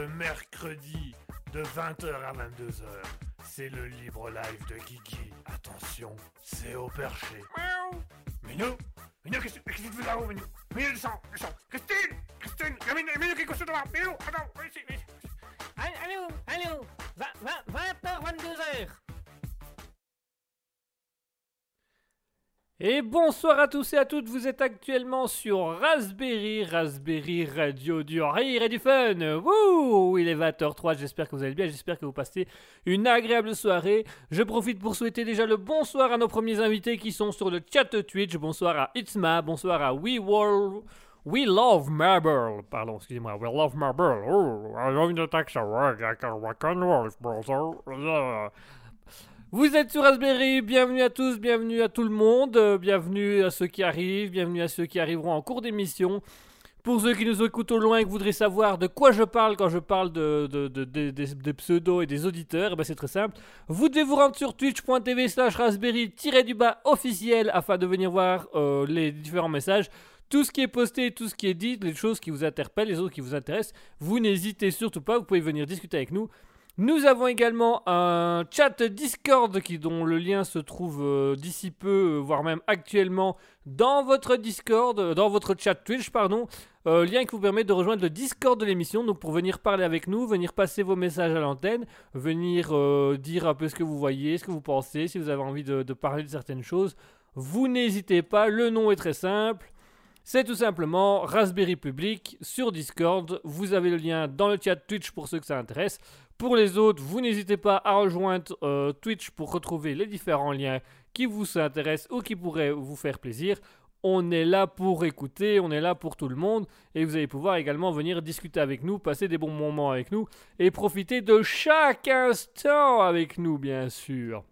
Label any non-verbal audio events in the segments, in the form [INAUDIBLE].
le mercredi de 20h à 22h. C'est le libre live de Guigui. Attention, c'est au perché. Miaou Minou Minou, qu'est-ce que tu fais là-haut, Minou? Minou, descends, descends Christine Christine Minou, Minou qui est couché devant Minou, Et bonsoir à tous et à toutes, vous êtes actuellement sur Raspberry, Raspberry Radio du rire et du fun. Wouh Il est 20h03, j'espère que vous allez bien, j'espère que vous passez une agréable soirée. Je profite pour souhaiter déjà le bonsoir à nos premiers invités qui sont sur le chat Twitch. Bonsoir à Itzma, bonsoir à We World. We love marble. Pardon, excusez-moi. We love marble. Oh, I love the Texas. brother. Vous êtes sur Raspberry, bienvenue à tous, bienvenue à tout le monde, euh, bienvenue à ceux qui arrivent, bienvenue à ceux qui arriveront en cours d'émission. Pour ceux qui nous écoutent au loin et qui voudraient savoir de quoi je parle quand je parle de, de- de- de- des, des pseudos et des auditeurs, eh ben c'est très simple. Vous devez vous rendre sur twitch.tv slash raspberry-du-bas officiel afin de venir voir euh, les différents messages. Tout ce qui est posté, tout ce qui est dit, les choses qui vous interpellent, les autres qui vous intéressent, vous n'hésitez surtout pas, vous pouvez venir discuter avec nous. Nous avons également un chat Discord dont le lien se trouve euh, d'ici peu, euh, voire même actuellement, dans votre Discord, euh, dans votre chat Twitch, pardon. Lien qui vous permet de rejoindre le Discord de l'émission, donc pour venir parler avec nous, venir passer vos messages à l'antenne, venir dire un peu ce que vous voyez, ce que vous pensez, si vous avez envie de, de parler de certaines choses. Vous n'hésitez pas, le nom est très simple. C'est tout simplement Raspberry Public sur Discord. Vous avez le lien dans le chat Twitch pour ceux que ça intéresse. Pour les autres, vous n'hésitez pas à rejoindre euh, Twitch pour retrouver les différents liens qui vous intéressent ou qui pourraient vous faire plaisir. On est là pour écouter, on est là pour tout le monde et vous allez pouvoir également venir discuter avec nous, passer des bons moments avec nous et profiter de chaque instant avec nous, bien sûr.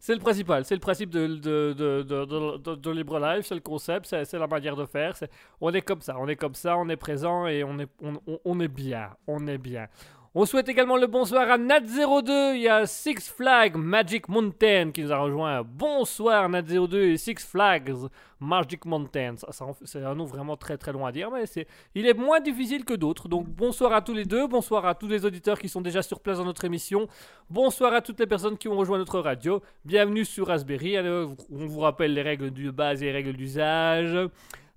C'est le principal, c'est le principe de, de, de, de, Libre c'est le concept, c'est la manière de faire. On est comme ça, on est comme ça, on est présent et on est, on est bien, on est bien. On souhaite également le bonsoir à Nat02, il y a Six Flags Magic Mountain qui nous a rejoint. Bonsoir Nat02 et Six Flags Magic Mountain. Ça- C'est un nom vraiment très très long à dire, mais c'est, il est moins difficile que d'autres. Donc bonsoir à tous les deux, bonsoir à tous les auditeurs qui sont déjà sur place dans notre émission. Bonsoir à toutes les personnes qui ont rejoint notre radio. Bienvenue sur Raspberry. On vous rappelle les règles de base et les règles d'usage.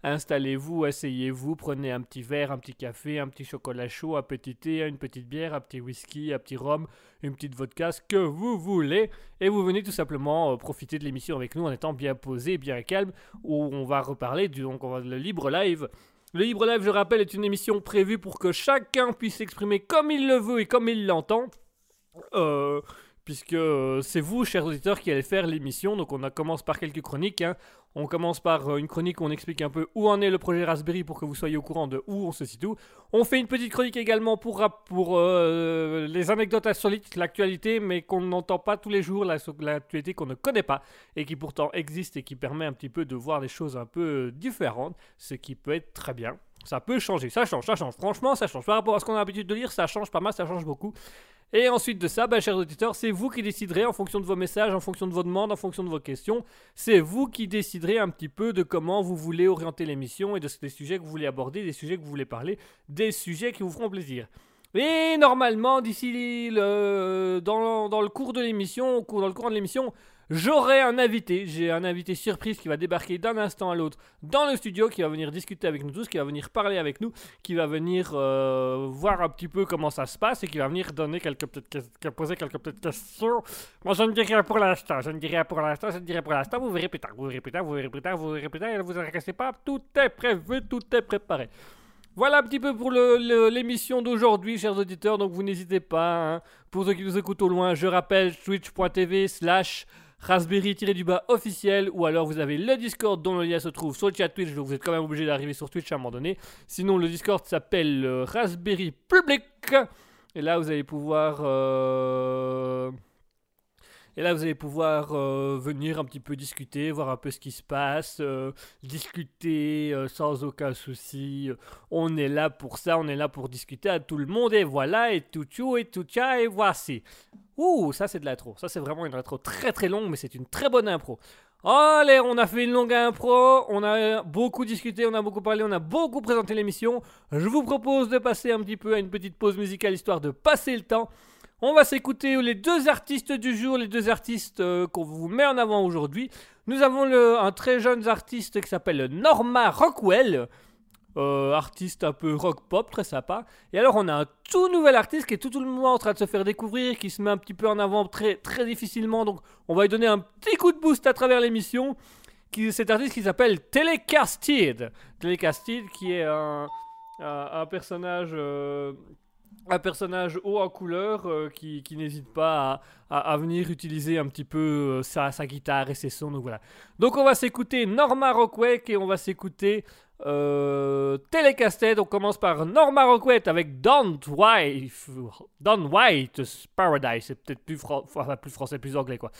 Installez-vous, asseyez-vous, prenez un petit verre, un petit café, un petit chocolat chaud, un petit thé, une petite bière, un petit whisky, un petit rhum, une petite vodka, ce que vous voulez. Et vous venez tout simplement euh, profiter de l'émission avec nous en étant bien posé, bien calme, où on va reparler du donc on va- le libre live. Le libre live, je rappelle, est une émission prévue pour que chacun puisse s'exprimer comme il le veut et comme il l'entend. Euh, puisque euh, c'est vous, chers auditeurs, qui allez faire l'émission. Donc on commence par quelques chroniques. hein. On commence par euh, une chronique où on explique un peu où en est le projet Raspberry pour que vous soyez au courant de où on se situe. On fait une petite chronique également pour, pour euh, les anecdotes insolites, l'actualité, mais qu'on n'entend pas tous les jours, la- l'actualité qu'on ne connaît pas et qui pourtant existe et qui permet un petit peu de voir des choses un peu différentes, ce qui peut être très bien. Ça peut changer, ça change, ça change. Franchement, ça change. Par rapport à ce qu'on a l'habitude de lire, ça change pas mal, ça change beaucoup. Et ensuite de ça, bah, chers auditeurs, c'est vous qui déciderez en fonction de vos messages, en fonction de vos demandes, en fonction de vos questions. C'est vous qui déciderez un petit peu de comment vous voulez orienter l'émission et de des sujets que vous voulez aborder, des sujets que vous voulez parler, des sujets qui vous feront plaisir. Et normalement, d'ici le, dans, dans le cours de l'émission, cours- dans le courant de l'émission, j'aurai un invité. J'ai un invité surprise qui va débarquer d'un instant à l'autre dans le studio, qui va venir discuter avec nous tous, qui va venir parler avec nous, qui va venir euh, voir un petit peu comment ça se passe et qui va venir donner quelques petites poser quelques petites questions. Moi, je ne dis rien pour l'instant. Je ne dis rien pour l'instant. Je ne dis rien pour l'instant. Vous verrez plus tard. Vous verrez plus tard. Vous verrez plus tard. Vous verrez plus tard. Et ne vous inquiétez pas. Tout est prévu. Tout est préparé. Voilà un petit peu pour l'émission d'aujourd'hui, chers auditeurs. Donc vous n'hésitez pas. hein. Pour ceux qui nous écoutent au loin, je rappelle twitch.tv slash raspberry-du-bas officiel ou alors vous avez le Discord dont le lien se trouve sur le chat Twitch. Donc vous êtes quand même obligé d'arriver sur Twitch à un moment donné. Sinon, le Discord s'appelle euh, Raspberry Public. Et là, vous allez pouvoir. euh, Et là, vous allez pouvoir euh, venir un petit peu discuter, voir un peu ce qui se passe, euh, discuter euh, sans aucun souci. On est là pour ça, on est là pour discuter à tout le monde. Et voilà, et tout tchou, et tout tcha, et voici. Ouh, ça c'est de l'intro. Ça c'est vraiment une intro très très longue, mais c'est une très bonne impro. Allez, on a fait une longue impro, on a beaucoup discuté, on a beaucoup parlé, on a beaucoup présenté l'émission. Je vous propose de passer un petit peu à une petite pause musicale histoire de passer le temps. On va s'écouter les deux artistes du jour, les deux artistes euh, qu'on vous met en avant aujourd'hui. Nous avons un très jeune artiste qui s'appelle Norma Rockwell, euh, artiste un peu rock pop, très sympa. Et alors on a un tout nouvel artiste qui est tout, le monde en train de se faire découvrir, qui se met un petit peu en avant très, très difficilement. Donc on va lui donner un petit coup de boost à travers l'émission. Cet artiste qui s'appelle Telecasted. Telecasted qui est un personnage... euh, un personnage haut en couleur euh, qui, qui n'hésite pas à, à- venir utiliser un petit peu euh, sa, sa guitare et ses sons. Donc voilà. Donc on va s'écouter Norma Rockwell et on va s'écouter euh. On commence par Norma Rockwell avec Don't White, Don't White's Paradise. C'est peut-être plus, français, plus anglais quoi.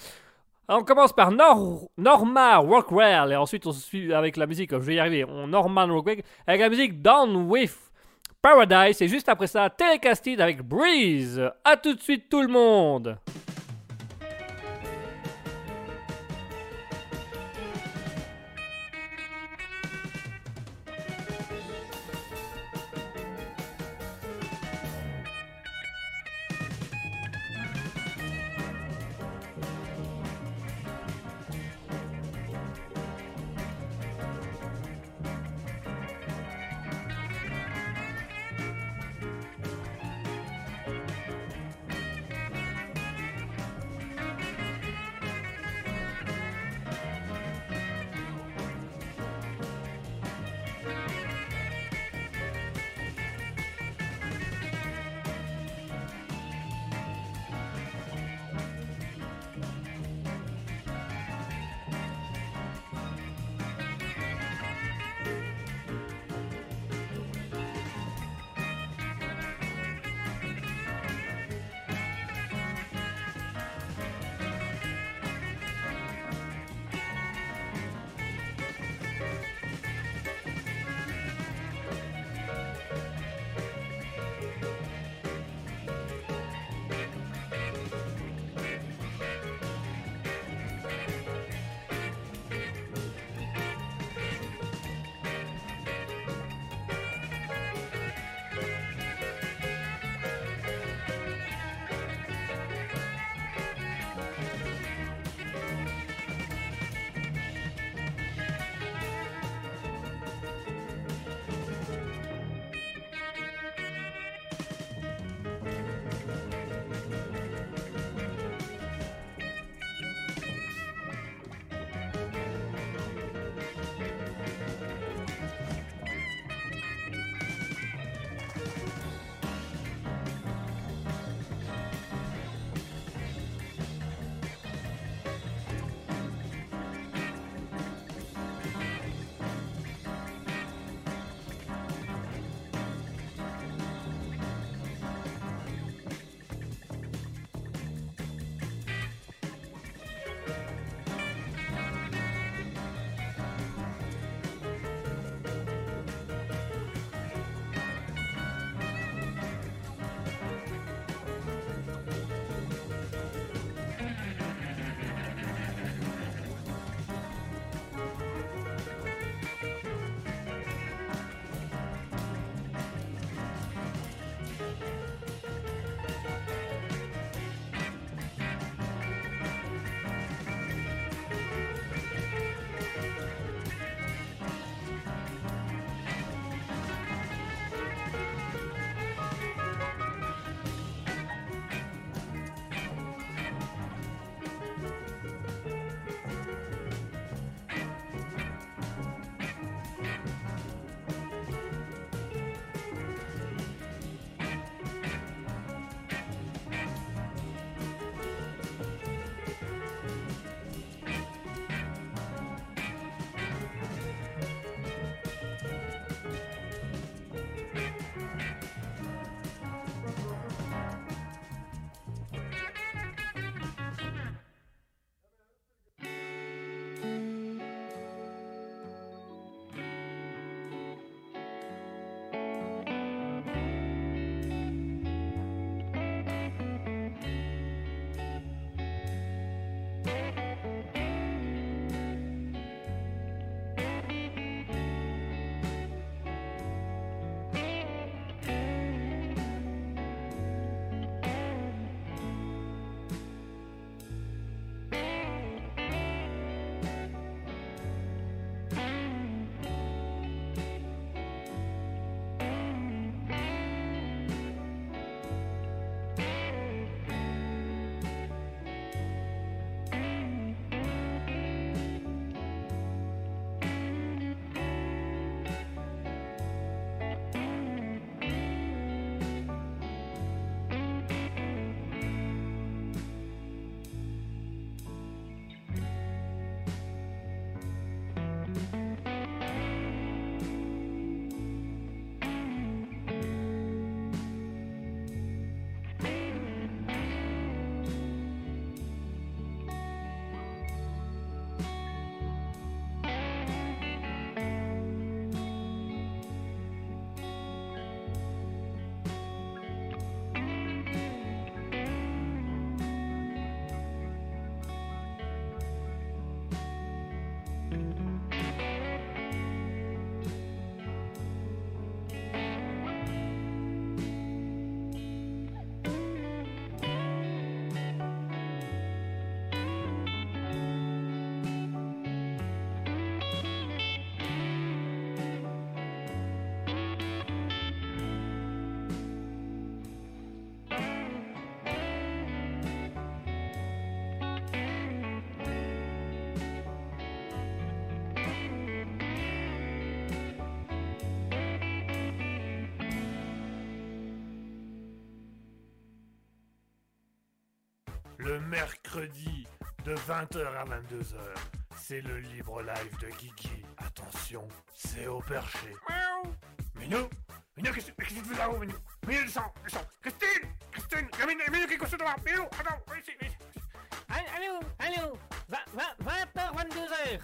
On commence par Nor- Norma Rockwell et ensuite on se suit avec la musique. Je vais y arriver. On Norman Rockwell avec la musique Down with Paradise et juste après ça Telecasted avec Breeze. À tout de suite tout le monde. Mercredi de 20h à 22h. C'est le libre live de Kiki. Attention, c'est au perché. Miaou Minou Minou, qu'est-ce qu'est-ce que tu fais là-haut, Minou? Minou, descends, descends Christine Christine Minou, Minou, qui est couché devant Minou, attends, viens ici, viens ici. Allô, allô, 20h, 22h.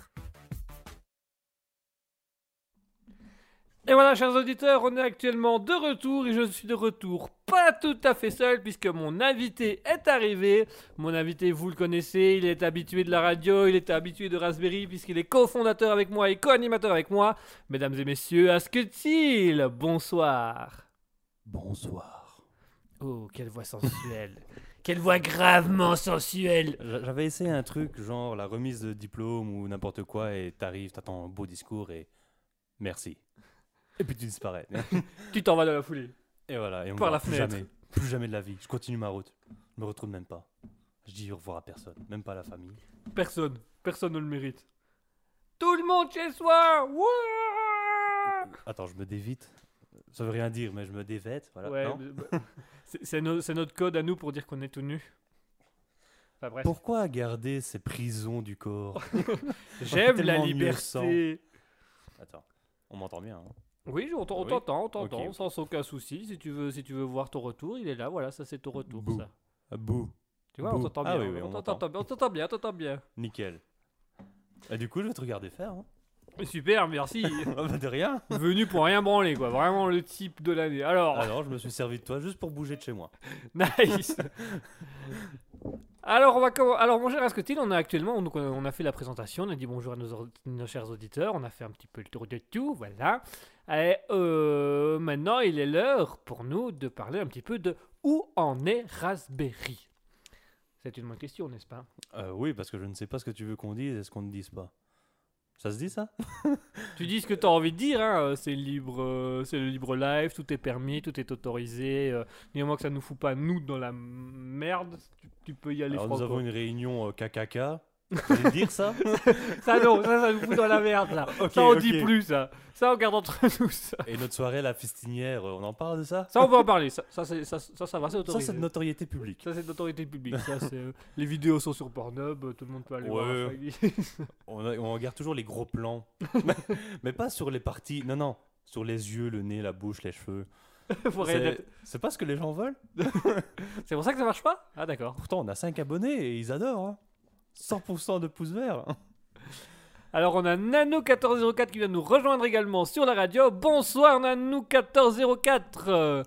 Et voilà, chers auditeurs, on est actuellement de retour et je suis de retour pas tout à fait seul puisque mon invité est arrivé. Mon invité, vous le connaissez, il est habitué de la radio, il est habitué de Raspberry puisqu'il est cofondateur avec moi et co-animateur avec moi. Mesdames et messieurs, Asketil, bonsoir. Bonsoir. Oh, quelle voix sensuelle. [LAUGHS] quelle voix gravement sensuelle. J'a- J'avais essayé un truc genre la remise de diplôme ou n'importe quoi et t'arrives, t'attends un beau discours et merci. Et puis tu disparais. [LAUGHS] Tu t'en vas dans la foulée. Et voilà, et on Par la plus fenêtre. jamais, plus jamais de la vie. Je continue ma route. Je me retrouve même pas. Je dis au revoir à personne, même pas à la famille. Personne, personne ne le mérite. Tout le monde chez soi. Attends, je me dévite. Ça veut rien dire, mais je me dévête. Voilà. Ouais, non bah, [LAUGHS] c'est c'est no- c'est notre code à nous pour dire qu'on est tout nu. Enfin bref. Pourquoi garder ces prisons du corps? [LAUGHS] J'aime la liberté. Attends, on m'entend bien. hein? Oui, on on t'entend, on t'entend, Ok. sans aucun souci. Si tu veux, si tu veux voir ton retour, il est là. Voilà, ça c'est ton retour. Ça. Ah, bouh, Tu vois, on t'entend Ah bien. oui, oui, on on t'entend bien, on t'entend bien, on bien. nickel. Et du coup, je vais te regarder faire. Hein. Super, merci. [LAUGHS] Ah bah, de rien. Venu pour rien branler, quoi. Vraiment le type de l'année. Alors, Alors, je me suis servi de toi juste pour bouger de chez moi. [LAUGHS] Nice. Alors, on va Alors, mon cher Asketil, on a actuellement, donc, on a fait la présentation, on a dit bonjour à nos, nos chers auditeurs, on a fait un petit peu le tour de tout, voilà. Et euh, maintenant, il est l'heure pour nous de parler un petit peu de où en est Raspberry. C'est une bonne question, n'est-ce pas? Euh, oui, parce que je ne sais pas ce que tu veux qu'on dise et ce qu'on ne dise pas. Ça se dit ça? [LAUGHS] Tu dis ce que tu as envie de dire, hein, euh, c'est libre, euh, c'est le libre live, tout est permis, tout est autorisé. Euh, moment que ça nous fout pas nous dans la merde, tu, tu peux y aller Alors, nous avons une réunion euh, KKK. Vous dire ça [LAUGHS] Ça non, ça, ça nous fout dans la merde là. Ça on ok. dit plus ça. Ça on garde entre [LAUGHS] nous ça. Et notre soirée, la festinière, euh, on en parle de ça Ça on peut en parler. Ça, ça, c'est- ça, ça, ça va, c'est Ça, autorisé. c'est de notoriété publique. Ça c'est de notoriété publique. Ça, c'est, euh, les vidéos sont sur Pornhub, euh, tout le monde peut aller voir. Ouais. ça. [LAUGHS] On, a- on regarde toujours les gros plans. mais, mais pas sur les parties. Non, non. Sur les yeux, le nez, la bouche, les cheveux. C'est pas ce que les gens veulent. C'est pour ça que ça marche pas? Ah d'accord. Pourtant, on a 5 abonnés et ils adorent. hein. 100% de pouces verts. Alors on a Nano1404 qui vient nous rejoindre également sur la radio. Bonsoir Nano1404. Euh,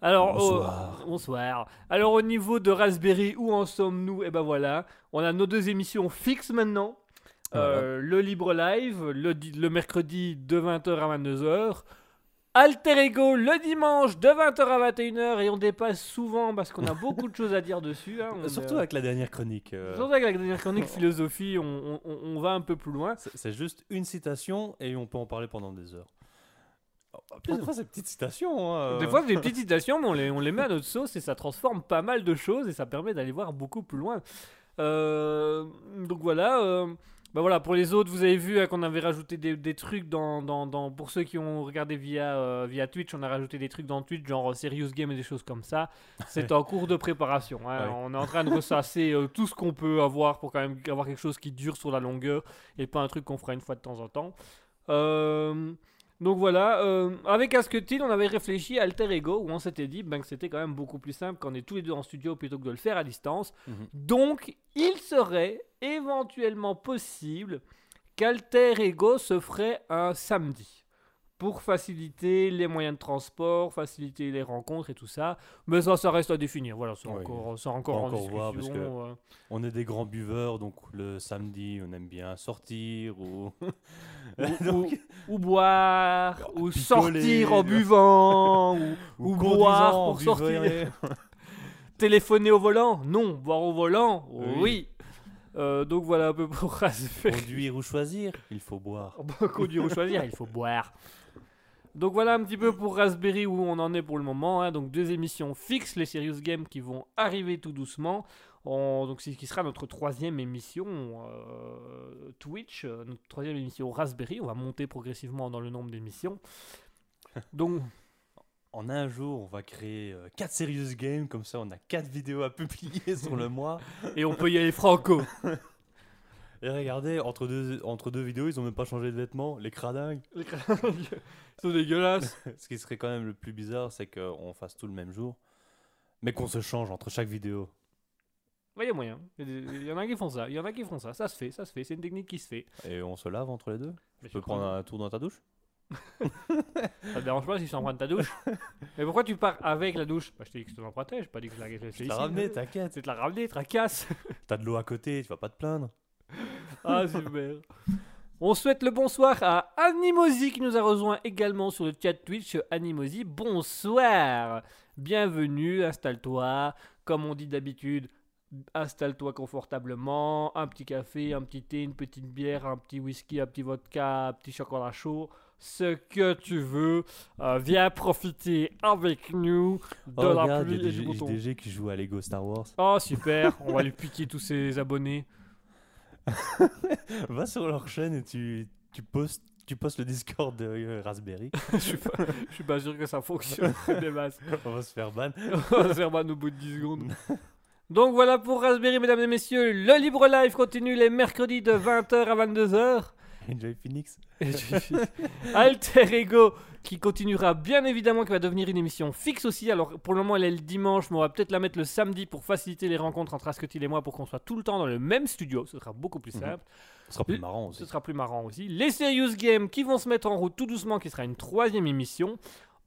Alors Bonsoir. au- bonsoir. Alors au niveau de Raspberry, où en sommes-nous? Eh ben voilà, on a nos deux émissions fixes maintenant. Euh, le libre live le, le mercredi de 20h à 22h. Alter Ego le dimanche de 20h à 21h et on dépasse souvent parce qu'on a [LAUGHS] beaucoup de choses à dire dessus. hein. On, Surtout euh, avec la dernière chronique. euh, surtout avec la dernière chronique philosophie, on, on- on va un peu plus loin. c'est juste une citation et on peut en parler pendant des heures. En plus, des fois, c'est des petites citations. hein, Des euh. fois, c'est des petites citations, mais on les, on les met à notre sauce et ça transforme pas mal de choses et ça permet d'aller voir beaucoup plus loin. Euh, donc voilà. Bah voilà, pour les autres, vous avez vu hein, qu'on avait rajouté des, des trucs dans, dans, dans- Pour ceux qui ont regardé via, euh, via Twitch, on a rajouté des trucs dans Twitch, genre euh, Serious Game et des choses comme ça. C'est [LAUGHS] en cours de préparation. hein. Ouais. On est en train de ressasser euh, tout ce qu'on peut avoir pour quand même avoir quelque chose qui dure sur la longueur et pas un truc qu'on fera une fois de temps en temps. Euh, donc voilà, euh, avec Asketil, on avait réfléchi à Alter Ego, où on s'était dit ben, que c'était quand même beaucoup plus simple quand on est tous les deux en studio plutôt que de le faire à distance. Mhm. Donc, il serait éventuellement possible qu'Alter Ego se ferait un samedi. Pour faciliter les moyens de transport, faciliter les rencontres et tout ça. Mais ça, ça reste à définir. Voilà, c'est Oui. encore, en discussion. voir, parce que- euh. On est des grands buveurs, donc le samedi, on aime bien sortir ou. ou, [LAUGHS] Donc- ou- ou boire, [LAUGHS] ou Picoler. sortir en buvant, ou, [LAUGHS] boire pour sortir. Téléphoner au volant Non. Boire au volant Oui. Oui. Euh, donc voilà un peu pour. Conduire ou choisir, il faut boire. Conduire ou choisir, il faut boire. Donc voilà un petit peu pour Raspberry où on en est pour le moment. hein. Donc deux émissions fixes, les Serious Games qui vont arriver tout doucement. On- donc c'est ce qui sera notre troisième émission euh, Twitch, euh, notre troisième émission Raspberry. On va monter progressivement dans le nombre d'émissions. [LAUGHS] Donc en un jour, on va créer 4 serious games, comme ça on a 4 vidéos à publier sur le mois. Et on peut y aller franco. [LAUGHS] Et regardez, entre deux, entre deux vidéos, ils ont même pas changé de vêtements, les cradingues. Les Ils sont dégueulasses. [LAUGHS] Ce qui serait quand même le plus bizarre, c'est qu'on fasse tout le même jour, mais qu'on se change entre chaque vidéo. Il y a moyen. Il y en a qui font ça. Il y en a qui font ça. Ça se fait, ça se fait. C'est une technique qui se fait. Et on se lave entre les deux? Mais Tu peux prendre un tour dans ta douche? [LAUGHS] Ça te dérange pas si je de ta douche? [LAUGHS] Mais pourquoi tu pars avec la douche? Bah, je t'ai dit que je te protège, j'ai pas dit que je la laissais ici. t'ai ramené, t'inquiète. C'est de la ramener, tracasse. T'as de l'eau à côté, tu vas pas te plaindre. Ah, super. On souhaite le bonsoir à Animosi qui nous a rejoint également sur le chat Twitch. Animosi, bonsoir. Bienvenue, installe-toi. Comme on dit d'habitude, installe-toi confortablement. Un petit café, un petit thé, une petite bière, un petit whisky, un petit vodka, un petit chocolat chaud. Ce que tu veux. Euh, viens profiter avec nous de Oh, la regarde, pluie y a et du bouton. JDG qui joue à Lego Star Wars. Oh, super. On va lui piquer tous ses abonnés. Va sur leur chaîne et tu, tu, postes, tu postes le Discord de euh, Raspberry. [LAUGHS] je, suis pas, je suis pas sûr que ça fonctionne [LAUGHS] des masses. On va se faire ban. [LAUGHS] On va se faire ban au bout de 10 secondes. Donc voilà pour Raspberry, mesdames et messieurs. Le Libre Live continue les mercredis de 20h à 22h. [LAUGHS] Enjoy Phoenix. Alter Ego qui continuera bien évidemment, qui va devenir une émission fixe aussi. Alors pour le moment elle est le dimanche, mais on va peut-être la mettre le samedi pour faciliter les rencontres entre Asketil et moi pour qu'on soit tout le temps dans le même studio. Ce sera beaucoup plus Mhm. simple. Ce sera plus marrant Ce aussi. sera plus marrant aussi. Les Serious Games qui vont se mettre en route tout doucement, qui sera une troisième émission.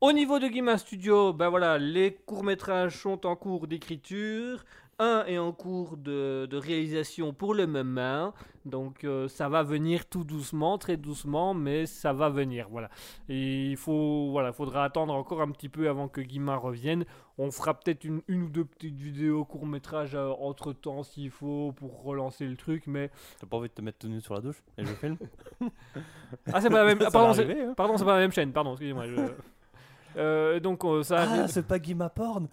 Au niveau de Guima Studio, ben voilà, les courts-métrages sont en cours d'écriture. Un est en cours de, de réalisation pour le moment. Donc euh, ça va venir tout doucement, très doucement, mais ça va venir. Voilà. Et il faut, voilà, faudra attendre encore un petit peu avant que Guima revienne. On fera peut-être une, une ou deux petites vidéos courts-métrages entre temps s'il faut pour relancer le truc. Mais T'as pas envie de te mettre tout nu sur la douche et je filme? [LAUGHS] Ah, c'est pas la même. [LAUGHS] Ah, pardon, c'est- hein. pas la même chaîne. Pardon, excusez-moi. je- [LAUGHS] Euh, donc euh, ça. Ah, c'est pas Guima Porn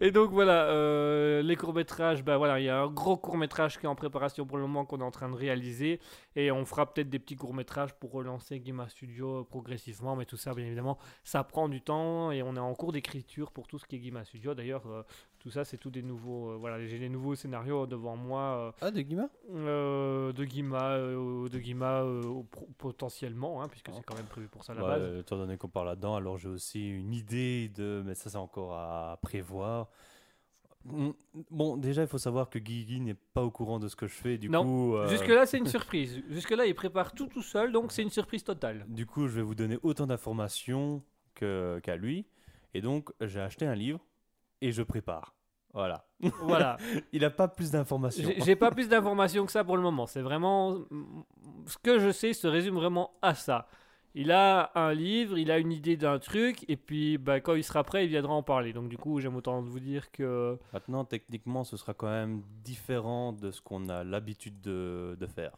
Et donc voilà, euh, les courts métrages. Bah voilà, il y a un gros court métrage qui est en préparation pour le moment qu'on est en train de réaliser, et on fera peut-être des petits courts métrages pour relancer Gima Studio progressivement. Mais tout ça, bien évidemment, ça prend du temps, et on est en cours d'écriture pour tout ce qui est Gima Studio. D'ailleurs, euh, tout ça, c'est tout des nouveaux. euh, voilà, j'ai des nouveaux scénarios devant moi. euh, Ah, de Guima Euh, de Guima, euh, de Guima euh, potentiellement, hein, puisque c'est quand même prévu pour ça à la Ouais, base. Étant donné qu'on parle là-dedans, alors j'ai aussi une idée de. Mais ça, c'est encore à prévoir. Mm, Bon, déjà, il faut savoir que Guigui n'est pas au courant de ce que je fais. Du Non, coup, euh, Jusque-là, c'est une surprise. Jusque-là, il prépare tout tout seul, donc c'est une surprise totale. du coup, je vais vous donner autant d'informations que- qu'à lui. Et donc, j'ai acheté un livre et je prépare. Voilà. Voilà. [LAUGHS] Il n'a pas plus d'informations. J'ai pas plus d'informations que ça pour le moment. C'est vraiment. Ce que je sais se résume vraiment à ça. Il a un livre, il a une idée d'un truc, et puis bah, quand il sera prêt, il viendra en parler. Donc, du coup, j'aime autant vous dire que. Maintenant, techniquement, ce sera quand même différent de ce qu'on a l'habitude de, de faire.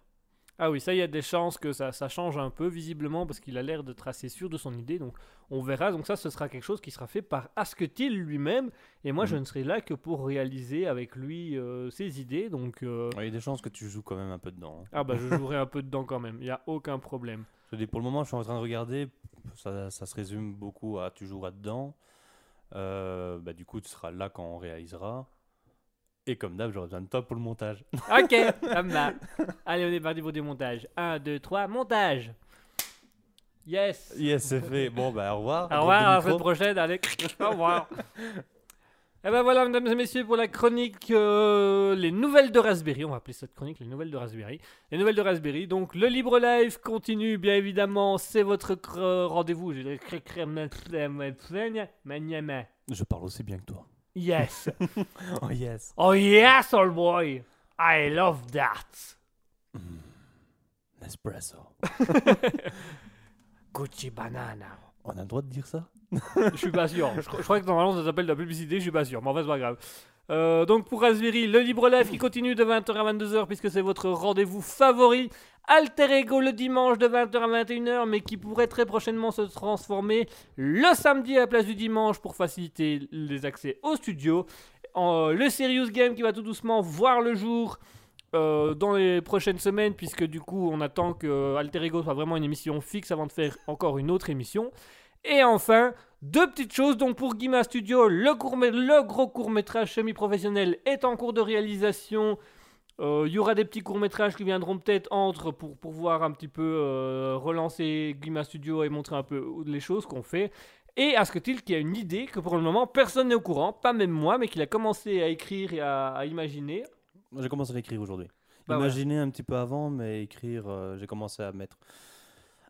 Ah oui, ça, il y a des chances que ça, ça change un peu, visiblement, parce qu'il a l'air d'être assez sûr de son idée. Donc, on verra. Donc, ça, ce sera quelque chose qui sera fait par Asketil lui-même. Et moi, je Mhm. ne serai là que pour réaliser avec lui euh, ses idées. Donc, euh, Il y a des chances que tu joues quand même un peu dedans. hein. ah bah, je jouerai un peu dedans quand même. Il n'y a aucun problème. Je te dis, pour le moment, je suis en train de regarder. Ça, ça se résume beaucoup à tu joueras dedans. Euh, bah, du coup, tu seras là quand on réalisera. Et comme d'hab, j'aurai besoin de toi pour le montage. Ok, ça me va. Allez, on est parti pour du montage. 1, 2, 3, montage. Yes. Yes, c'est fait. Bon, bah, au revoir. Au revoir, à la semaine prochaine. Allez, au revoir. Et ben voilà, mesdames et messieurs, pour la chronique euh, Les Nouvelles de Raspberry. On va appeler cette chronique Les Nouvelles de Raspberry. Les Nouvelles de Raspberry. Donc, le Libre Live continue, bien évidemment. C'est votre rendez-vous. Je parle aussi bien que toi. Yes. [LAUGHS] Oh, yes. Oh yes, old boy. I love that. Nespresso. [LAUGHS] Gucci banana. On a le droit de dire ça? Je suis pas sûr. Je crois que normalement ça s'appelle de la publicité, je suis pas sûr. Mais en fait, c'est pas grave. Euh, donc pour Raspberry, le libre live qui continue de 20h à 22h puisque c'est votre rendez-vous favori. Alter Ego le dimanche de 20h à 21h mais qui pourrait très prochainement se transformer le samedi à la place du dimanche pour faciliter les accès au studio. En- le Serious Game qui va tout doucement voir le jour euh, dans les prochaines semaines, puisque du coup, on attend que Alter Ego soit vraiment une émission fixe avant de faire encore une autre émission. Et enfin, deux petites choses. Donc pour Guima Studio, le, court le gros court-métrage semi-professionnel est en cours de réalisation. Euh, Il y aura des petits courts-métrages qui viendront peut-être entre pour pouvoir un petit peu euh, relancer Guima Studio et montrer un peu les choses qu'on fait. Et Asketil qui a une idée que pour le moment personne n'est au courant, pas même moi, mais qu'il a commencé à écrire et à, à imaginer. J'ai commencé à écrire aujourd'hui. Bah Imaginez un petit peu avant, mais écrire, euh, j'ai commencé à mettre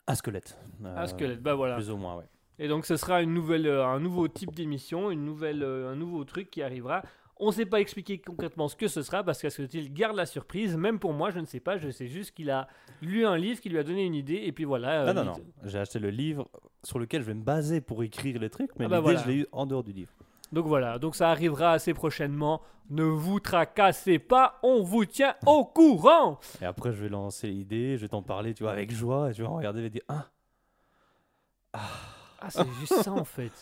à squelette. Euh, Un squelette, bah voilà. Plus ou moins, ouais. Et donc ce sera une nouvelle, euh, un nouveau type d'émission, une nouvelle, euh, un nouveau truc qui arrivera. On ne sait pas expliquer concrètement ce que ce sera parce qu'Asketil garde la surprise. Même pour moi, je ne sais pas. Je sais juste qu'il a lu un livre qui lui a donné une idée et puis voilà. euh, non, non, non. J'ai acheté le livre sur lequel je vais me baser pour écrire les trucs, mais Ah bah l'idée, voilà. je l'ai eu en dehors du livre. Donc voilà, donc ça arrivera assez prochainement. Ne vous tracassez pas, on vous tient au courant. Et après, je vais lancer l'idée, je vais t'en parler, tu vois, avec joie, et tu vas regarder et dire Ah, Ah, c'est juste ça en fait.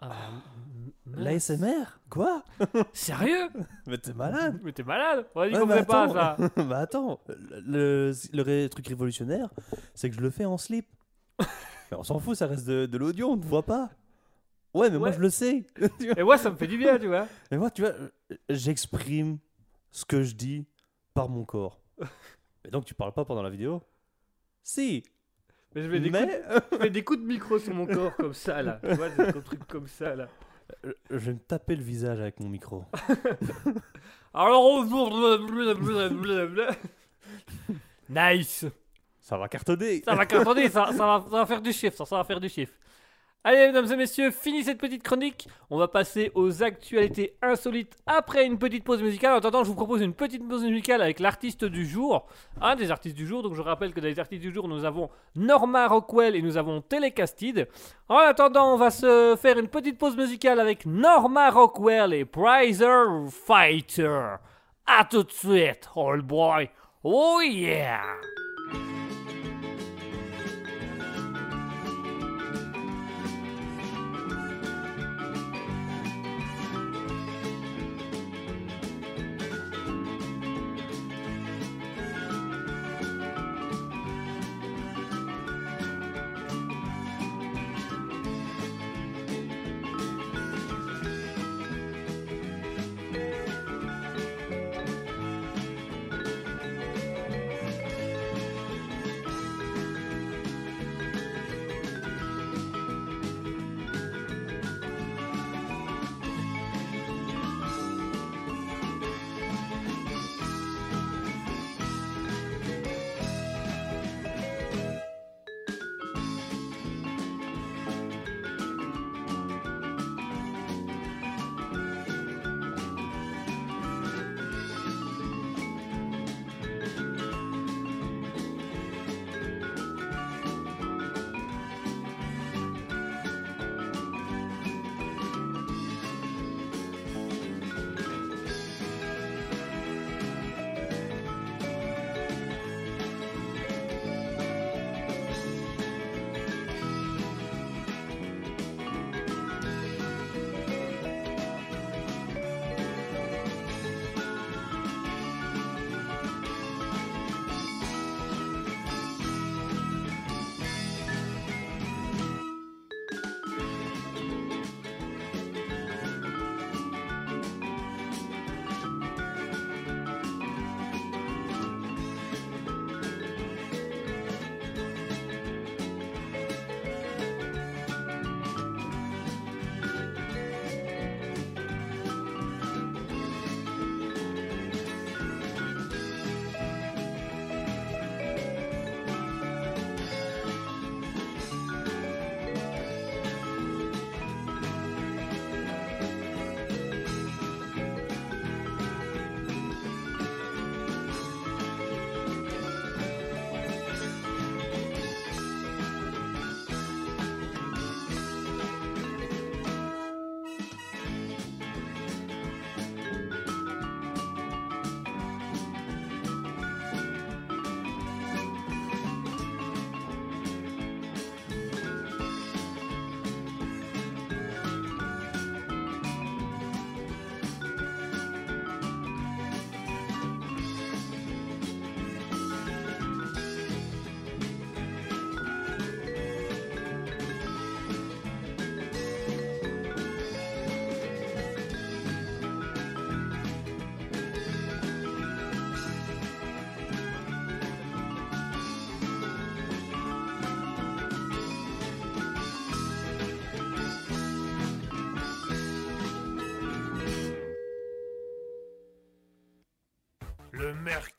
Ah, mince. l'ASMR? Quoi? Sérieux? Mais t'es malade Mais t'es malade On a dit Ouais, qu'on pas attends. ça. [LAUGHS] Bah attends, le, le- le ré- truc révolutionnaire, c'est que je le fais en slip. mais on s'en fout, ça reste de, de l'audio, on ne voit pas. Ouais, mais moi je le sais. [LAUGHS] Et moi, ça me fait du bien, tu vois. mais moi, tu vois, euh, j'exprime ce que je dis par mon corps. [LAUGHS] mais donc tu parles pas pendant la vidéo? Si, Mais je fais des, coups, mais de- je fais des coups de micro sur mon corps comme ça là. Tu vois, des trucs comme ça là. je vais me taper le visage avec mon micro. [LAUGHS] Alors on Nice Ça va cartonner. Ça va cartonner, ça, ça, va, ça va faire du chiffre, ça, ça va faire du chiffre. Allez, mesdames et messieurs, fini cette petite chronique. On va passer aux actualités insolites après une petite pause musicale. En attendant, je vous propose une petite pause musicale avec l'artiste du jour. Un des artistes du jour. Donc, je rappelle que dans les artistes du jour, nous avons Norma Rockwell et nous avons Telecastid. En attendant, on va se faire une petite pause musicale avec Norma Rockwell et Prizer Fighter. À tout de suite, old boy. Oh yeah!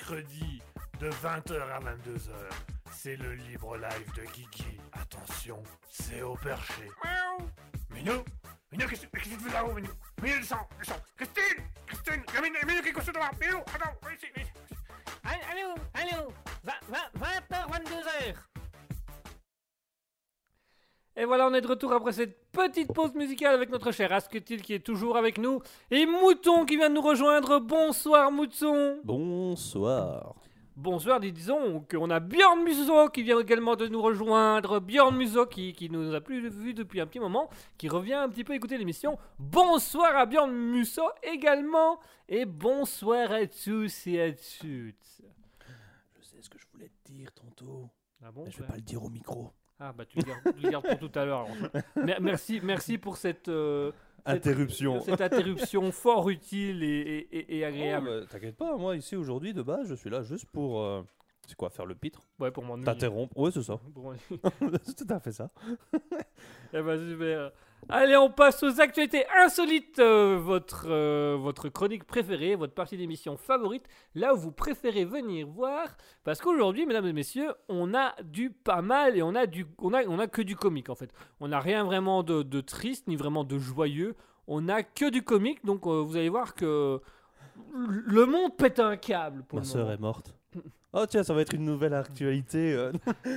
Mercredi de 20h à 22h. C'est le libre live de Guigui. Attention, c'est au perché. Miaou Minou Minou, qu'est-ce qu'est-ce que tu fais là-haut, Minou Minou, descends, descends Christine Christine Minou, Minou, qu'est-ce que tu fais devant Minou, attends, viens ici, viens ici. Allô, allô, 20h, 22h. Et voilà, on est de retour après cette petite pause musicale avec notre cher Asketil qui est toujours avec nous. Et Mouton qui vient de nous rejoindre. Bonsoir Mouton. Bonsoir. Bonsoir, dis- disons qu'on a Björn Musso qui vient également de nous rejoindre. Björn Musso qui, qui nous a plus vu depuis un petit moment, qui revient un petit peu écouter l'émission. Bonsoir à Björn Musso également. Et bonsoir à tous et à toutes. Je sais ce que je voulais te dire tantôt, Ah bon mais je vais ouais. pas le dire au micro. Ah bah tu le gardes, tu le gardes pour tout à l'heure. alors. Merci, merci pour cette, euh, Cette- Interruption. cette interruption fort utile et, et- et- et Oh, agréable. bah, T'inquiète pas, moi ici aujourd'hui de base, je suis là juste pour. euh, C'est quoi, faire le pitre? Ouais, pour m'ennuyer. T'interrompre Ouais, c'est ça. Pour m'ennuyer. [LAUGHS] c'est tout à fait ça. Eh ben, super. Allez, on passe aux actualités insolites. euh, votre, euh, votre chronique préférée, votre partie d'émission favorite, là où vous préférez venir voir. Parce qu'aujourd'hui, mesdames et messieurs, on a du pas mal et on a, du, on a, on a que du comique en fait. On n'a rien vraiment de, de triste ni vraiment de joyeux. On a que du comique. Donc euh, vous allez voir que le monde pète un câble pour Ma sœur est morte. [LAUGHS] Oh tiens, ça va être une nouvelle actualité.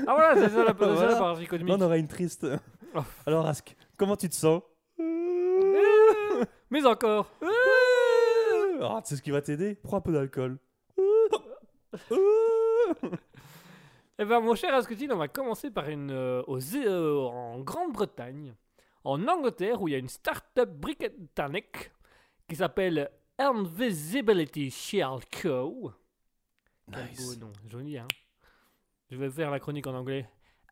Ah voilà, c'est ça la, [LAUGHS] ça, la Voilà. partie comique. Là, on aura une triste. [LAUGHS] Oh. Alors, Ask, comment tu te sens Mais encore. Ah, tu sais ce qui va t'aider Prends un peu d'alcool. Eh ben, mon cher Asketil, on va commencer par une euh, aux, euh, en Grande-Bretagne, en Angleterre, où il y a une start-up britannique qui s'appelle Invisibility Shield Co. Beau nom, joli, hein Je vais faire la chronique en anglais.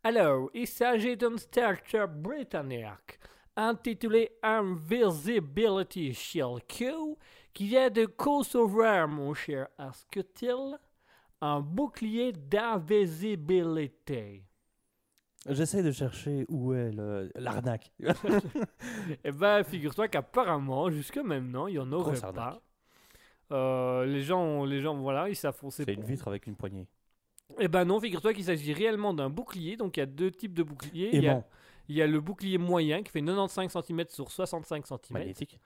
Alors, il s'agit d'une start-up britannique intitulée Invisibility Shield Co. qui vient de concevoir, mon cher Asketil, un bouclier d'invisibilité. J'essaie de chercher où est l'arnaque. [LAUGHS] Eh ben, figure-toi qu'apparemment, jusque maintenant, il n'y en aurait Grosse pas. Euh, les gens, les gens, voilà, ils s'affonçaient. C'est une vitre avec une poignée. Eh ben non, figure-toi qu'il s'agit réellement d'un bouclier. Donc il y a deux types de boucliers. Il y, a, Aimant, il y a le bouclier moyen qui fait 95 cm sur 65 cm. magnétique.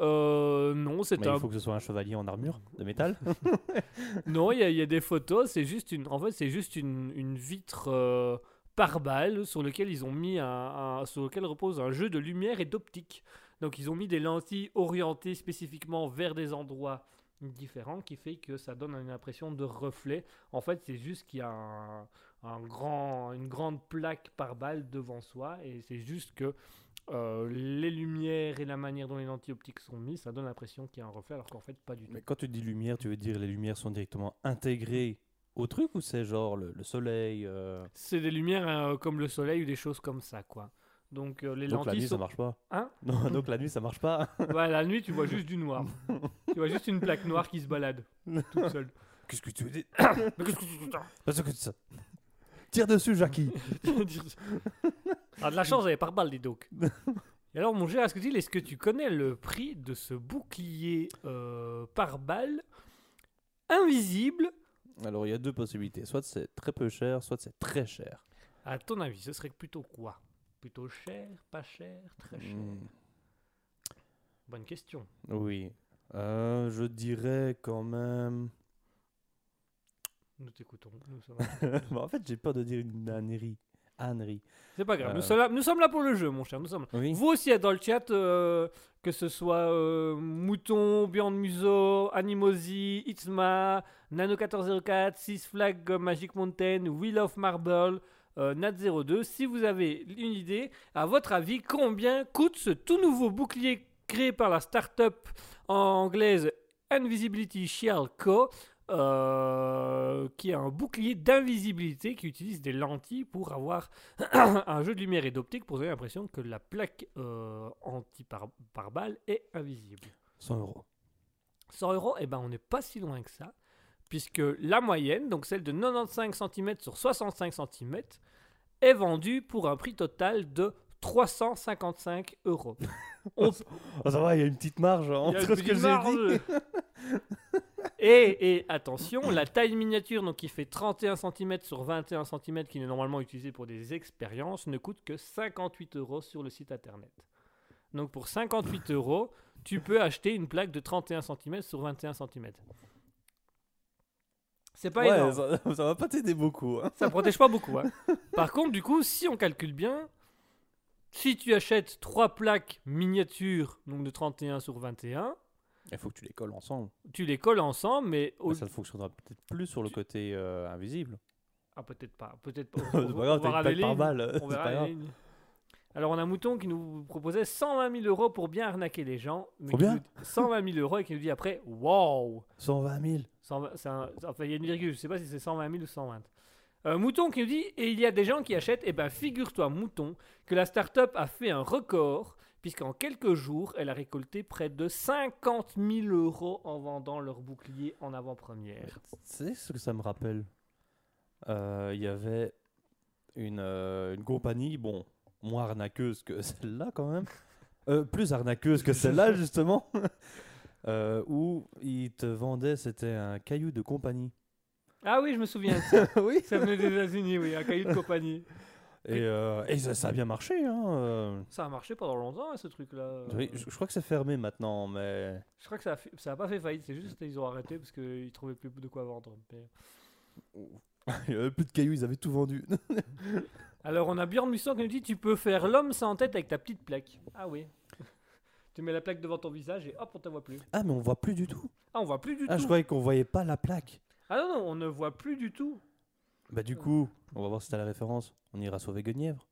Euh, non, c'est un. il faut que ce soit un chevalier en armure de métal. [LAUGHS] Non, il y, a- il y a des photos. C'est juste une. En fait, c'est juste une, une vitre euh, par balle sur lequel ils ont mis un, un- sur lequel repose un jeu de lumière et d'optique. Donc ils ont mis des lentilles orientées spécifiquement vers des endroits différents qui fait que ça donne une impression de reflet. En fait, c'est juste qu'il y a un, un grand, une grande plaque par balle devant soi et c'est juste que euh, les lumières et la manière dont les lentilles optiques sont mises, ça donne l'impression qu'il y a un reflet alors qu'en fait pas du tout. Mais quand tu dis lumière, tu veux dire les lumières sont directement intégrées au truc ou c'est genre le, le soleil euh, C'est des lumières euh, comme le soleil ou des choses comme ça, quoi. Donc euh, les Donc la nuit sont... ça marche pas. Hein [LAUGHS] Non, donc la nuit ça marche pas. [LAUGHS] Ouais, la nuit, tu vois juste du noir. [LAUGHS] tu vois juste une plaque noire qui se balade toute seule. Qu'est-ce que tu veux dire [COUGHS] qu'est-ce que tu [COUGHS] Parce que ça. Tire dessus, Jackie. [COUGHS] Ah, de la chance, j'avais par balle, dis donc. Et alors, mon cher Asketil, est-ce que tu connais le prix de ce bouclier euh, par balle invisible? Alors il y a deux possibilités. Soit c'est très peu cher, soit c'est très cher. À ton avis, ce serait plutôt quoi? Plutôt cher, pas cher, très cher? Hmm, Bonne question. Oui. Euh, je dirais quand même. Nous t'écoutons. Nous sommes- [LAUGHS] Bon, en fait, j'ai peur de dire une ânerie. Ânerie. C'est pas grave. Nous, Euh. sommes là, nous sommes là pour le jeu, mon cher. Nous sommes. Oui. Vous aussi, dans le chat, euh, que ce soit euh, Mouton, Beyond Muso, Animosi, Itzma, Nano1404, Six Flag euh, Magic Mountain, Wheel of Marble, euh, Nat02, si vous avez une idée, à votre avis, combien coûte ce tout nouveau bouclier créé par la start-up anglaise Invisibility Shield Co. euh, qui est un bouclier d'invisibilité qui utilise des lentilles pour avoir [COUGHS] un jeu de lumière et d'optique pour donner l'impression que la plaque euh, anti-pare-balles est invisible. 100 euros. 100 euros, eh ben on n'est pas si loin que ça, puisque la moyenne, donc celle de 95 cm sur 65 cm, est vendue pour un prix total de 355 euros. [LAUGHS] On- Oh, ça va, il y a une petite marge a entre ce que j'ai dit. [LAUGHS] et attention, la taille miniature, donc qui fait 31 cm sur 21 cm, qui est normalement utilisée pour des expériences, ne coûte que 58 euros sur le site internet. Donc pour 58 euros, tu peux acheter une plaque de 31 cm sur 21 cm. C'est pas ouais, énorme. ça, [LAUGHS] ça va pas t'aider beaucoup. hein. Ça protège pas beaucoup. hein. [LAUGHS] Par contre, du coup, si on calcule bien, si tu achètes trois plaques miniatures, donc de 31 sur 21, Il faut que tu les colles ensemble. tu les colles ensemble, mais au- Mais ça ne fonctionnera peut-être plus sur le côté euh, invisible. ah peut-être pas, peut-être pas. [LAUGHS] on verra les lignes. balle. On c'est verra les lignes. Alors on a Mouton qui nous proposait 120 000 euros pour bien arnaquer les gens. mais Combien nous- 120 000 euros et qui nous dit après, wow 120 000. 120 c'est un- Enfin, il y a une virgule, je sais pas si c'est 120 000 ou 120. Euh, Mouton qui nous dit, et il y a des gens qui achètent, et ben figure-toi Mouton, que la start-up a fait un record, puisqu'en quelques jours, elle a récolté près de 50 000 euros en vendant leur bouclier en avant-première. Tu sais ce que ça me rappelle? Euh, Il y avait une, euh, une compagnie, bon, moins arnaqueuse que [LAUGHS] celle-là quand même, plus arnaqueuse que celle-là [LAUGHS] justement, euh, où ils te vendaient, c'était un caillou de compagnie. Ah oui, je me souviens ça. [LAUGHS] oui. ça venait des États-Unis, oui, un cahier de compagnie. Et, euh, et ça, ça a bien marché. Hein. euh. Ça a marché pendant longtemps, hein, ce truc-là. Oui, je, je crois que c'est fermé maintenant, mais Je crois que ça a, ça a pas fait faillite, c'est juste qu'ils ont arrêté parce qu'ils trouvaient plus de quoi vendre. Mais- [LAUGHS] il y avait plus de cailloux, ils avaient tout vendu. [LAUGHS] Alors on a Björn Musson qui nous dit tu peux faire l'homme sans tête avec ta petite plaque. Ah oui. Tu mets la plaque devant ton visage et hop on te voit plus. ah, mais on voit plus du tout. Ah on voit plus du Ah, je croyais qu'on voyait pas la plaque. Ah non non on ne voit plus du tout. Bah du coup, on va voir si t'as la référence. On ira sauver Guenièvre.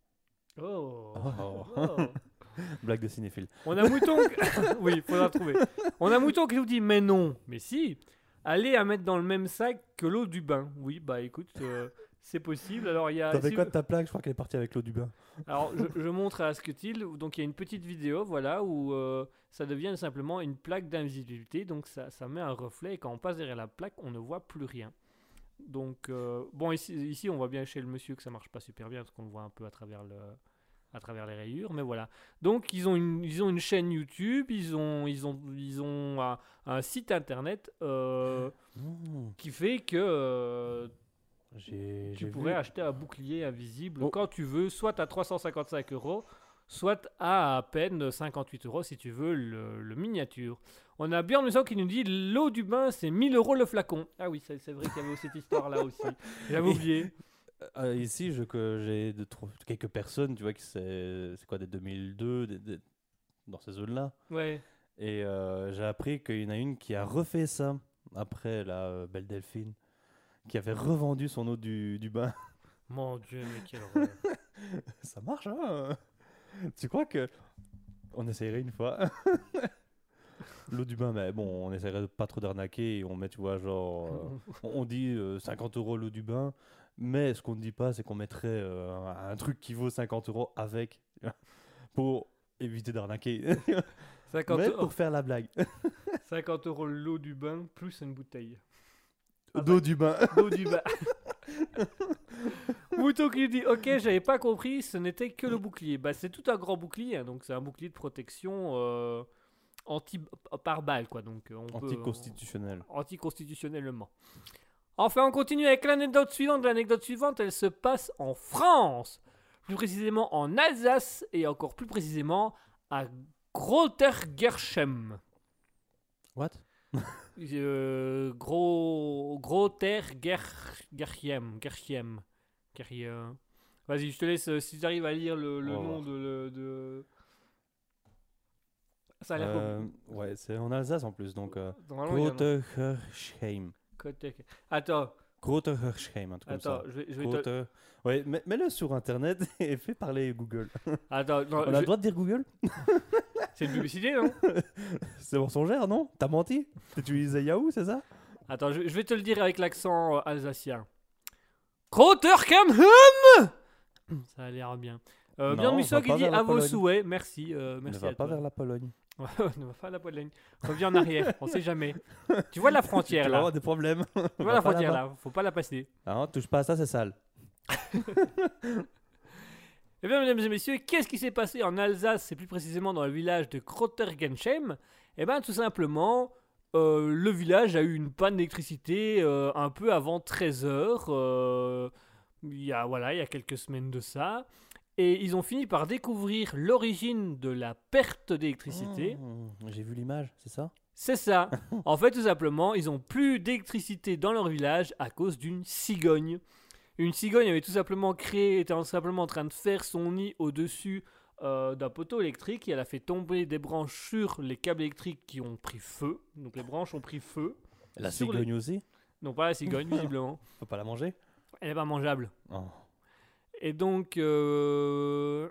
Oh. Oh. Oh. [LAUGHS] Blague de cinéphile. On a Mouton. qui- [LAUGHS] oui, faudra trouver. On a Mouton qui nous dit mais non, mais si. Allez à mettre dans le même sac que l'eau du bain. Oui, bah écoute, euh, c'est possible. Alors il y a. T'as fait si quoi vous- de ta plaque? Je crois qu'elle est partie avec l'eau du bain. Alors je, [LAUGHS] je montre à Asketil. Donc il y a une petite vidéo, voilà, où euh, ça devient simplement une plaque d'invisibilité. Donc ça, ça met un reflet et quand on passe derrière la plaque, on ne voit plus rien. Donc euh, bon ici, ici on voit bien chez le monsieur que ça marche pas super bien parce qu'on le voit un peu à travers le à travers les rayures, mais voilà. Donc ils ont une, ils ont une chaîne YouTube, ils ont, ils ont, ils ont un, un site internet euh, qui fait que tu pourrais vu. acheter un bouclier invisible Oh. quand tu veux, soit à 355 euros, soit à à peine 58 euros si tu veux le, le miniature. On a Björn Musso qui nous dit l'eau du bain c'est 1000 euros le flacon. Ah oui, c'est vrai qu'il y avait cette histoire là [LAUGHS] aussi. J'avais oublié. [LAUGHS] Euh, ici, je, que j'ai quelques personnes, tu vois, qui c'est c'est quoi, des 2002, des- des- dans ces zones-là. Ouais. Et euh, j'ai appris qu'il y en a une qui a refait ça après la euh, belle Delphine, qui avait revendu son eau du, du bain. Mon dieu, mais quelle horreur. [LAUGHS] ça marche, hein Tu crois que on essayerait une fois? [LAUGHS] L'eau du bain, mais bon, on essaierait de pas trop d'arnaquer et on met, tu vois, genre, euh, on, dit euh, 50 euros l'eau du bain, mais ce qu'on ne dit pas, c'est qu'on mettrait euh, un, truc qui vaut 50 euros avec [LAUGHS] pour éviter d'arnaquer, 50, mais euros- pour faire la blague. 50 euros l'eau du bain plus une bouteille. D'eau du bain. [LAUGHS] L'eau du bain. [LAUGHS] Mouton qui dit Ok, j'avais pas compris, ce n'était que le bouclier. Bah, c'est tout un grand bouclier, hein, donc c'est un bouclier de protection euh, anti par balle, quoi. Donc euh, on peut- Anticonstitutionnel. anticonstitutionnellement. Enfin, on continue avec l'anecdote suivante. L'anecdote suivante, elle se passe en France, plus précisément en Alsace et encore plus précisément à Grotergerchem. What? [LAUGHS] Euh, gros Grotergerchem. Gerchem. Gerchem. Vas-y, je te laisse euh, si tu arrives à lire le, le va nom de, le- de- Ça a l'air Euh, Ouais, c'est en Alsace en plus, donc euh, Normalement, il y en a- Grotergerschheim. Groter- Attends, Grotergerschheim, un truc comme ça. attends, je vais, je vais te... Grote- Ouais, mets- mets-le sur internet [LAUGHS] et fais parler Google. [LAUGHS] Attends, non, On a je- le droit de dire Google? [LAUGHS] C'est une publicité, non? C'est mensongère, non? T'as menti? T'utilisais Yahoo, c'est ça? Attends, je, je vais te le dire avec l'accent euh, alsacien. Groterkemhem Ça a l'air bien. Euh, Non, bien on Musso va qui dit à vos souhaits. Merci, euh, Ne merci va à pas toi. vers la Pologne. [LAUGHS] ne va pas à la Pologne. Reviens en arrière, on sait jamais. Tu vois la [LAUGHS] frontière Tu là avoir des problèmes. Tu [LAUGHS] vois la frontière là, faut pas la passer. Non, touche pas à ça, c'est sale. Eh bien, mesdames et messieurs, qu'est-ce qui s'est passé en Alsace, et plus précisément dans le village de Grotergensheim Eh bien, tout simplement, euh, le village a eu une panne d'électricité euh, un peu avant 13h. il, y a, voilà, il y a quelques semaines de ça. Et ils ont fini par découvrir l'origine de la perte d'électricité. Mmh, J'ai vu l'image, c'est ça? C'est ça. [LAUGHS] en fait, tout simplement, ils ont plus d'électricité dans leur village à cause d'une cigogne. Une cigogne avait tout simplement créé, était tout simplement en train de faire son nid au-dessus euh, d'un poteau électrique et elle a fait tomber des branches sur les câbles électriques qui ont pris feu. Donc les branches ont pris feu. La les- cigogne aussi? Non, pas la cigogne, [LAUGHS] visiblement. Faut pas la manger? Elle est pas mangeable. Oh. Et donc, euh,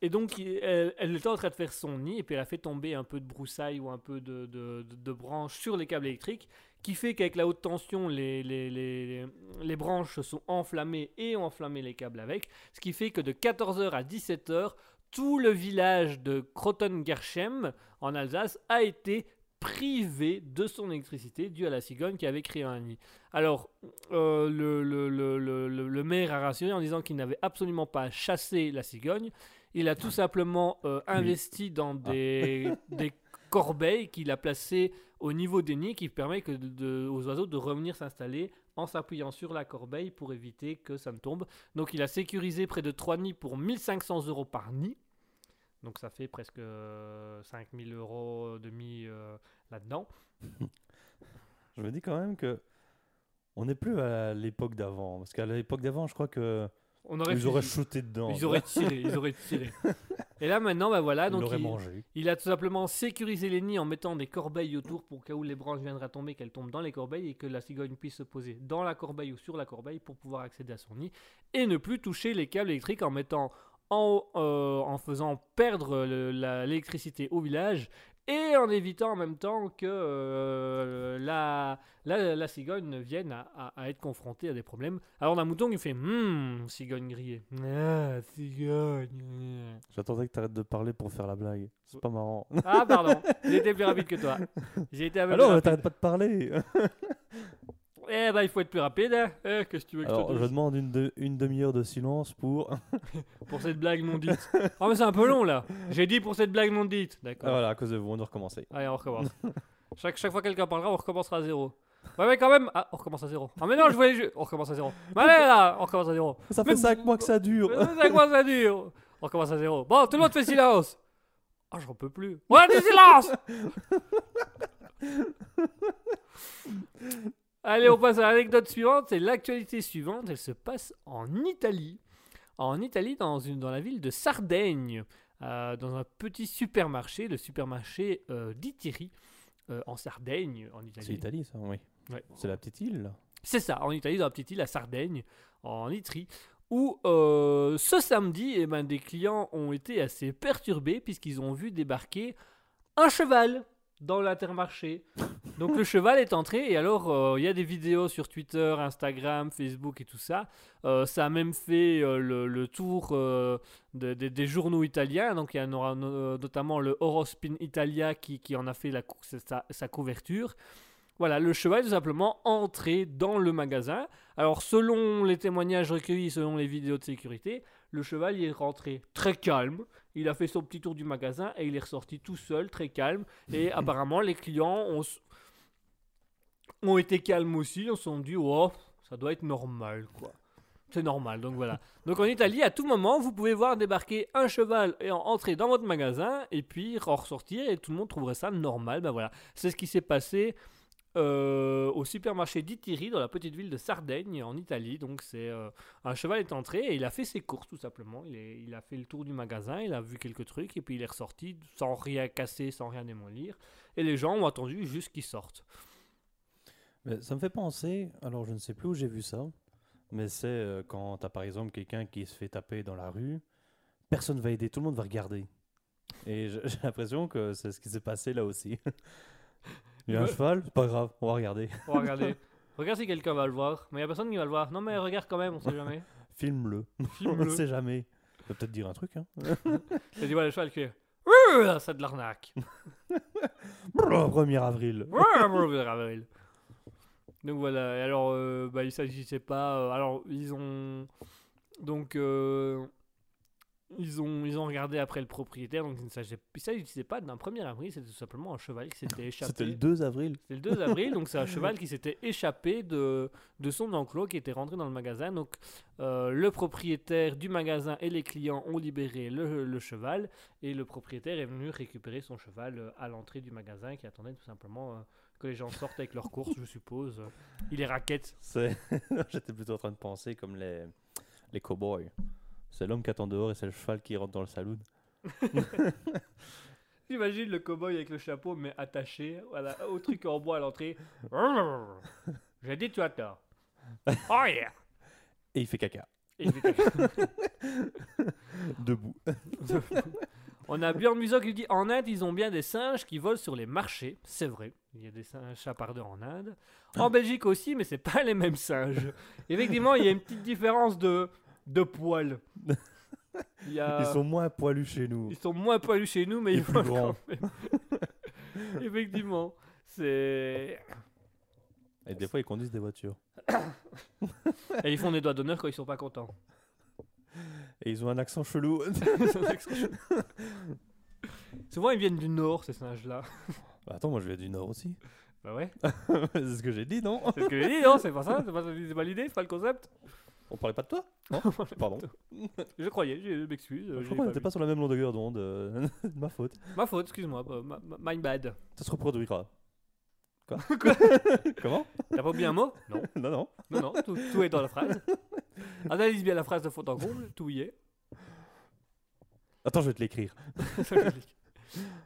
et donc elle, elle était en train de faire son nid et puis elle a fait tomber un peu de broussailles ou un peu de, branches sur les câbles électriques, qui fait qu'avec la haute tension, les, branches se sont enflammées et ont enflammé les câbles avec, ce qui fait que de 14h à 17h, tout le village de Kroton-Gerchem en Alsace a été privé de son électricité due à la cigogne qui avait créé un nid. Alors, euh, le, le- le- le- maire a rassuré en disant qu'il n'avait absolument pas chassé la cigogne. Il a tout simplement euh, investi dans des, [LAUGHS] des corbeilles qu'il a placées au niveau des nids qui permet que de- de- aux oiseaux de revenir s'installer en s'appuyant sur la corbeille pour éviter que ça ne tombe. Donc il a sécurisé près de 3 nids pour 1500 euros par nid. Donc ça fait presque euh, 5000 euros demi euh, là-dedans. [LAUGHS] Je me dis quand même que on n'est plus à l'époque d'avant. Parce qu'à l'époque d'avant, je crois que On aurait ils auraient shooté dedans. Ils auraient tiré, ils auraient tiré. [LAUGHS] Et là maintenant, bah voilà, donc il, mangé. il a tout simplement sécurisé les nids en mettant des corbeilles autour pour cas où les branches viendraient tomber, qu'elles tombent dans les corbeilles et que la cigogne puisse se poser dans la corbeille ou sur la corbeille pour pouvoir accéder à son nid et ne plus toucher les câbles électriques en mettant en, euh, en faisant perdre l'électricité au village et en évitant en même temps que euh, la, la, la cigogne ne vienne à, à- à être confrontée à des problèmes. Alors on a un mouton qui fait Hum, cigogne grillée. Ah, cigogne. J'attendais que tu arrêtes de parler pour faire la blague. C'est pas marrant. Ah, pardon, j'ai été plus rapide que toi. [LAUGHS] J'ai été Alors, rapide. t'arrêtes pas de parler. [LAUGHS] Eh ben, il faut être plus rapide. Hein. Eh, Qu'est-ce que tu veux que je Alors, te je dise demande une, de- une demi-heure de silence pour. [LAUGHS] Pour cette blague non dite. Oh, mais c'est un peu long là. J'ai dit pour cette blague non dite. Ah, D'accord. voilà, à cause de vous, on doit recommencer. Allez, on recommence. [LAUGHS] chaque, chaque fois que quelqu'un parlera, on recommencera à zéro. Ouais, mais quand même. Ah, on recommence à zéro. Ah, mais non, je voulais. ju- On recommence à zéro. Mais allez là, on recommence à zéro. Ça Mais- fait 5 mois que ça dure. Mais C'est quoi ça dure On recommence à zéro. Bon, tout le monde fait silence. Oh, j'en peux plus. Ouais, du silence [LAUGHS] Allez, on passe à l'anecdote suivante. C'est l'actualité suivante. Elle se passe en Italie. En Italie, dans, une, dans la ville de Sardaigne. euh, dans un petit supermarché, le supermarché euh, d'Itiri, euh, en Sardaigne, en C'est Italie. l'Italie, ça, oui. Ouais. C'est la petite île, là. C'est ça, en Italie, dans la petite île à Sardaigne, en Itrie, où euh, ce samedi, eh ben, des clients ont été assez perturbés puisqu'ils ont vu débarquer un cheval dans l'intermarché. Donc le cheval est entré et alors euh, il y a des vidéos sur Twitter, Instagram, Facebook et tout ça. Euh, ça a même fait euh, le, tour de- de- des journaux italiens. Donc il y en aura no- notamment le Horospin Italia qui, en a fait sa- couverture. Voilà, le cheval est tout simplement entré dans le magasin. Alors, selon les témoignages recueillis, selon les vidéos de sécurité, le cheval est rentré très calme. Il a fait son petit tour du magasin et il est ressorti tout seul, très calme. Et [LAUGHS] apparemment, les clients ont, été calmes aussi. Ils se sont dit, oh, ça doit être normal, quoi. C'est normal, donc voilà. [LAUGHS] Donc en Italie, à tout moment, vous pouvez voir débarquer un cheval et en- entrer dans votre magasin et puis en ressortir et tout le monde trouverait ça normal. Ben voilà, c'est ce qui s'est passé euh, au supermarché d'Itiri dans la petite ville de Sardaigne en Italie. Donc c'est euh, un cheval est entré et il a fait ses courses tout simplement. Il, a fait le tour du magasin, il a vu quelques trucs et puis il est ressorti sans rien casser, sans rien démolir. Et les gens ont attendu juste qu'il sorte. Ça me fait penser, alors je ne sais plus où j'ai vu ça, mais c'est euh, quand tu as par exemple quelqu'un qui se fait taper dans la rue, personne va aider, tout le monde va regarder. Et [LAUGHS] j'ai l'impression que c'est ce qui s'est passé là aussi. [LAUGHS] Il y a un cheval, c'est pas grave, on va regarder. On va regarder. [LAUGHS] Regarde si quelqu'un va le voir. Mais il n'y a personne qui va le voir. Non mais regarde quand même, on sait jamais. [LAUGHS] Filme-le, [LAUGHS] on Filme-le. ne sait jamais. Ça peut peut-être dire un truc, hein. Tu vois le cheval qui C'est de l'arnaque. 1er avril. avril. Donc voilà, et alors euh, bah, il s'agissait pas. euh, alors ils ont. Donc euh, ils ont, ils ont regardé après le propriétaire, donc il ne s'agissait pas d'un 1er avril, c'était tout simplement un cheval qui s'était [LAUGHS] échappé. C'était le 2 avril. C'est le 2 avril, donc c'est un [LAUGHS] cheval qui s'était échappé de, de son enclos, qui était rentré dans le magasin. Donc euh, le propriétaire du magasin et les clients ont libéré le, le cheval, et le propriétaire est venu récupérer son cheval euh, à l'entrée du magasin, qui attendait tout simplement euh, que les gens sortent avec leurs [LAUGHS] courses, je suppose. Il est raquette. J'étais plutôt en train de penser comme les, les cow-boys. C'est l'homme qui attend dehors et c'est le cheval qui rentre dans le saloon. [LAUGHS] J'imagine le cowboy avec le chapeau, mais attaché voilà, au truc en bois à l'entrée. [LAUGHS] J'ai dit tu as tort. [LAUGHS] Oh yeah! Et il fait caca. Et il fait caca. Debout. On a Björn Muso qui dit En Inde, ils ont bien des singes qui volent sur les marchés. C'est vrai, il y a des singes chapardeurs en Inde. En Belgique aussi, mais c'est pas les mêmes singes. Effectivement, il y a une petite différence de, de poils. [LAUGHS] Il y a- Ils sont moins poilus chez nous. ils sont moins poilus chez nous, mais Et ils plus volent grands. [LAUGHS] Effectivement, c'est. Et des fois, ils conduisent des voitures. [COUGHS] Et ils font des doigts d'honneur quand ils sont pas contents. Et [LAUGHS] ils ont un accent chelou. Souvent, ils viennent du nord, ces singes-là. Bah, Attends, moi je viens du Nord aussi. Bah ouais. c'est ce que j'ai dit, non? C'est ce que j'ai dit, non? C'est pas ça C'est pas, c'est pas l'idée C'est pas le concept On parlait pas de toi [LAUGHS] Pardon. [LAUGHS] Je croyais, je m'excuse. Je crois qu'on n'était pas sur la même longueur d'onde. euh, [LAUGHS] ma faute. Ma faute, excuse-moi. ma- ma- My bad. Ça se reproduira. Quoi Quoi Comment T'as pas oublié un mot Non. Non, non. Non, non, tout, tout est dans la phrase. Analyse bien la phrase de fond en comble, tout y est. Attends, je vais te l'écrire.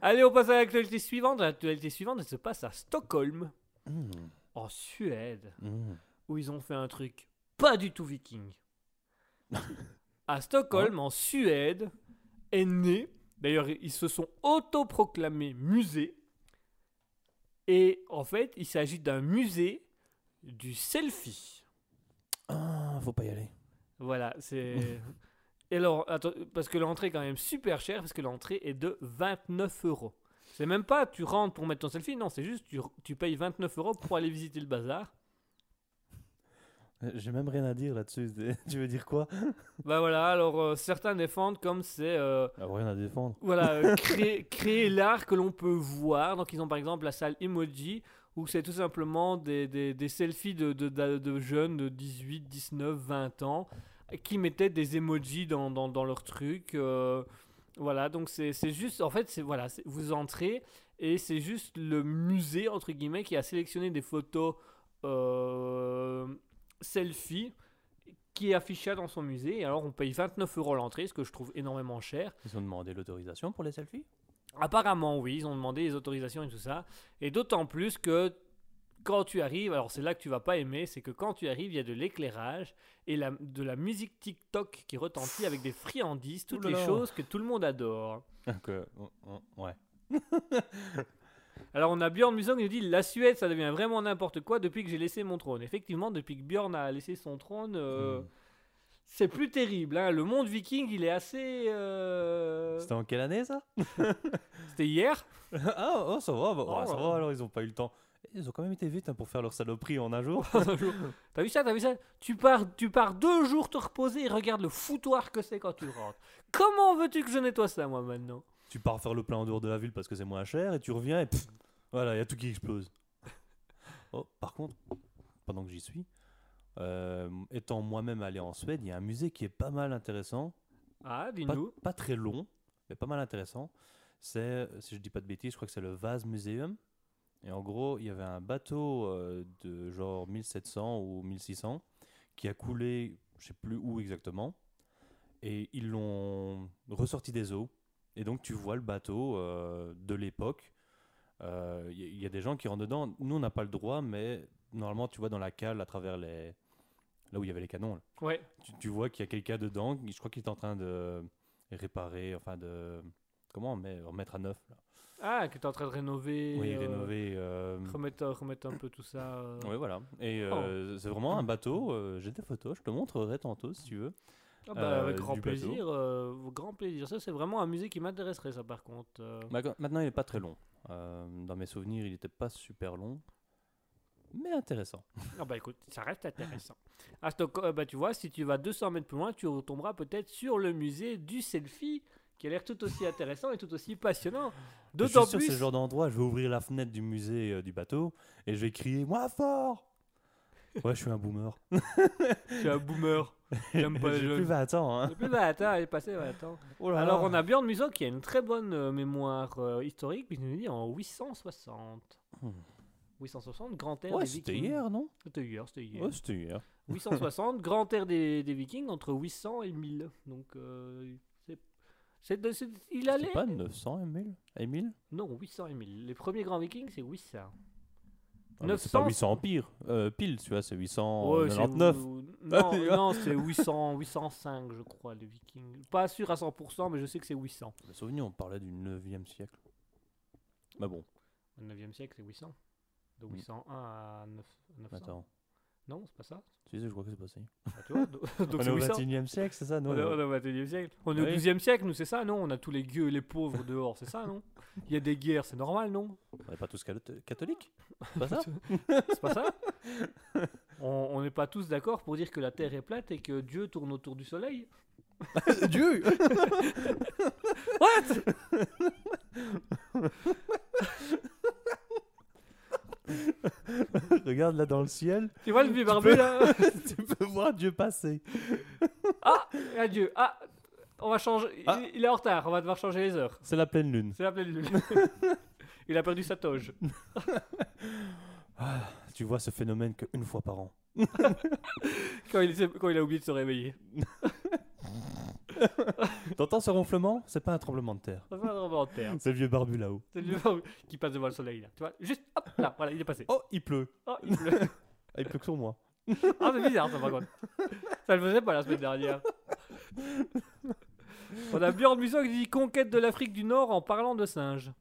Allez, on passe à l'actualité suivante. L'actualité suivante, elle se passe à Stockholm, Hmm, en Suède, hmm. où ils ont fait un truc pas du tout viking. [LAUGHS] à Stockholm, en Suède, est né. D'ailleurs, ils se sont autoproclamés musée. Et en fait, il s'agit d'un musée du selfie. Ah, faut pas y aller. Voilà, c'est. [LAUGHS] Et alors, attends, parce que l'entrée est quand même super chère, parce que l'entrée est de 29 euros. C'est même pas tu rentres pour mettre ton selfie, non, c'est juste tu, tu payes 29 euros pour aller visiter le bazar. [LAUGHS] J'ai même rien à dire là-dessus. [LAUGHS] tu veux dire quoi? [LAUGHS] Bah voilà, alors euh, certains défendent comme c'est euh, Ah, Rien à défendre. voilà, euh, créer, créer l'art que l'on peut voir. Donc ils ont par exemple la salle Emoji, où c'est tout simplement des, des, des selfies de, de, de- de jeunes de 18, 19, 20 ans qui mettaient des emojis dans, dans, dans leur truc. voilà, donc c'est juste, en fait, voilà, vous entrez et c'est juste le musée, entre guillemets, qui a sélectionné des photos euh, selfies qui est affichée dans son musée. Et alors on paye 29 euros l'entrée, ce que je trouve énormément cher. Ils ont demandé l'autorisation pour les selfies? Apparemment, oui, ils ont demandé les autorisations et tout ça. Et d'autant plus que quand tu arrives, alors c'est là que tu vas pas aimer, c'est que quand tu arrives, il y a de l'éclairage et la- de la musique TikTok qui retentit avec des friandises, toutes les choses que tout le monde adore. [LAUGHS] Euh, oh, oh, ouais. [LAUGHS] Alors on a Björn Muson qui nous dit La Suède, ça devient vraiment n'importe quoi depuis que j'ai laissé mon trône. Effectivement, depuis que Björn a laissé son trône, euh, Hmm. c'est plus terrible. hein. Le monde viking, il est assez. euh, C'était en quelle année ça? [LAUGHS] C'était hier [LAUGHS] ah, oh, ça va, bah, ouais, Oh. ça va alors, ils ont pas eu le temps. Ils ont quand même été vite hein, pour faire leur saloperie en un jour. [LAUGHS] Un jour. T'as vu ça, t'as vu ça? Tu pars, tu pars deux jours te reposer et regarde le foutoir que c'est quand tu rentres. Comment veux-tu que je nettoie ça, moi, maintenant? Tu pars faire le plein en dehors de la ville parce que c'est moins cher et tu reviens et pff, voilà, il y a tout qui explose. [LAUGHS] Oh, par contre, pendant que j'y suis, euh, étant moi-même allé en Suède, il y a un musée qui est pas mal intéressant, Ah, pas, dis-nous. pas très long, mais pas mal intéressant. C'est, si je dis pas de bêtises, je crois que c'est le Vase Museum. Et en gros, il y avait un bateau euh, de genre 1700 ou 1600 qui a coulé, je sais plus où exactement, et ils l'ont ressorti des eaux. Et donc tu vois le bateau euh, de l'époque. Euh, Il y, il y a des gens qui rentrent dedans. Nous, on n'a pas le droit, mais normalement, tu vois dans la cale à travers les là où il y avait les canons. là. Ouais. Tu, tu vois qu'il y a quelqu'un dedans. qui- Je crois qu'il est en train de réparer, enfin de comment mais remettre à neuf. Là. Ah, que t'es en train de rénover. Oui, euh, rénover. euh, Remettre, remettre un peu tout ça. euh. Oui, voilà. Et Oh. euh, c'est vraiment un bateau. euh, J'ai des photos, je te montrerai tantôt si tu veux. Ah bah, euh, avec grand du bateau. plaisir. euh, grand plaisir. Ça, c'est vraiment un musée qui m'intéresserait, ça, par contre. euh. Ma- Maintenant, il n'est pas très long. Euh, dans mes souvenirs, il n'était pas super long. mais intéressant. Ah bah écoute, ça reste intéressant. À Stockholm, bah tu vois, si tu vas 200 mètres plus loin, tu retomberas peut-être sur le musée du selfie, qui a l'air tout aussi intéressant et tout aussi passionnant. D'autant plus. c'est le genre d'endroit, je vais ouvrir la fenêtre du musée euh, du bateau et je vais crier Moi fort Ouais, je suis un boomer. [LAUGHS] Je suis un boomer. J'aime pas les [LAUGHS] J'ai jeunes. plus 20 ans. Hein. Depuis 20 ans, elle est passée 20 ans. Oh là Alors là. on a Björn Muso qui a une très bonne euh, mémoire euh, historique, puisqu'il nous dit en 860. Hmm. 860, grand air Ouais, des c'était Vikings. hier, non? C'était hier, c'était hier. Ouais, c'était hier. 860, [LAUGHS] grand air des, des Vikings entre 800 et 1000. Donc euh, c'est, c'est de- c'est- il allait. C'était pas 900 et 1000 Et 1000 Non, 800 et 1000. Les premiers grands Vikings c'est 800. Ah, mais C'est pas 900, 800 pire. Euh, pile, tu vois, c'est Ouais, c'est 899. ou- Ah, [LAUGHS] non, vois. non, c'est 800, 805 je crois les Vikings. Pas sûr à 100%, mais je sais que c'est 800. Je me souviens, on parlait du 9e siècle. Mais bon, Le 9e siècle c'est 800. De Mm. 801 à 9, 900. attends. Non, c'est pas ça. Sais, je crois que c'est. Ah, tu vois, do- [LAUGHS] donc on est au 800. 21e siècle, c'est ça non On est, on est au 21e siècle. On est au Oui. 12e siècle, nous, c'est ça, non? On a tous les gueux et les pauvres dehors, c'est ça, non? Il y a des guerres, c'est normal, non? On n'est pas tous catholiques? C'est pas ça? [LAUGHS] C'est pas ça? On n'est pas tous d'accord pour dire que la Terre est plate et que Dieu tourne autour du Soleil? [LAUGHS] Dieu [LAUGHS] Regarde là dans le ciel, Tu vois le vieux barbu, peux- là [LAUGHS] tu peux voir Dieu passer. [LAUGHS] Ah Adieu Ah On va changer. il- Ah. Il, est en retard, on va devoir changer les heures. C'est la pleine lune. C'est la pleine lune. il a perdu sa toge. Tu vois ce phénomène qu'une fois par an. Quand il, s'est- quand il a oublié de se réveiller. [LAUGHS] T'entends ce ronflement? C'est pas un tremblement de terre. Ça fait un tremblement de terre. C'est le vieux barbu là-haut. C'est le vieux barbu qui passe devant le soleil, là. Tu vois Juste, hop, là, voilà, il est passé. Oh, il pleut. Oh, il pleut. [LAUGHS] Ah, il pleut que sur moi. [LAUGHS] Ah, c'est bizarre ça par contre. Ça le faisait pas la semaine dernière. On a Björn Musso qui dit conquête de l'Afrique du Nord en parlant de singes.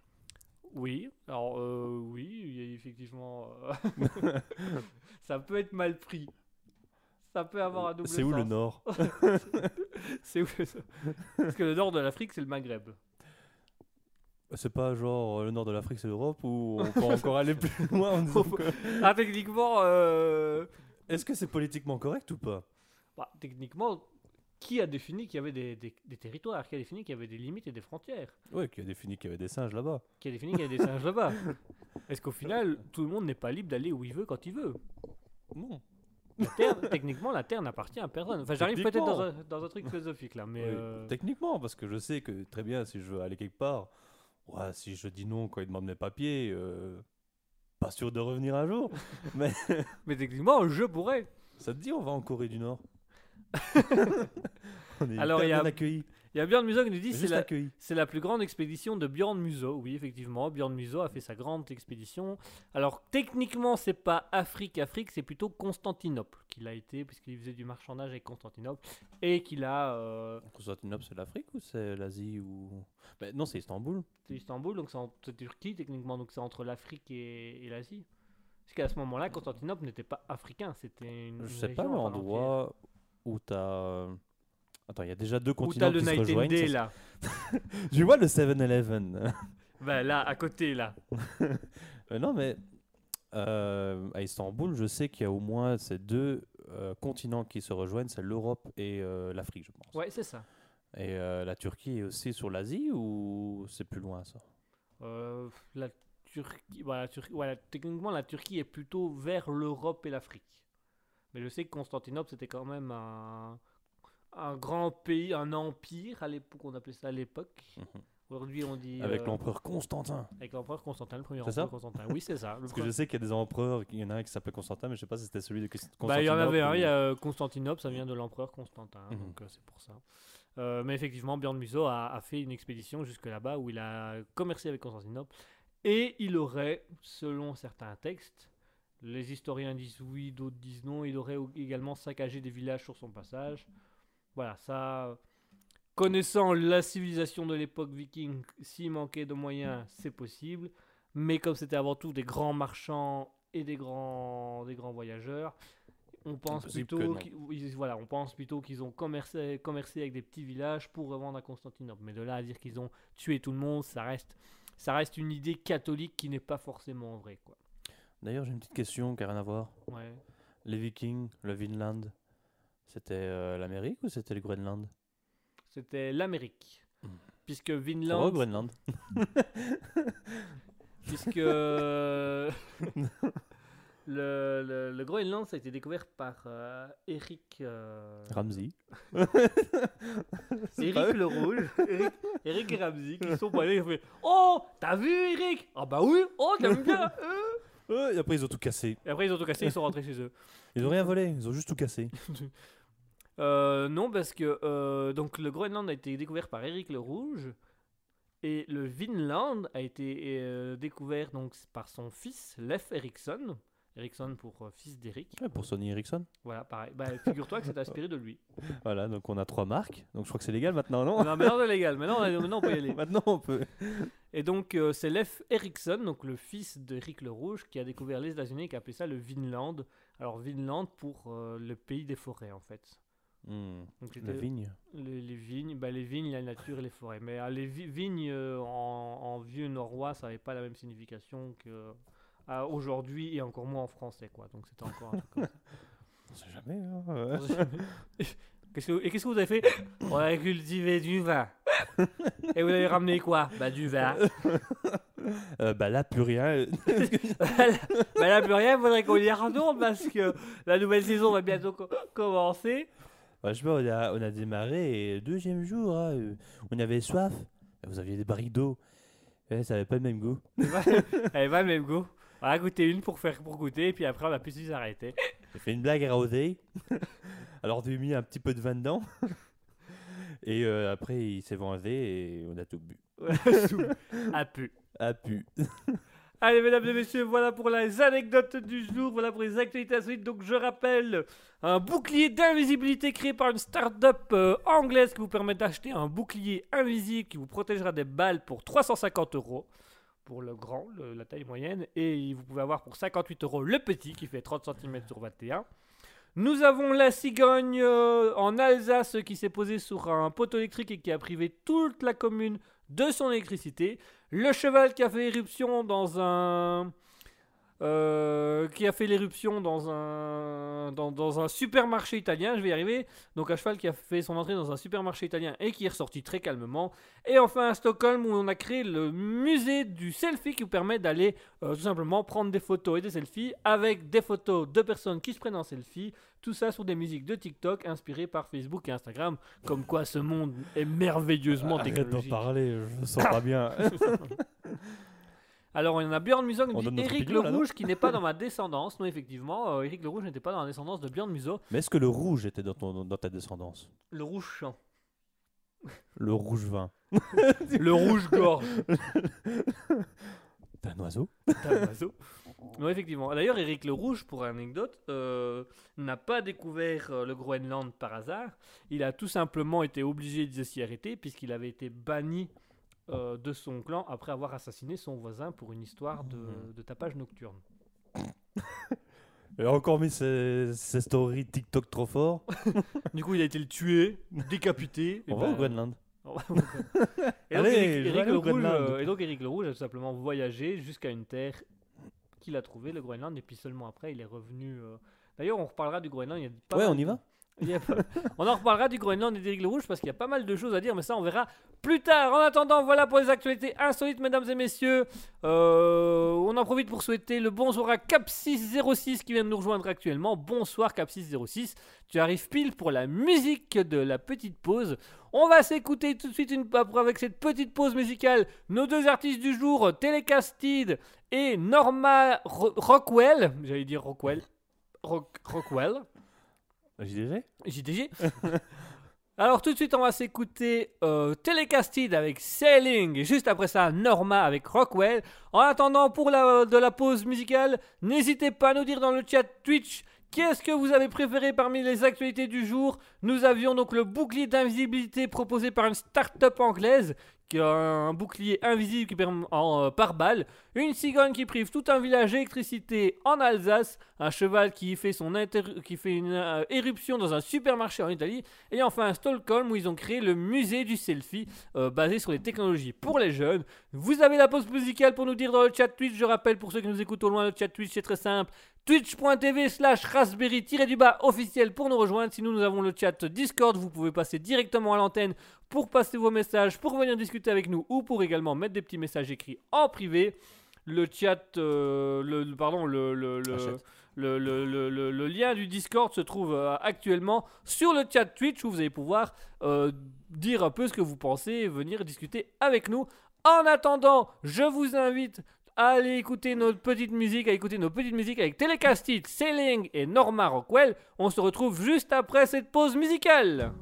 Oui, alors euh, oui, effectivement. euh, ça peut être mal pris. Ça peut avoir un double C'est où le nord [LAUGHS] C'est où le- Parce que le nord de l'Afrique, c'est le Maghreb. C'est pas genre euh, le nord de l'Afrique, c'est l'Europe ou on peut encore [LAUGHS] aller plus loin en disant que- Ah, techniquement, euh, Est-ce que c'est politiquement correct ou pas? Bah, techniquement, qui a défini qu'il y avait des, des- des territoires? Qui a défini qu'il y avait des limites et des frontières? Ouais, qui a défini qu'il y avait des singes là-bas. qui a défini qu'il y a des singes là-bas? [LAUGHS] Est-ce qu'au final, tout le monde n'est pas libre d'aller où il veut quand il veut? Non. La terre, Techniquement, la Terre n'appartient à personne. Enfin, j'arrive peut-être dans dans un truc philosophique là, mais... Oui, euh, Techniquement, parce que je sais que très bien, si je veux aller quelque part, ouais, si je dis non quand ils demandent mes papiers, euh, pas sûr de revenir un jour. [LAUGHS] Mais [LAUGHS] Mais techniquement, je pourrais. ça te dit, on va en Corée du Nord? [LAUGHS] On est Alors, il y a- bien accueillis. Il y a Björn Muso qui nous dit c'est la, c'est la plus grande expédition de Björn Muso. Oui, effectivement, Björn Muso a fait sa grande expédition. Alors, techniquement, c'est pas Afrique-Afrique, c'est plutôt Constantinople qu'il a été, puisqu'il faisait du marchandage avec Constantinople, et qu'il a... euh, Constantinople, c'est l'Afrique ou c'est l'Asie ou... Ben, non, c'est Istanbul. c'est Istanbul, donc c'est en c'est Turquie techniquement, donc c'est entre l'Afrique et, et l'Asie. Parce qu'à ce moment-là, Constantinople n'était pas africain, c'était une. Je sais pas région à part entière. l'endroit où t'as... euh, Attends, il y a déjà deux continents le qui se Night and rejoignent. Day ça- là. [LAUGHS] Tu vois le 7-Eleven [LAUGHS] Ben là, à côté là. [LAUGHS] Non, mais euh, à Istanbul, je sais qu'il y a au moins ces deux euh, continents qui se rejoignent, c'est l'Europe et euh, l'Afrique, je pense. Ouais, c'est ça. Et la Turquie est aussi sur l'Asie ou c'est plus loin ça? La Turquie, voilà, techniquement la Turquie est plutôt vers l'Europe et l'Afrique. Mais je sais que Constantinople c'était quand même un, un grand pays, un empire à l'époque, on appelait ça à l'époque. Mhm. Aujourd'hui on dit. Avec euh, l'empereur Constantin. Avec l'empereur Constantin, le premier empereur ça Constantin. Oui, c'est ça. [LAUGHS] Parce que je sais qu'il y a des empereurs, il y en a un qui s'appelle Constantin, mais je sais pas si c'était celui de Constantinople. Bah, il y en avait un, ou- il y a euh, Constantinople, ça vient de l'empereur Constantin, Mhm. donc euh, c'est pour ça. Euh, mais effectivement, Björn Muso a, a fait une expédition jusque là-bas où il a commercé avec Constantinople et il aurait, selon certains textes, les historiens disent oui, d'autres disent non, il aurait au- également saccagé des villages sur son passage. Voilà, ça. Connaissant la civilisation de l'époque viking, s'il manquait de moyens, c'est possible. Mais comme c'était avant tout des grands marchands et des grands, des grands voyageurs, on pense plutôt qu'ils, ils- voilà, on pense plutôt qu'ils ont commercé, commercé avec des petits villages pour revendre à Constantinople. Mais de là à dire qu'ils ont tué tout le monde, ça reste, ça reste une idée catholique qui n'est pas forcément vraie. Quoi. D'ailleurs, j'ai une petite question qui n'a rien à voir. Ouais. Les Vikings, le Vinland, c'était euh, l'Amérique ou c'était le Groenland? C'était l'Amérique. Hmm. Puisque Vinland. Groenland [LAUGHS] puisque [LAUGHS] le, le, le Groenland, ça a été découvert par euh, Eric. euh, Ramsey. [LAUGHS] Eric le Rouge. Eric, Eric et Ramsey qui sont pas allés. Ils ont fait Oh, t'as vu Eric Ah bah oui, oh, t'aimes bien euh et après, ils ont tout cassé. Et après, ils ont tout cassé, ils sont rentrés chez eux. Ils ont rien volé, ils ont juste tout cassé. [LAUGHS] Euh, non, parce que euh, donc le Groenland a été découvert par Eric le Rouge et le Vinland a été euh, découvert donc par son fils Leif Erikson. Erikson pour euh, fils d'Eric. Ouais, pour Sony Ericsson. Voilà, pareil. Bah, figure-toi que c'est inspiré de lui. [LAUGHS] Voilà, donc on a trois marques. Donc je crois que c'est légal maintenant, non? Non, maintenant c'est légal. Maintenant, maintenant on peut y aller. [LAUGHS] Maintenant on peut. Et donc euh, c'est Leif Erikson, donc le fils d'Eric le Rouge, qui a découvert les États-Unis et qui a appelé ça le Vinland. Alors Vinland pour euh, le pays des forêts en fait. Hmm, Donc La c'était- vigne. Les, les vignes, bah les vignes, la nature et les forêts. Mais euh, les vi- vignes en, en vieux norrois, ça n'avait pas la même signification que euh, aujourd'hui et encore moins en français, quoi. Donc c'était encore un truc comme [LAUGHS] On sait jamais. hein, ouais. ça. Qu'est-ce que- et qu'est-ce que vous avez fait? On a cultivé du vin. Et vous avez ramené quoi? Bah du vin. Euh, bah là, plus rien. [LAUGHS] bah là, plus rien, il faudrait qu'on y retourne parce que la nouvelle saison va bientôt co- commencer. Pas, on a, on a démarré et le deuxième jour, hein, euh, on avait soif. Vous aviez des barriques d'eau. Ouais, ça avait pas le même goût. [LAUGHS] Elle va le même goût. On a goûté une pour faire pour goûter, et puis après on a pu s'arrêter. J'ai fait une blague à Rosé. [LAUGHS] Alors, j'ai mis un petit peu de vin dedans. [LAUGHS] Et euh, après, il s'est vengé et on a tout bu. [LAUGHS] A pu. A pu. Allez, mesdames et messieurs, voilà pour les anecdotes du jour, voilà pour les actualités insolites. Donc, je rappelle un bouclier d'invisibilité créé par une start-up euh, anglaise qui vous permet d'acheter un bouclier invisible qui vous protégera des balles pour 350 euros pour le grand, la taille moyenne, et vous pouvez avoir pour 58 euros le petit qui fait 30 cm sur 21. Nous avons la cigogne euh, en Alsace qui s'est posée sur un poteau électrique et qui a privé toute la commune de son électricité. Le cheval qui a fait éruption dans un. Euh, qui a fait l'éruption dans un, dans, dans un supermarché italien, je vais y arriver. Donc un cheval qui a fait son entrée dans un supermarché italien et qui est ressorti très calmement. Et enfin à Stockholm où on a créé le musée du selfie qui vous permet d'aller euh, tout simplement prendre des photos et des selfies avec des photos de personnes qui se prennent en selfie. Tout ça sur des musiques de TikTok inspirées par Facebook et Instagram. Comme quoi ce monde est merveilleusement Arrête d'en technologique. parler, je me sens pas bien. [LAUGHS] [LAUGHS] Alors, il y en a Björn Musso qui On dit Eric le Rouge qui n'est pas dans ma descendance. Non, effectivement, euh, Eric le Rouge n'était pas dans la descendance de Björn Musso. Mais est-ce que le rouge était dans, ton, dans ta descendance? Le rouge chant. Le rouge vin. [LAUGHS] le rouge gorge. T'es un oiseau? T'as un oiseau. [LAUGHS] Non, effectivement. D'ailleurs, Eric le Rouge, pour anecdote, euh, n'a pas découvert euh, le Groenland par hasard. Il a tout simplement été obligé de s'y arrêter puisqu'il avait été banni euh, de son clan après avoir assassiné son voisin pour une histoire de, de tapage nocturne. [LAUGHS] Il a encore mis ses, ses stories TikTok trop fort. [LAUGHS] Du coup, il a été le tué, décapité. et On va au ben, Groenland. Au. [LAUGHS] Et donc, Allez, Eric, le Rouge, Groenland. euh, et donc Eric le Rouge a tout simplement voyagé jusqu'à une terre qu'il a trouvée, le Groenland, et puis seulement après il est revenu. euh, D'ailleurs, on reparlera du Groenland. Il y a pas Ouais, mal on y de- va [LAUGHS] On en reparlera du Groenland et d'Éric le Rouge parce qu'il y a pas mal de choses à dire, mais ça on verra plus tard. En attendant, voilà pour les actualités insolites, mesdames et messieurs. Euh, on en profite pour souhaiter le bonsoir à Cap606 qui vient de nous rejoindre actuellement. Bonsoir Cap606. Tu arrives pile pour la musique de la petite pause. On va s'écouter tout de suite une, avec cette petite pause musicale nos deux artistes du jour, Telecasted et Norma Ro- Rockwell. J'allais dire Rockwell. Rock- Rockwell. JDG JDG. [LAUGHS] Alors tout de suite on va s'écouter euh, Telecasted avec Sailing et juste après ça Norma avec Rockwell. En attendant pour la, de la pause musicale, n'hésitez pas à nous dire dans le chat Twitch qu'est-ce que vous avez préféré parmi les actualités du jour? Nous avions donc le bouclier d'invisibilité proposé par une start-up anglaise qui a un bouclier invisible qui permet en, euh, par balle, une cigogne qui prive tout un village d'électricité en Alsace, un cheval qui fait, son qui fait une euh, éruption dans un supermarché en Italie, et enfin à Stockholm où ils ont créé le musée du selfie euh, basé sur les technologies pour les jeunes. Vous avez la pause musicale pour nous dire dans le chat Twitch, je rappelle pour ceux qui nous écoutent au loin, le chat Twitch c'est très simple, twitch.tv slash raspberry-du-bas officiel pour nous rejoindre. Sinon, nous avons le chat Discord. Vous pouvez passer directement à l'antenne pour passer vos messages, pour venir discuter avec nous ou pour également mettre des petits messages écrits en privé. Le chat, euh, le, pardon, le, le, le, Achète. le, le- le- le- le lien du Discord se trouve euh, actuellement sur le chat Twitch où vous allez pouvoir euh, dire un peu ce que vous pensez et venir discuter avec nous. En attendant, je vous invite à aller écouter notre petite musique, à écouter nos petites musiques avec Telecastit, Sailing et Norma Rockwell. On se retrouve juste après cette pause musicale.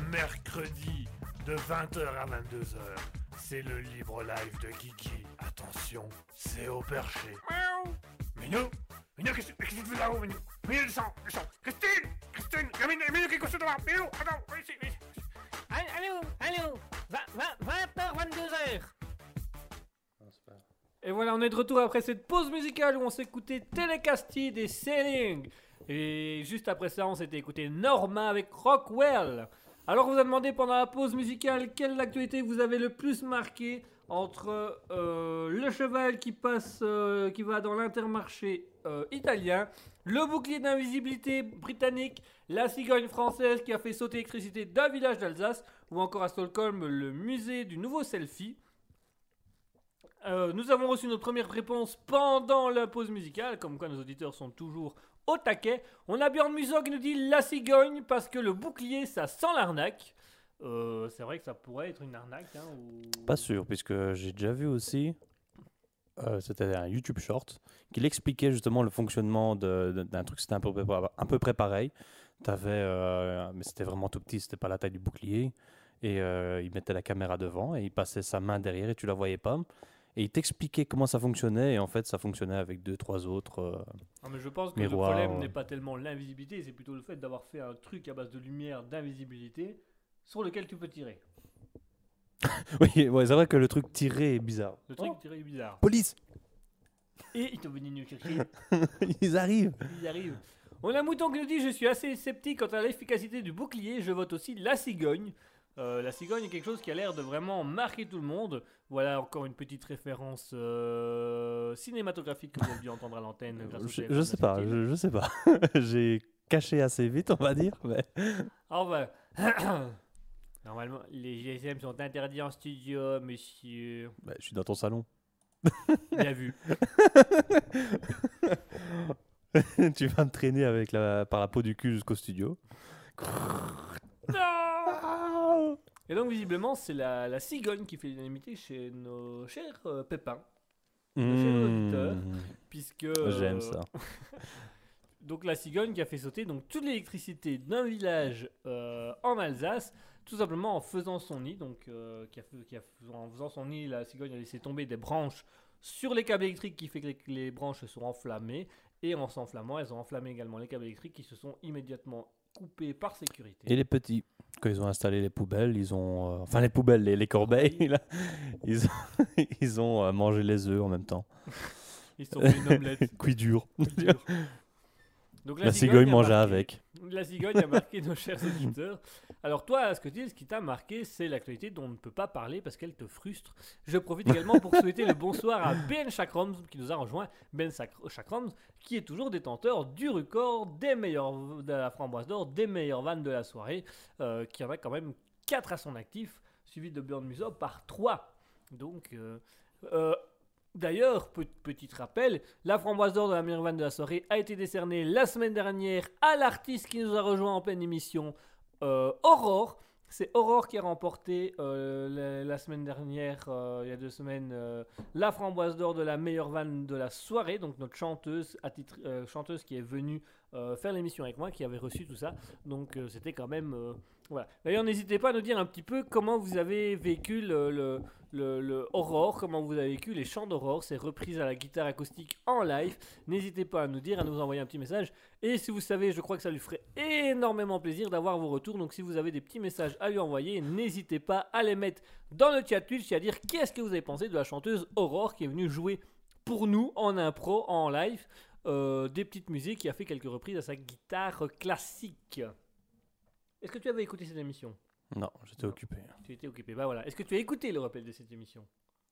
Le mercredi de 20h à 22h. C'est le libre live de Kiki. Attention, c'est au perché. Miaou Minou Minou, qu'est-ce qu'est-ce que tu fais là-haut, Minou? Minou, descends, descends Christine Christine Minou, Minou, qu'est-ce que tu fais là Minou, attends, viens ici, viens ici. Allô, allô 20h, 22h Et voilà, on est de retour après cette pause musicale où on s'est écouté Telecastid et Sailing. Et juste après ça, on s'était écouté Norma avec Rockwell. Alors, on vous a demandé pendant la pause musicale quelle actualité vous avez le plus marqué entre euh, le cheval qui passe, euh, qui va dans l'intermarché euh, italien, le bouclier d'invisibilité britannique, la cigogne française qui a fait sauter l'électricité d'un village d'Alsace, ou encore à Stockholm, le musée du nouveau selfie. Nous avons reçu notre première réponse pendant la pause musicale, comme quoi nos auditeurs sont toujours taquet. On a Björn Musso qui nous dit la cigogne parce que le bouclier ça sent l'arnaque. Euh, c'est vrai que ça pourrait être une arnaque. Hein, Pas sûr, puisque j'ai déjà vu aussi, euh, c'était un YouTube short, qu'il expliquait justement le fonctionnement d'un truc, c'était un peu, à peu près pareil. T'avais, euh, mais c'était vraiment tout petit, c'était pas la taille du bouclier. Et il mettait la caméra devant et il passait sa main derrière et tu la voyais pas. Et il t'expliquait comment ça fonctionnait et en fait ça fonctionnait avec deux, trois autres. euh, Non, mais je pense que le problème ouais. n'est pas tellement l'invisibilité, c'est plutôt le fait d'avoir fait un truc à base de lumière d'invisibilité sur lequel tu peux tirer. [LAUGHS] Oui, ouais, c'est vrai que le truc tiré est bizarre. Le truc Oh, tiré est bizarre. police Et ils t'ont venu nous chercher. [LAUGHS] Ils arrivent Il y arrive. On a Mouton qui nous dit Je suis assez sceptique quant à l'efficacité du bouclier. Je vote aussi la cigogne. Euh, la cigogne est quelque chose qui a l'air de vraiment marquer tout le monde. Voilà encore une petite référence euh, cinématographique que vous avez dû entendre à l'antenne. au je, sais pas, je, je sais pas. [LAUGHS] j'ai caché assez vite, on va dire. Mais... Enfin, [COUGHS] normalement, les GSM sont interdits en studio, monsieur. Bah, je suis dans ton salon. Bien vu. [LAUGHS] [LAUGHS] tu vas me traîner avec la, par la peau du cul jusqu'au studio. Non Et donc, visiblement, c'est la, la cigogne qui fait l'unanimité chez nos chers euh, pépins. Mmh, Puisque. euh, J'aime ça. [LAUGHS] Donc la cigogne qui a fait sauter donc toute l'électricité d'un village euh, en Alsace, tout simplement en faisant son nid. Donc euh, qui a fait- qui a en faisant son nid, la cigogne a laissé tomber des branches sur les câbles électriques, qui fait que les, que les branches se sont enflammées. Et en s'enflammant, elles ont enflammé également les câbles électriques, qui se sont immédiatement coupés par sécurité. Et les petits, quand ils ont installé les poubelles, ils ont. euh, enfin, les poubelles, les, les corbeilles, [LAUGHS] là, ils ont, [LAUGHS] ils ont euh, mangé les œufs en même temps. Ils sont fait une omelette. [LAUGHS] Cuit dur. Donc La cigogne a mangeait avec. [LAUGHS] La cigogne a marqué [LAUGHS] nos chers auditeurs. Alors toi, ce que tu dis, ce qui t'a marqué, c'est l'actualité dont on ne peut pas parler parce qu'elle te frustre. Je profite également pour [LAUGHS] souhaiter le bonsoir à Ben Chakroms qui nous a rejoint. Ben Chakroms qui est toujours détenteur du record des meilleurs de la framboise d'or, des meilleures vannes de la soirée, euh, qui en a quand même 4 à son actif, suivi de Björn Musso par 3. Donc, euh, euh, D'ailleurs, pe- petit rappel, la framboise d'or de la meilleure vanne de la soirée a été décernée la semaine dernière à l'artiste qui nous a rejoint en pleine émission, euh, Aurore. C'est Aurore qui a remporté euh, la, semaine dernière, euh, il y a deux semaines, la framboise d'or de la meilleure vanne de la soirée. Donc notre chanteuse, chanteuse qui est venue euh, faire l'émission avec moi, qui avait reçu tout ça. Donc euh, c'était quand même... euh, voilà. D'ailleurs, n'hésitez pas à nous dire un petit peu comment vous avez vécu le, le, le, le comment vous avez vécu les chants d'Aurore, ces reprises à la guitare acoustique en live. N'hésitez pas à nous dire, à nous envoyer un petit message. Et si vous savez, je crois que ça lui ferait énormément plaisir d'avoir vos retours. Donc si vous avez des petits messages à lui envoyer, n'hésitez pas à les mettre dans le chat Twitch et à dire qu'est-ce que vous avez pensé de la chanteuse Aurore qui est venue jouer pour nous en impro, en live, euh, des petites musiques, qui a fait quelques reprises à sa guitare classique. Est-ce que tu avais écouté cette émission? Non, j'étais occupé. Tu étais occupé. Bah voilà. Est-ce que tu as écouté le rappel de cette émission?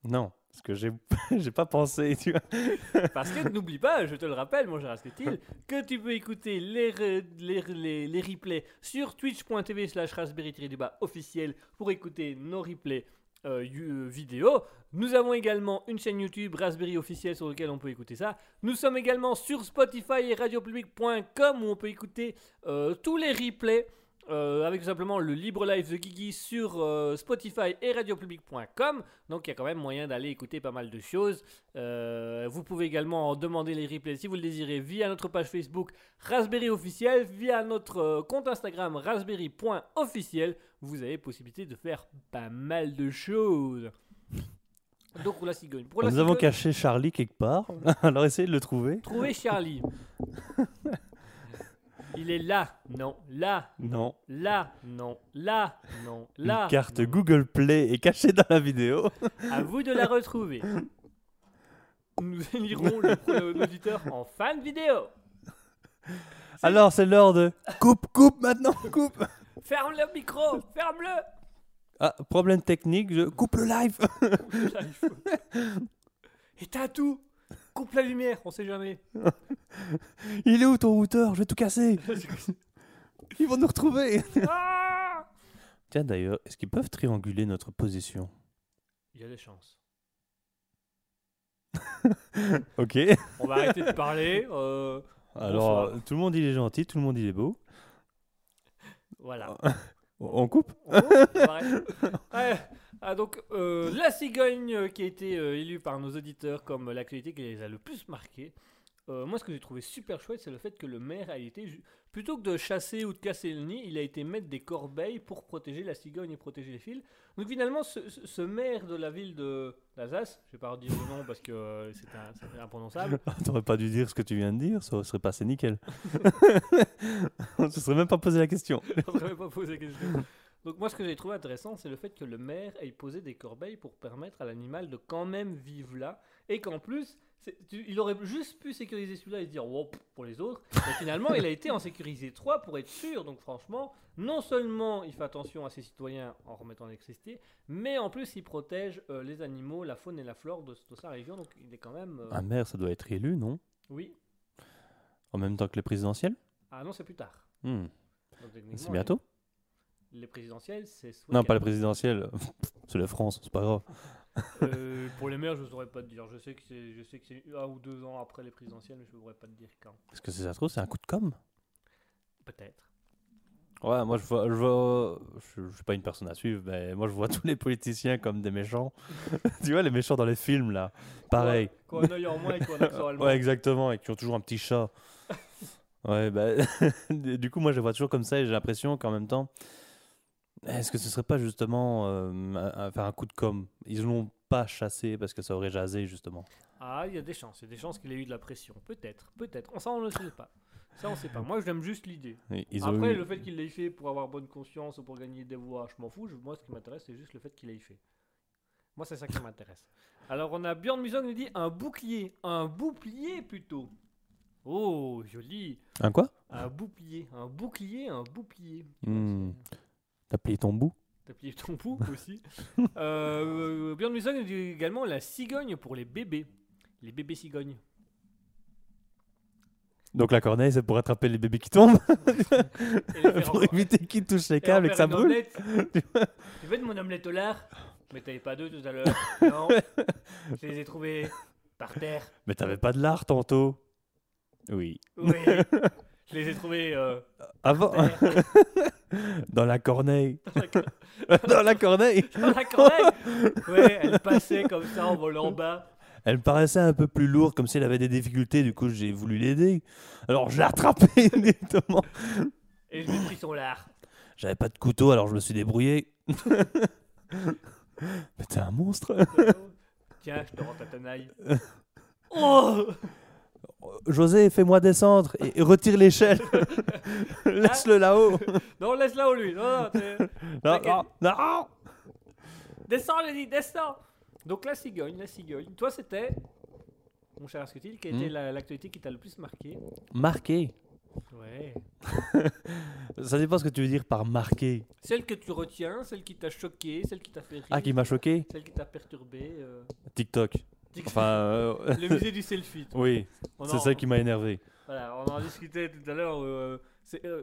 Non, parce que j'ai [LAUGHS] j'ai pas pensé, tu vois. [LAUGHS] Parce que n'oublie pas, je te le rappelle, mon cher Asketil, que tu peux écouter les, re- les, les, les replays sur twitch.tv slash raspberry officiel pour écouter nos replays euh, euh, vidéo. Nous avons également une chaîne YouTube Raspberry officielle sur laquelle on peut écouter ça. Nous sommes également sur Spotify et radiopublic.com où on peut écouter euh, tous les replays euh, avec tout simplement le libre live de Guigui sur euh, Spotify et radiopublic.com. Donc il y a quand même moyen d'aller écouter pas mal de choses. Euh, vous pouvez également en demander les replays si vous le désirez via notre page Facebook Raspberry officiel, via notre compte Instagram raspberry.officiel. Vous avez possibilité de faire pas mal de choses. Donc pour la cigogne. Pour la Nous avons caché Charlie quelque part. [LAUGHS] Alors essayez de le trouver. Trouvez Charlie. [LAUGHS] Il est là, non, là, Non. là, non, là, non, là. Une carte non. Google Play est cachée dans la vidéo. À vous de la retrouver. Nous élirons le l'auditeur en fan vidéo. Alors c'est l'heure de coupe, coupe maintenant, coupe. Ferme le micro, ferme-le. Ah, problème technique, je coupe le live. Éteins tout. Coupe la lumière, on sait jamais. [LAUGHS] Il est où ton routeur? Je vais tout casser. [LAUGHS] Ils vont nous retrouver. Ah Tiens d'ailleurs, est-ce qu'ils peuvent trianguler notre position? Il y a des chances. [LAUGHS] Ok. On va arrêter de parler. euh, Alors, Bonsoir. tout le monde il est gentil, tout le monde il est beau. voilà. On on coupe. Ouais. Ah, donc, euh, la cigogne euh, qui a été euh, élue par nos auditeurs comme l'actualité qui les a le plus marqué. Euh, moi, ce que j'ai trouvé super chouette, c'est le fait que le maire a été, plutôt que de chasser ou de casser le nid, il a été mettre des corbeilles pour protéger la cigogne et protéger les fils. Donc, finalement, ce, ce- ce maire de la ville de d'Alsace, je vais pas redire le nom parce que euh, c'est imprononçable, [LAUGHS] T'aurais pas dû dire ce que tu viens de dire, ça serait passé nickel. [LAUGHS] [LAUGHS] On se serait même pas posé la question. Je n'aurais pas posé la question. Donc moi, ce que j'ai trouvé intéressant, c'est le fait que le maire ait posé des corbeilles pour permettre à l'animal de quand même vivre là, et qu'en plus, tu- il aurait juste pu sécuriser celui-là et se dire wow, pour les autres, mais finalement, il a été en sécurisé trois pour être sûr. Donc franchement, non seulement il fait attention à ses citoyens en remettant l'électricité, mais en plus il protège euh, les animaux, la faune et la flore de, de sa région. Donc il est quand même, euh, Un maire, ça doit être élu, non? Oui. En même temps que les présidentielles Ah non, c'est plus tard. Hmm. C'est bientôt? Les, les présidentielles, c'est ce Non, pas les présidentielles. [LAUGHS] c'est la France, c'est pas grave. Euh, pour les maires, je ne saurais pas te dire. Je sais que c'est, je sais que c'est un ou deux ans après les présidentielles, mais je ne pourrais pas te dire quand. Est-ce que c'est ça trouve, c'est un coup de com? Peut-être. Ouais, moi je vois, je vois, je, je suis pas une personne à suivre, mais moi je vois [LAUGHS] tous les politiciens comme des méchants. [LAUGHS] tu vois les méchants dans les films là, pareil. Quoi, un œil en moins et quoi, un accent allemand. Ouais, exactement, et qui ont toujours un petit chat. ouais, bah, du coup moi je les vois toujours comme ça et j'ai l'impression qu'en même temps, est-ce que ce serait pas justement euh, un, un- faire un coup de com? Ils l'ont pas chassé parce que ça aurait jasé justement. Ah, il y a des chances. Il y a des chances qu'il ait eu de la pression. Peut-être, peut-être. On, ça, on ne sait pas. Ça, on sait pas. Moi, j'aime juste l'idée. Après, eu- le fait qu'il l'ait fait pour avoir bonne conscience ou pour gagner des voix, je m'en fous. Moi, ce qui m'intéresse, c'est juste le fait qu'il l'ait fait. Moi, c'est ça qui m'intéresse. Alors, on a Björn Muson qui nous dit un bouclier. Un bouclier plutôt. Oh, joli. Un quoi? Un bouclier. Un bouclier, un bouclier. Hmm. T'as plié ton bout T'as plié ton pouls aussi. [LAUGHS] euh, Björn Muson nous dit également la cigogne pour les bébés. Les bébés cigognes. Donc la corneille c'est pour attraper les bébés qui tombent, [LAUGHS] pour éviter qu'ils touchent les câbles et que ça brûle. [LAUGHS] tu veux de mon omelette au lard? Mais t'avais pas deux tout à l'heure. Non. Je les ai trouvés par terre. Mais t'avais pas de lard tantôt Oui. Oui. Je les ai trouvés euh, Avant, terre. [LAUGHS] dans la corneille. [LAUGHS] Dans la- [LAUGHS] dans la corneille Dans la corneille. Ouais, elle passait comme ça en volant bas. Elle me paraissait un peu plus lourde, comme si elle avait des difficultés, du coup j'ai voulu l'aider. Alors je l'ai attrapée directement. Et je lui ai pris son lard. J'avais pas de couteau, alors je me suis débrouillé. Mais t'es un monstre Tiens, je te rends ta tenaille. Oh José, fais-moi descendre et, et retire l'échelle. [LAUGHS] Laisse-le là-haut. Non, laisse là-haut lui. Non, non, Non, T'inquiète. non, non. Descends, dit, descends Donc la cigogne, la cigogne. Toi, c'était, mon cher Asketil, qui a été la- l'actualité qui t'a le plus marqué? Marqué. Ouais. [LAUGHS] Ça dépend ce que tu veux dire par marqué. Celle que tu retiens, celle qui t'a choqué, celle qui t'a fait rire, Ah, qui m'a choqué? Celle qui t'a perturbé. euh, TikTok. Enfin, euh, Le musée du selfie. toi. oui, c'est en- ça qui m'a énervé. Voilà, on en discutait tout à l'heure. euh, euh,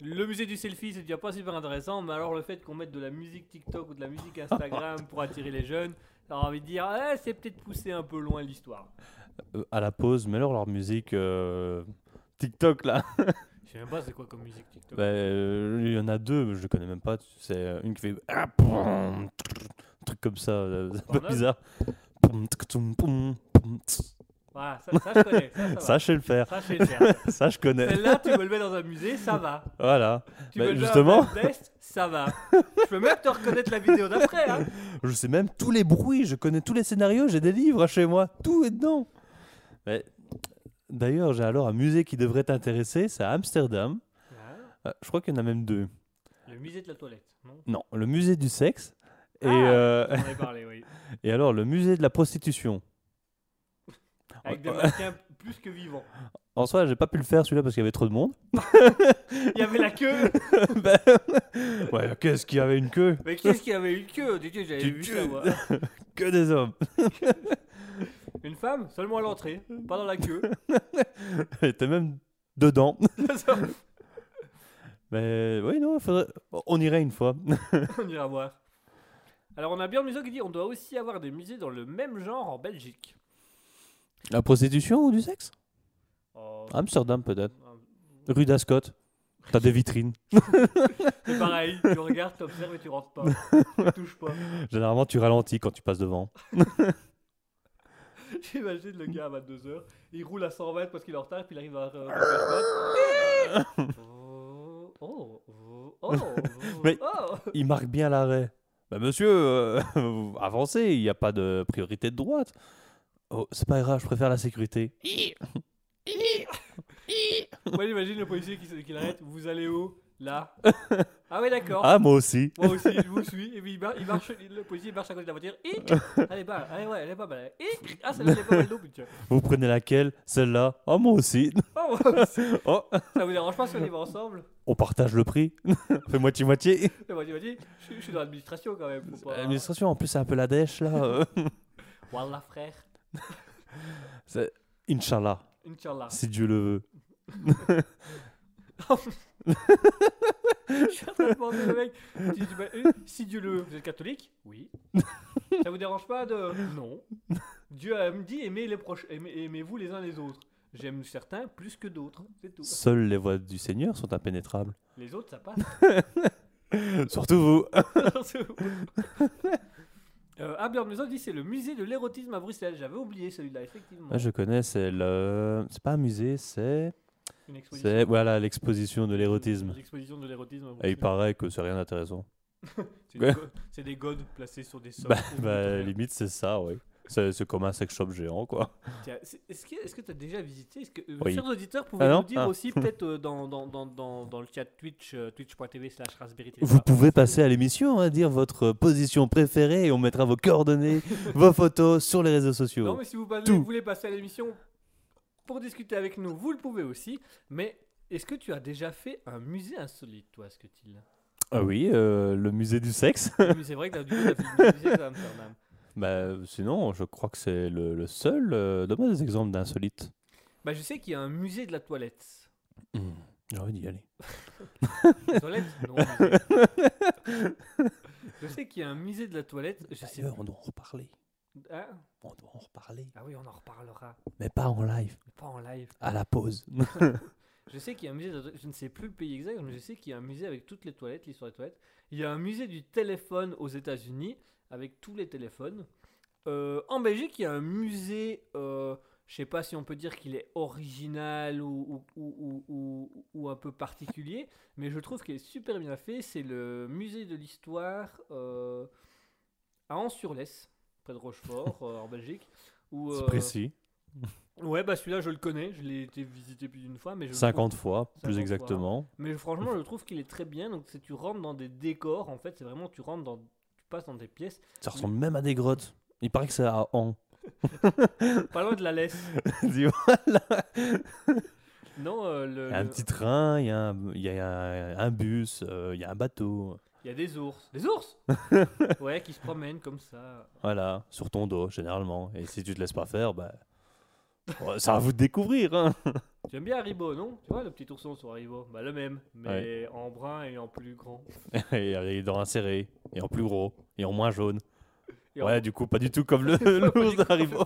le musée du selfie, c'est déjà pas super intéressant, mais alors le fait qu'on mette de la musique TikTok ou de la musique Instagram pour attirer les jeunes, t'as envie de dire, ah, c'est peut-être poussé un peu loin l'histoire. À la pause, mais alors leur musique TikTok là. Je sais même pas c'est quoi comme musique TikTok. Bah, il y en a deux, mais je ne connais même pas. C'est une qui fait. Un truc comme ça, c'est un peu bizarre. Voilà, ça, ça, je connais. Ça, ça, [LAUGHS] Ça, va. je sais le faire. Ça, je sais le faire. [LAUGHS] Ça, je connais. Celle-là, tu me le mets dans un musée, ça va. Voilà. Tu Bah, me le justement. un test, ça va. Je peux même te reconnaître la vidéo d'après. Hein. [LAUGHS] Je sais même tous les bruits, je connais tous les scénarios, j'ai des livres chez moi, tout est dedans. Mais d'ailleurs, j'ai alors un musée qui devrait t'intéresser, c'est à Amsterdam. Ah, Euh, Je crois qu'il y en a même deux. le musée de la toilette, non? Non, le musée du sexe et, Ah, euh, On en avait parlé, oui. [LAUGHS] et alors le musée de la prostitution. Avec des mannequins plus que vivants. [LAUGHS] En soi, j'ai pas pu le faire celui-là parce qu'il y avait trop de monde. [LAUGHS] Il y avait la queue. Ben, ouais, qu'est-ce qu'il y avait une queue? Mais qu'est-ce qu'il y avait une queue? Dis-tu, j'avais vu ça, moi. Que des hommes. Une femme, seulement à l'entrée, pas dans la queue. Elle était même dedans. Mais oui, non, faudrait... on irait une fois. on ira voir. Alors, on a bien Muso qui dit on doit aussi avoir des musées dans le même genre en Belgique. La prostitution ou du sexe? Oh, Amsterdam peut-être. euh, Rue d'Ascot. T'as des vitrines. [LAUGHS] C'est pareil, tu regardes, tu observes et tu rentres pas. tu touches pas. [LAUGHS] Généralement, tu ralentis quand tu passes devant. [LAUGHS] J'imagine le gars à 22h, il roule à 120 parce qu'il est en retard, puis il arrive à. Euh, oh, oh, oh, oh, Mais- oh. Il marque bien l'arrêt. Bah monsieur, euh, [LAUGHS] avancez, il n'y a pas de priorité de droite. Oh, c'est pas grave, je préfère la sécurité. Moi j'imagine le policier qui, l'arrête, vous allez où? Là. [LAUGHS] Ah ouais d'accord. Ah, moi aussi. Moi aussi, je vous suis. Et puis il, mar- il marche, le policier marche à côté de la voiture. Et, elle est pas, elle est, ouais, elle est pas mal. Et, ah celle-là elle est pas mal putain. Vous prenez laquelle? Celle-là Ah, moi aussi. Oh, [LAUGHS] Oh, ça vous dérange pas si on y va ensemble? On partage le prix. [LAUGHS] Fait moitié-moitié. Moi, m'as dit, je, je suis dans l'administration quand même. pas- L'administration, en plus, c'est un peu la dèche, là. Wallah frère. Inch'Allah, Inch'Allah. si Dieu le veut. [LAUGHS] Je suis en train de demander le mec. Tu dis, bah, euh, si Dieu le veut, vous êtes catholique Oui. Ça vous dérange pas de. Non. Dieu a me dit aimez les proches, aimez, aimez-vous les uns les autres. J'aime certains plus que d'autres, c'est tout. Seules les voies du Seigneur sont impénétrables. Les autres, ça passe. [LAUGHS] [LAUGHS] Surtout vous. euh, Albert Muson dit c'est le musée de l'érotisme à Bruxelles. J'avais oublié celui-là, effectivement. Ah, je connais, c'est le. C'est pas un musée, c'est. C'est voilà l'exposition de l'érotisme. L'exposition de l'érotisme à Et il paraît que c'est rien d'intéressant. [LAUGHS] C'est des, go- des godes placés sur des sols. Bah, de bah, limite, c'est ça, oui. C'est comme un sex shop géant, quoi. Est-ce que tu as déjà visité Est-ce que euh, Oui. chers auditeurs pouvez Ah nous dire Ah. aussi [LAUGHS] peut-être euh, dans, dans, dans, dans, le chat Twitch euh, twitch.tv slash raspberry Vous pouvez passer à l'émission, hein, dire votre position préférée et on mettra vos coordonnées, [LAUGHS] vos photos sur les réseaux sociaux. Non mais si vous, passez- Tout. vous voulez passer à l'émission pour discuter avec nous, vous le pouvez aussi. Mais est-ce que tu as déjà fait un musée insolite, toi, ce que tu Ah oui, euh, le musée du sexe. C'est vrai que du coup, t'as fait le musée à Amsterdam. [LAUGHS] bah, sinon, je crois que c'est le, le seul. Euh, Donne-moi des exemples d'insolites. Bah, je sais qu'il y a un musée de la toilette. Hmm, J'ai envie d'y aller. La [LAUGHS] toilette? Non. [LAUGHS] je sais qu'il y a un musée de la toilette. Je sais on doit en reparler. Hein? On doit en reparler. ah oui, on en reparlera. Mais pas en live, Pas en live. à la pause. [LAUGHS] Je sais qu'il y a un musée, de- je ne sais plus le pays exact, mais je sais qu'il y a un musée avec toutes les toilettes, l'histoire des toilettes. Il y a un musée du téléphone aux États-Unis avec tous les téléphones. Euh, en Belgique, il y a un musée, euh, je sais pas si on peut dire qu'il est original ou, ou, ou- ou- un peu particulier, [LAUGHS] mais je trouve qu'il est super bien fait. C'est le musée de l'histoire euh, à Anse-sur-Lesse, près de Rochefort, euh, en Belgique. où, C'est euh, précis. Ouais, bah celui-là, je le connais, je l'ai été visité plus d'une fois, mais je le 50 fois, 50 plus exactement. mais franchement, je trouve qu'il est très bien. Donc, c'est tu rentres dans des décors, en fait, c'est vraiment tu rentres dans, tu passes dans des pièces, Ça ressemble même à des grottes. Il paraît que c'est à An. [LAUGHS] pas loin de la laisse. Tu [LAUGHS] vois, là. Non, euh, le- Il y a un petit train, il y a un, il y a un- un bus, euh, il y a un bateau. Il y a des ours, des ours. [LAUGHS] ouais, qui se promènent comme ça. Voilà, sur ton dos, généralement. Et si tu te laisses pas faire, bah. c'est à vous de découvrir, hein. [LAUGHS] Tu aimes bien Haribo, non? Tu vois le petit ourson sur Haribo? Bah le même, mais en brun et en plus grand. [LAUGHS] Et avec les dents insérées, et en plus gros, et en moins jaune. Et en- Ouais, du coup, pas du tout comme le l'ours d'Haribo.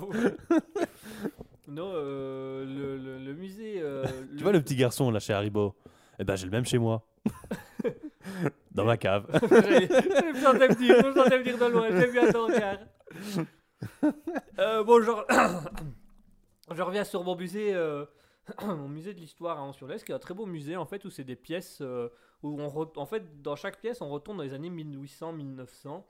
non, euh, le, le- le musée. euh, Tu vois le petit garçon là chez Haribo? Eh ben, j'ai le même chez moi. Dans ma cave. J'ai- Je sentais venir, je me sentais venir de loin, j'ai vu regard. [LAUGHS] Euh, bon, je, [COUGHS] je reviens sur mon musée, euh, [COUGHS] mon musée de l'histoire à Anse-sur-Lesse, qui est un très beau musée en fait, où c'est des pièces euh, où on re- en fait dans chaque pièce on retourne dans les années 1800-1900,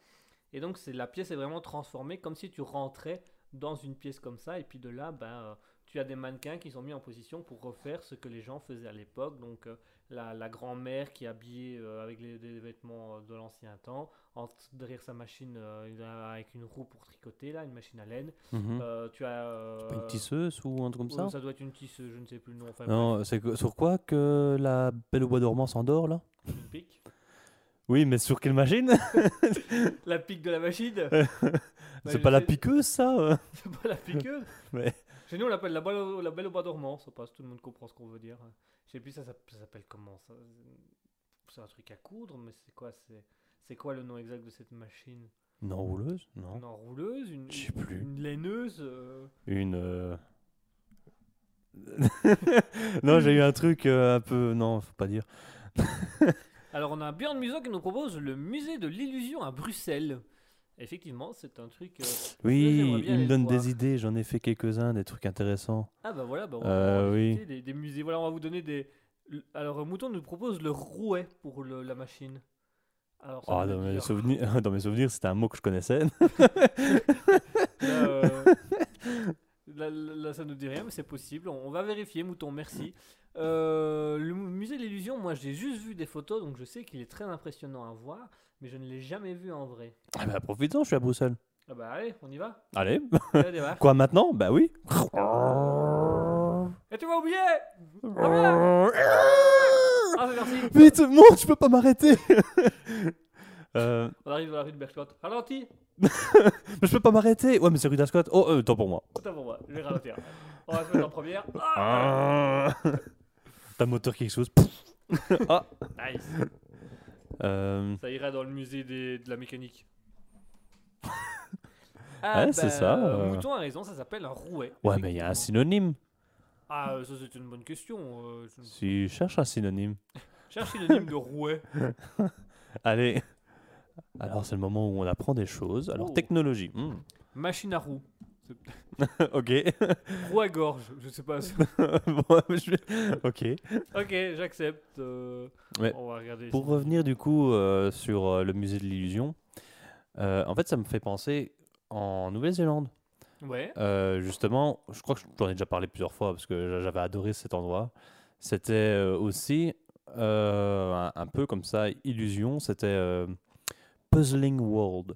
et donc c'est la pièce est vraiment transformée comme si tu rentrais dans une pièce comme ça, et puis de là, ben tu as des mannequins qui sont mis en position pour refaire ce que les gens faisaient à l'époque, donc la, la grand-mère qui est habillée euh, avec les, des vêtements euh, de l'ancien temps, en- derrière sa machine euh, avec une roue pour tricoter, là, une machine à laine. Euh, tu as. Pas une tisseuse ou un truc comme ouais, ça doit être une tisseuse, je ne sais plus le nom. Enfin, Non, c'est sur quoi que la Belle au bois dormant s'endort là? Une pique. Oui, mais sur quelle machine? [LAUGHS] La pique de la machine? [LAUGHS] Bah, [LAUGHS] C'est pas la piqueuse ça? C'est pas la piqueuse? Chez nous, on l'appelle la, belle au- la belle au bois dormant, ça passe, tout le monde comprend ce qu'on veut dire. Je sais plus, ça, s'app- ça s'appelle comment ça C'est un truc à coudre, mais c'est quoi c'est, c'est quoi le nom exact de cette machine? Une enrouleuse Non. Une enrouleuse Une, Je sais plus. Une laineuse euh, Une. euh, [LAUGHS] non, j'ai eu un truc euh, un peu. Non, faut pas dire. [LAUGHS] Alors, on a Björn Museau qui nous propose le musée de l'illusion à Bruxelles. Effectivement, c'est un truc. euh, Oui, il me donne voir. des idées, j'en ai fait quelques-uns, des trucs intéressants. Ah bah voilà, bah on va Euh, oui. des, des musées. Voilà, on va vous donner des. Alors, euh, Mouton nous propose le rouet pour le- la machine. Alors, Ah, [LAUGHS] dans, mes souvenirs, dans mes souvenirs, c'était un mot que je connaissais. [LAUGHS] [LAUGHS] Là, euh, là, là, là, ça nous dit rien, mais c'est possible. On, on va vérifier, Mouton, merci. Le mu- musée de l'illusion, moi j'ai juste vu des photos, donc je sais qu'il est très impressionnant à voir, mais je ne l'ai jamais vu en vrai. Ah bah, profite-en, je suis à Bruxelles. Ah bah allez, on y va Allez. [LAUGHS] Quoi maintenant? Bah oui. Et tu vas oublier Ah, Ah, merci Vite, monte, je peux pas m'arrêter. [LAUGHS] euh, On arrive dans la rue de Berchot. Ralenti [LAUGHS] mais je peux pas m'arrêter. Ouais, mais c'est rue d'Ascot. Oh, euh, temps pour moi. Attends pour moi, je vais ralentir. On va se mettre en première. Ah T'as le moteur qui explose. nice. Euh, Ça ira dans le musée des- de la mécanique. [LAUGHS] Ouais, c'est ça, euh. Mouton a raison, ça s'appelle un rouet. Ouais, mais il y a un synonyme. Ah, ça c'est une bonne question. euh, je- Si je cherche un synonyme. [LAUGHS] Cherche synonyme de rouet. [LAUGHS] Allez. Alors, c'est le moment où on apprend des choses. Alors, Oh. technologie. hmm. Machine à roue. [LAUGHS] ok. Roue à gorge, je sais pas. [LAUGHS] Bon, [LAUGHS] je vais- Ok. ok, j'accepte. euh, Ouais. On va regarder. Pour ici. revenir du coup euh, sur euh, le musée de l'illusion, en fait, ça me fait penser en Nouvelle-Zélande. Ouais. Justement, je crois que j'en ai déjà parlé plusieurs fois parce que j'a- j'avais adoré cet endroit. C'était aussi un, un peu comme ça, illusion. C'était Puzzling World.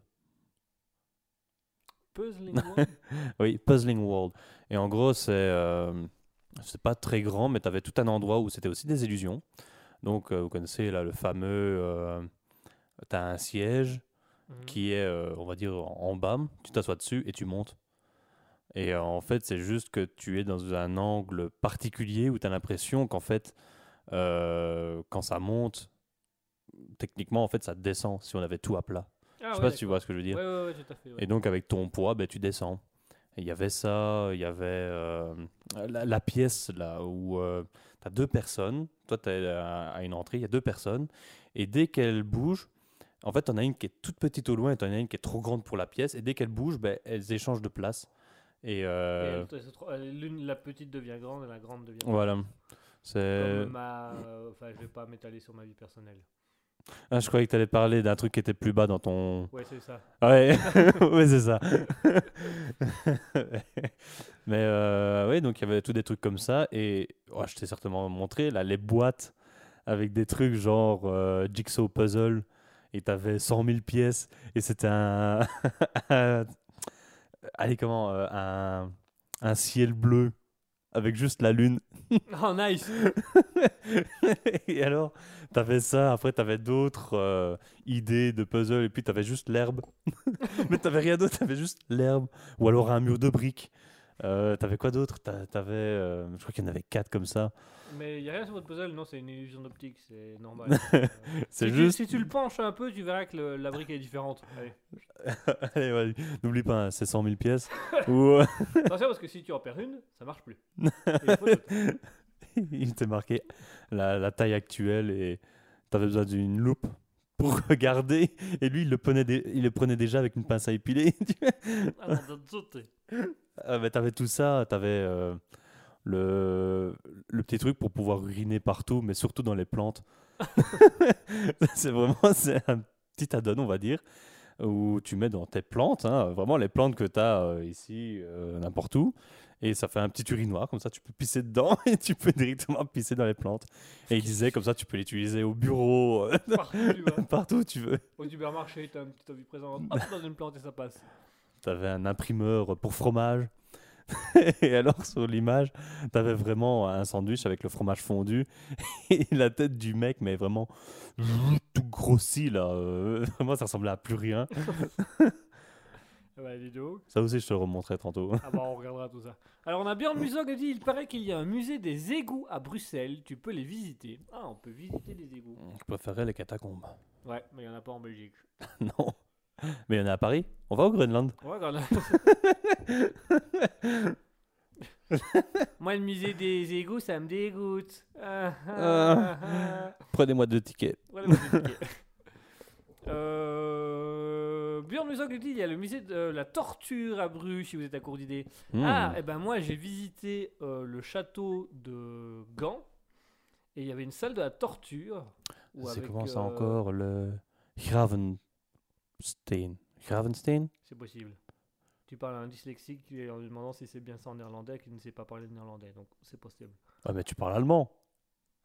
Puzzling World? [LAUGHS] Oui, Puzzling World. Et en gros, c'est euh, c'est pas très grand, mais tu avais tout un endroit où c'était aussi des illusions. Donc, euh, vous connaissez là le fameux. euh, tu as un siège Mhm. qui est, euh, on va dire, en bas. Tu t'assois dessus et tu montes. Et euh, en fait, c'est juste que tu es dans un angle particulier où tu as l'impression qu'en fait, quand ça monte, techniquement, en fait, ça descend si on avait tout à plat. Ah, je sais ouais, pas si tu vois ce que je veux dire. d'accord. Ouais, ouais, ouais, tout à fait. ouais. Et donc, avec ton poids, ben, tu descends. Il y avait ça, il y avait euh, la, la pièce là où tu as deux personnes. Toi, tu es à, à une entrée, il y a deux personnes. Et dès qu'elles bougent, en fait, on a une qui est toute petite au loin et on a une qui est trop grande pour la pièce. Et dès qu'elles bougent, ben, elles échangent de place. Et, euh, l'une- la petite devient grande et la grande devient voilà. C'est... Comme ma. euh, Enfin, je vais pas m'étaler sur ma vie personnelle. Ah, je croyais que tu allais parler d'un truc qui était plus bas dans ton. Ouais, c'est ça. Ouais, [LAUGHS] ouais c'est ça. [LAUGHS] Mais euh, ouais, donc il y avait tous des trucs comme ça. Et ouais, je t'ai certainement montré là, les boîtes avec des trucs genre euh, Jigsaw Puzzle. Et t'avais 100 000 pièces. Et c'était un. [LAUGHS] un- Allez, comment euh, un... un ciel bleu avec juste la lune. [LAUGHS] Oh, nice! [LAUGHS] et alors, t'avais ça, après t'avais d'autres euh, idées de puzzle, et puis t'avais juste l'herbe. [LAUGHS] Mais t'avais rien d'autre, t'avais juste l'herbe. Ou alors un mur de briques. Euh, t'avais quoi d'autre? T'a- T'avais, euh, je crois qu'il y en avait quatre comme ça. Mais il n'y a rien sur votre puzzle, non, c'est une illusion d'optique, c'est normal. [LAUGHS] Euh, C'est si, juste. tu, si tu le penches un peu, tu verras que le- la brique est différente. Allez. [LAUGHS] N'oublie pas, hein, c'est 100 000 pièces. [LAUGHS] Ou, Attention, parce que si tu en perds une, ça marche plus. Il était marqué la, la taille actuelle et t'avais besoin d'une loupe pour regarder. Et lui, il le prenait, il le prenait déjà avec une pince à épiler. Ah, non, Ah, mais t'avais tout ça, t'avais euh, le, le petit truc pour pouvoir uriner partout, mais surtout dans les plantes. [LAUGHS] c'est vraiment c'est un petit add-on, on va dire, où tu mets dans tes plantes, hein, vraiment les plantes que tu as ici, euh, n'importe où, et ça fait un petit urinoir, comme ça tu peux pisser dedans [LAUGHS] et tu peux directement pisser dans les plantes. Et il disait comme ça tu peux l'utiliser au bureau, euh, Partout, [LAUGHS] où tu veux. Au supermarché, t'as une petite envie présente. Hop, dans une plante et ça passe. T'avais un imprimeur pour fromage. [LAUGHS] et alors, sur l'image, t'avais vraiment un sandwich avec le fromage fondu [LAUGHS] et la tête du mec, mais vraiment tout grossi là. euh, vraiment, ça ressemblait à plus rien. [LAUGHS] Bah. Ça aussi, je te le remontrerai tantôt. Ah bah, on regardera tout ça. Alors, on a Björn Musso qui dit il paraît qu'il y a un musée des égouts à Bruxelles. Tu peux les visiter. Ah, on peut visiter les égouts. Je préférais les catacombes. Ouais, mais il n'y en a pas en Belgique. non. Mais il y en a à Paris. On va au Groenland. Ouais. [LAUGHS] Moi, le musée des égouts, ça me dégoûte. Ah, ah, Ah. Prenez-moi deux tickets. Voilà, moi, j'ai piqué. Euh, Björn dit il y a le musée de la torture à Bruges si vous êtes à court d'idées. Hmm. Ah, et ben moi j'ai visité euh, le château de Gand et il y avait une salle de la torture. C'est comment ça euh, encore Le Gravenstein. Gravenstein C'est possible. Tu parles à un dyslexique qui est en lui demandant si c'est bien ça en néerlandais qui ne sait pas parler de néerlandais, donc c'est possible. Ah, mais tu parles allemand.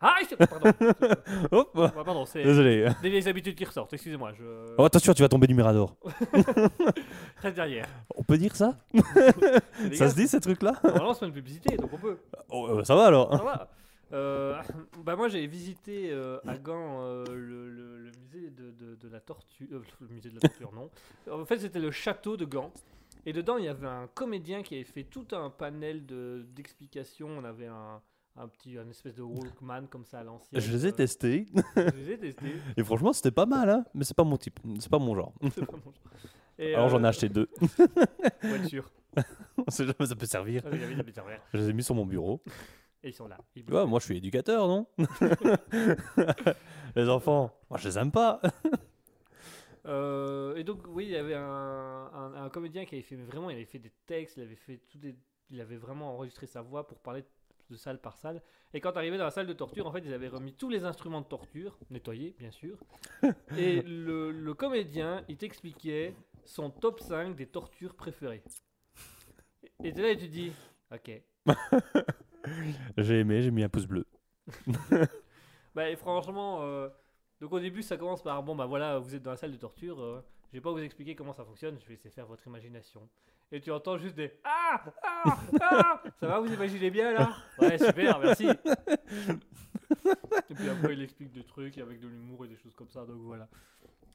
Ah, pardon. [LAUGHS] Hop Ouais, pardon, c'est Désolé. des vieilles habitudes qui ressortent. Excusez-moi, je Oh, attention, tu vas tomber du Mirador. [LAUGHS] [LAUGHS] reste derrière. On peut dire ça Ça se dit ces trucs-là c'est pas une publicité, donc on peut. Oh, euh, Ça va alors Ça va. Euh, bah moi j'ai visité euh, à Gand euh, le, le- le musée de, de- de la torture. euh, le musée de la torture, non. En fait, c'était le château de Gand. Et dedans, il y avait un comédien qui avait fait tout un panel de- d'explications. On avait un, un petit, un espèce de Walkman comme ça à l'ancienne. Je les ai testés Je les ai testés. [LAUGHS] et franchement c'était pas mal hein mais c'est pas mon type, c'est pas mon genre. [LAUGHS] C'est pas mon genre. Et, Alors j'en ai acheté deux, [LAUGHS] sûr. on sait jamais ça peut servir. Ah, avait des petits verres. Je les ai mis sur mon bureau. Et ils sont là. Ils Ouais, moi je suis éducateur non [LAUGHS] Les enfants, moi je les aime pas. Euh, et donc, oui, il y avait un, un- un comédien qui avait fait, mais vraiment, il avait fait des textes, il avait fait tout des, il avait vraiment enregistré sa voix pour parler de salle par salle. Et quand arrivé dans la salle de torture, en fait, ils avaient remis tous les instruments de torture, nettoyés, bien sûr. [LAUGHS] et le, le comédien, il t'expliquait son top 5 des tortures préférées. Et là tu te dis, ok. [LAUGHS] [LAUGHS] J'ai aimé, j'ai mis un pouce bleu. [LAUGHS] Bah, et franchement, euh, donc au début, ça commence par bon, bah voilà, vous êtes dans la salle de torture, euh, je vais pas vous expliquer comment ça fonctionne, je vais laisser faire votre imagination. Et tu entends juste des Ah Ah Ah Ça va, vous imaginez bien là? Ouais, super, merci. et puis après, il explique des trucs avec de l'humour et des choses comme ça, donc voilà.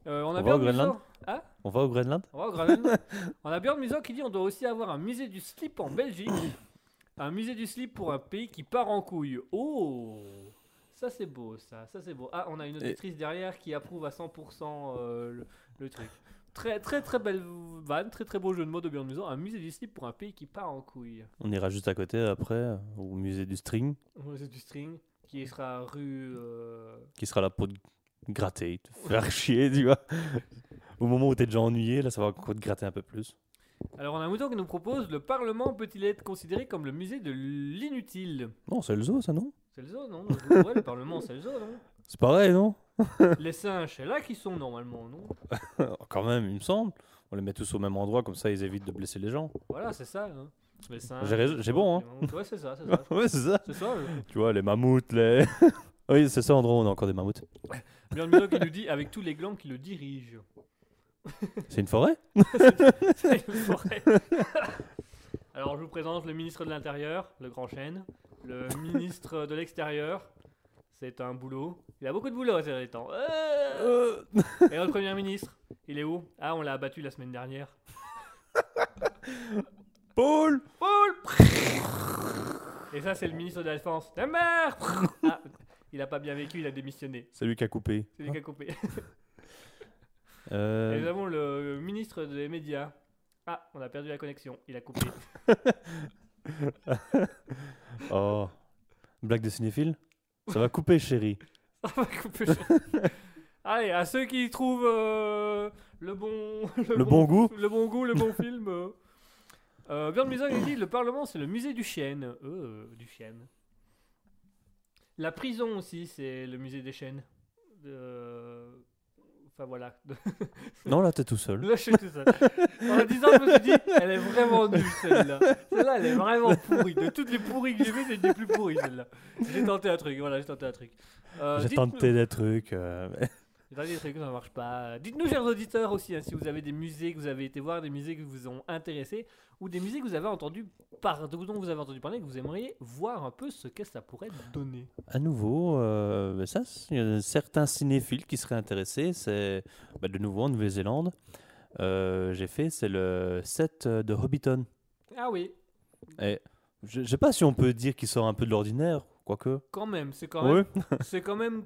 Euh, on a On va Hein? On va au Groenland? On va au Groenland. On a Björn Musso qui dit on doit aussi avoir un musée du slip en Belgique. Un musée du slip pour un pays qui part en couille. Oh Ça c'est beau ça, ça c'est beau. Ah, on a une auditrice derrière qui approuve à 100% euh, le, le truc. Très très très belle vanne, très très beau jeu de mots de Björn Musso. Un musée du slip pour un pays qui part en couille. On ira juste à côté après au musée du string Un musée du string qui sera rue... euh, qui sera là pour te gratter, te faire [LAUGHS] chier, tu vois. Au moment où t'es déjà ennuyé, là ça va encore te gratter un peu plus. Alors on a un mouton qui nous propose le Parlement peut-il être considéré comme le musée de l'inutile? Non, c'est le zoo ça non? C'est le zoo, non? Ouais, le Parlement c'est le zoo, non? C'est pareil non? [LAUGHS] Les singes, c'est là qu'ils sont normalement, non? [LAUGHS] Quand même, il me semble. On les met tous au même endroit, comme ça ils évitent de blesser les gens. Voilà, c'est ça. Hein. Les singes, J'ai raison- j'ai bon, hein. [LAUGHS] Ouais, c'est ça, c'est ça. ouais, c'est ça. C'est ça. Tu vois, les mammouths, les. oui, c'est ça, Andro, on a encore des mammouths. Björn Musso qui nous dit avec tous les glands qui le dirigent. C'est une forêt [LAUGHS] C'est une forêt. [LAUGHS] Alors, je vous présente le ministre de l'Intérieur, le grand chêne. Le ministre de l'Extérieur, c'est un boulot. Il a beaucoup de boulot ces derniers temps. Euh Et notre premier ministre, il est où? Ah, on l'a abattu la semaine dernière. [LAUGHS] Paul Paul Et ça, c'est le ministre de la Défense. Ta mère Ah, il a pas bien vécu, il a démissionné. C'est lui qui a coupé. C'est lui qui a coupé. Euh, Et nous avons le ministre des médias. Ah, on a perdu la connexion, il a coupé. [LAUGHS] Oh. Blague de cinéphile Ça va couper, chérie. [LAUGHS] Ça va couper cher. Allez, à ceux qui trouvent euh, le bon... [LAUGHS] Le bon goût. Le bon goût, le bon film. Euh, euh, Björn dit le Parlement, c'est le musée du chêne. Euh, du chêne. La prison aussi, c'est le musée des chênes. Enfin voilà. Non, là, t'es tout seul. Là, je suis tout seul. En la disant, je me suis dit, elle est vraiment nulle celle-là. Celle-là, elle est vraiment pourrie. De toutes les pourries que j'ai vues, c'est une des plus pourries celle-là. J'ai tenté un truc, voilà, j'ai tenté un truc. Euh, J'ai tenté des trucs. euh, des trucs, ça marche pas. Dites-nous, chers auditeurs aussi, hein, si vous avez des musées que vous avez été voir, des musées qui vous ont intéressé, ou des musées que vous avez entendu par, dont vous avez entendu parler, que vous aimeriez voir un peu ce que ça pourrait donner. À nouveau, euh, ben ça, il y a certains cinéphiles qui seraient intéressés. C'est ben, de nouveau en Nouvelle-Zélande. Euh, J'ai fait, c'est le set de Hobbiton. Ah oui, Et je, je sais pas si on peut dire qu'il sort un peu de l'ordinaire, quoique. quand même, c'est quand même Oui. [LAUGHS] c'est quand même,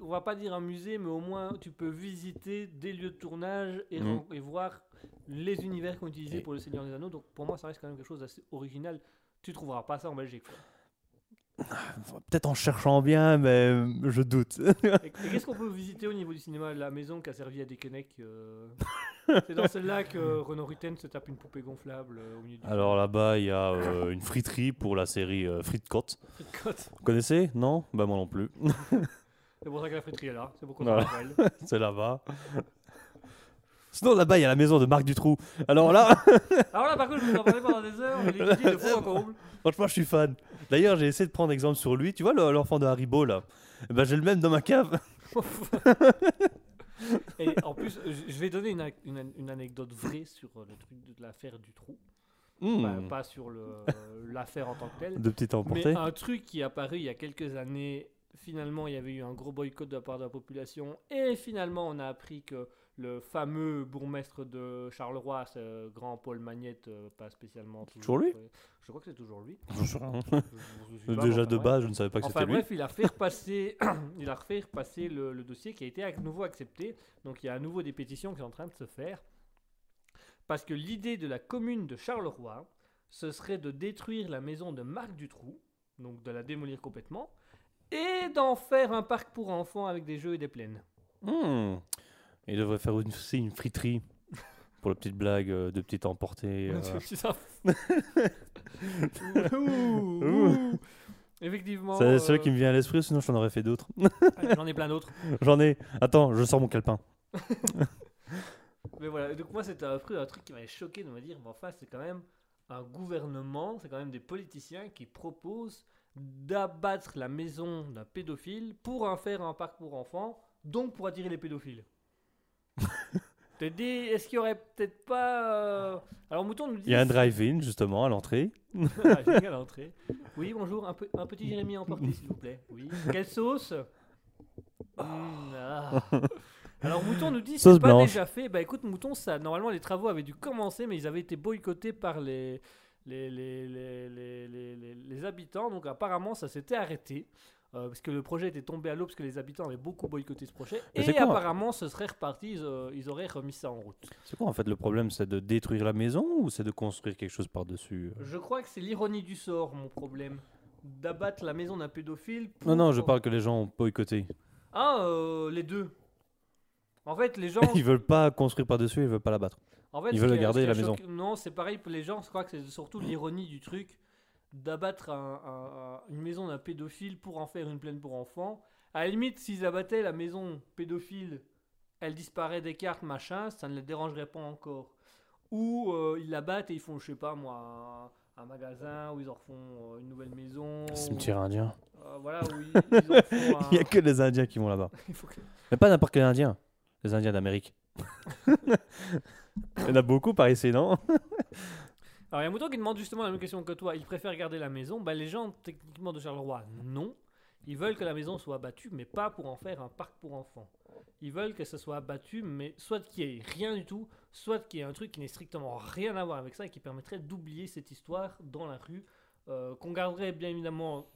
on va pas dire un musée, mais au moins tu peux visiter des lieux de tournage et, et voir les univers qu'on utilisait pour le Seigneur des Anneaux. Donc pour moi, ça reste quand même quelque chose d'assez original. Tu trouveras pas ça en Belgique. [SIGHS] Peut-être en cherchant bien, mais je doute. [LAUGHS] Et, et qu'est-ce qu'on peut visiter au niveau du cinéma? La maison qui a servi à des euh, C'est dans celle-là que Renaud Rutten se tape une poupée gonflable euh, au milieu du Alors là-bas, il y a euh, une friterie pour la série euh, Côte. Côte. Vous connaissez? Non? Bah moi non plus. [LAUGHS] C'est pour ça que la friterie est là. C'est pour qu'on Voilà. [LAUGHS] C'est là-bas. Sinon, là-bas, il y a la maison de Marc Dutroux. Alors là, [LAUGHS] Alors là, par contre, je vous en parlais pendant des heures. Il est de [LAUGHS] fond en comble. franchement, je suis fan. D'ailleurs, j'ai essayé de prendre exemple sur lui. Tu vois, le- l'enfant de Haribo, là Eh ben, J'ai le même dans ma cave. Et en plus, je vais donner une, anecdote vraie sur euh, le truc de l'affaire du trou. Hmm. Enfin, pas sur euh, l'affaire en tant que telle. De petites Mais emportées. un truc qui est apparu il y a quelques années, finalement il y avait eu un gros boycott de la part de la population et finalement on a appris que le fameux bourgmestre de Charleroi, ce grand Paul Magnette, euh, pas spécialement Toujours lui Je crois que c'est toujours lui. [LAUGHS] Je. Je- Déjà de base, je ne savais pas que Enfin c'était lui. bref, il a fait repasser, [COUGHS] il a refait repasser le, le dossier qui a été à nouveau accepté. Donc il y a à nouveau des pétitions qui sont en train de se faire. Parce que l'idée de la commune de Charleroi, ce serait de détruire la maison de Marc Dutroux, donc de la démolir complètement, et d'en faire un parc pour enfants avec des jeux et des plaines. Hmm. Il devrait faire aussi une friterie. [LAUGHS] Pour la petite blague euh, de petite emportée. euh. C'est ça. [LAUGHS] Ouh, ouh. Effectivement. C'est celui euh, qui me vient à l'esprit, sinon je t'en aurais fait d'autres. J'en ai plein d'autres. [LAUGHS] J'en ai. Attends, je sors mon calepin. Mais voilà, donc moi c'était un truc, un truc qui m'avait choqué de me dire, mais enfin c'est quand même un gouvernement, c'est quand même des politiciens qui proposent d'abattre la maison d'un pédophile pour en faire un parc pour enfants, donc pour attirer les pédophiles. [LAUGHS] te dis, est-ce qu'il y aurait peut-être pas... euh, Alors Mouton nous dit... Il y a un drive-in, justement, à l'entrée. [LAUGHS] Ah, génial, entrée. Oui, bonjour, un, peu- un petit Jérémy emporté, s'il vous plaît. Oui. Quelle sauce? Hmm, ah. Alors Mouton nous dit Sauce c'est pas blanche. déjà fait. Bah écoute Mouton, ça normalement les travaux avaient dû commencer, mais ils avaient été boycottés par les les, les, les, les, les- les- les habitants. Donc apparemment ça s'était arrêté. euh, parce que le projet était tombé à l'eau, parce que les habitants avaient beaucoup boycotté ce projet. Mais Et apparemment, ce serait reparti, ils, euh, ils auraient remis ça en route. C'est quoi en fait le problème C'est de détruire la maison ou c'est de construire quelque chose par-dessus euh? Je crois que c'est l'ironie du sort, mon problème. D'abattre la maison d'un pédophile. pour- Non, non, je parle que les gens ont boycotté. Ah, euh, les deux. En fait, les gens. [LAUGHS] Ils veulent pas construire par-dessus, ils veulent pas la battre. En fait, ils veulent garder la maison. Non, c'est pareil pour les gens. Je crois que c'est surtout l'ironie du truc d'abattre un- un- un- une maison d'un pédophile pour en faire une plaine pour enfants. À la limite, s'ils abattaient la maison pédophile, elle disparaît des cartes, machin, ça ne les dérangerait pas encore. Ou euh, ils l'abattent et ils font, je sais pas moi, un, un magasin où ils en refont euh, une nouvelle maison. Cimetière indien. Euh, voilà, font un- [LAUGHS] Il y a que les Indiens qui vont là-bas. [LAUGHS] Que- Mais pas n'importe quel Indien. Les Indiens d'Amérique. Il y en a beaucoup par ici, non [LAUGHS] Alors, il y a un mouton qui demande justement la même question que toi. Il préfère garder la maison. Ben, les gens, techniquement, de Charleroi, non. Ils veulent que la maison soit abattue, mais pas pour en faire un parc pour enfants. Ils veulent que ce soit abattu, mais soit qu'il n'y ait rien du tout, soit qu'il y ait un truc qui n'ait strictement rien à voir avec ça et qui permettrait d'oublier cette histoire dans la rue. Euh, Qu'on garderait bien évidemment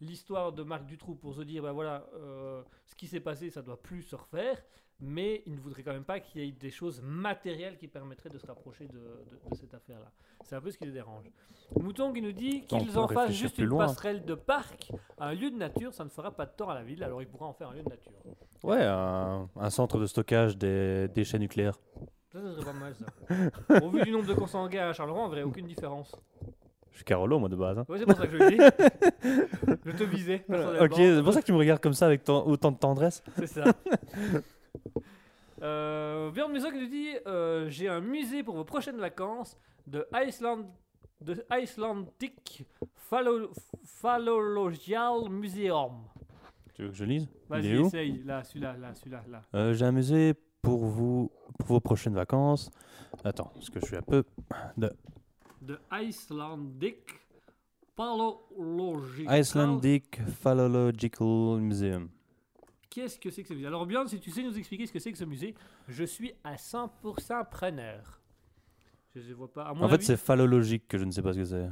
l'histoire de Marc Dutroux pour se dire, ben voilà, euh, ce qui s'est passé, ça doit plus se refaire. Mais il ne voudrait quand même pas qu'il y ait des choses matérielles qui permettraient de se rapprocher de, de- de cette affaire-là. C'est un peu ce qui les dérange. Mouton qui nous dit qu'ils en fassent juste une loin. passerelle de parc, un lieu de nature, ça ne fera pas de tort à la ville, alors il pourra en faire un lieu de nature. Ouais, un, un centre de stockage des déchets nucléaires. Ça, ça serait pas mal ça. Au vu du nombre de consanguins à Charleroi, on verrait aucune différence. Je suis Carolo, moi, de base. hein. Ouais, c'est pour ça que je le dis. [LAUGHS] je te visais. Ok, c'est pour ça que tu me regardes comme ça avec tant- autant de tendresse. C'est ça. [LAUGHS] euh, Björn Musso qui nous dit euh, J'ai un musée pour vos prochaines vacances de Iceland de Icelandic Phallo- Phallological Museum. Tu veux que je lise? Vas-y, essaye. Là, celui-là, là, celui-là, là. Euh, J'ai un musée pour vous pour vos prochaines vacances. Attends, parce que je suis un peu. De Icelandic Phallological. Icelandic Phallological Museum. Qu'est-ce que c'est que ce musée? Alors, Björn, si tu sais nous expliquer ce que c'est que ce musée, je suis à 100% preneur. Je ne vois pas. À mon En fait, c'est phallologique que je ne sais pas ce que c'est.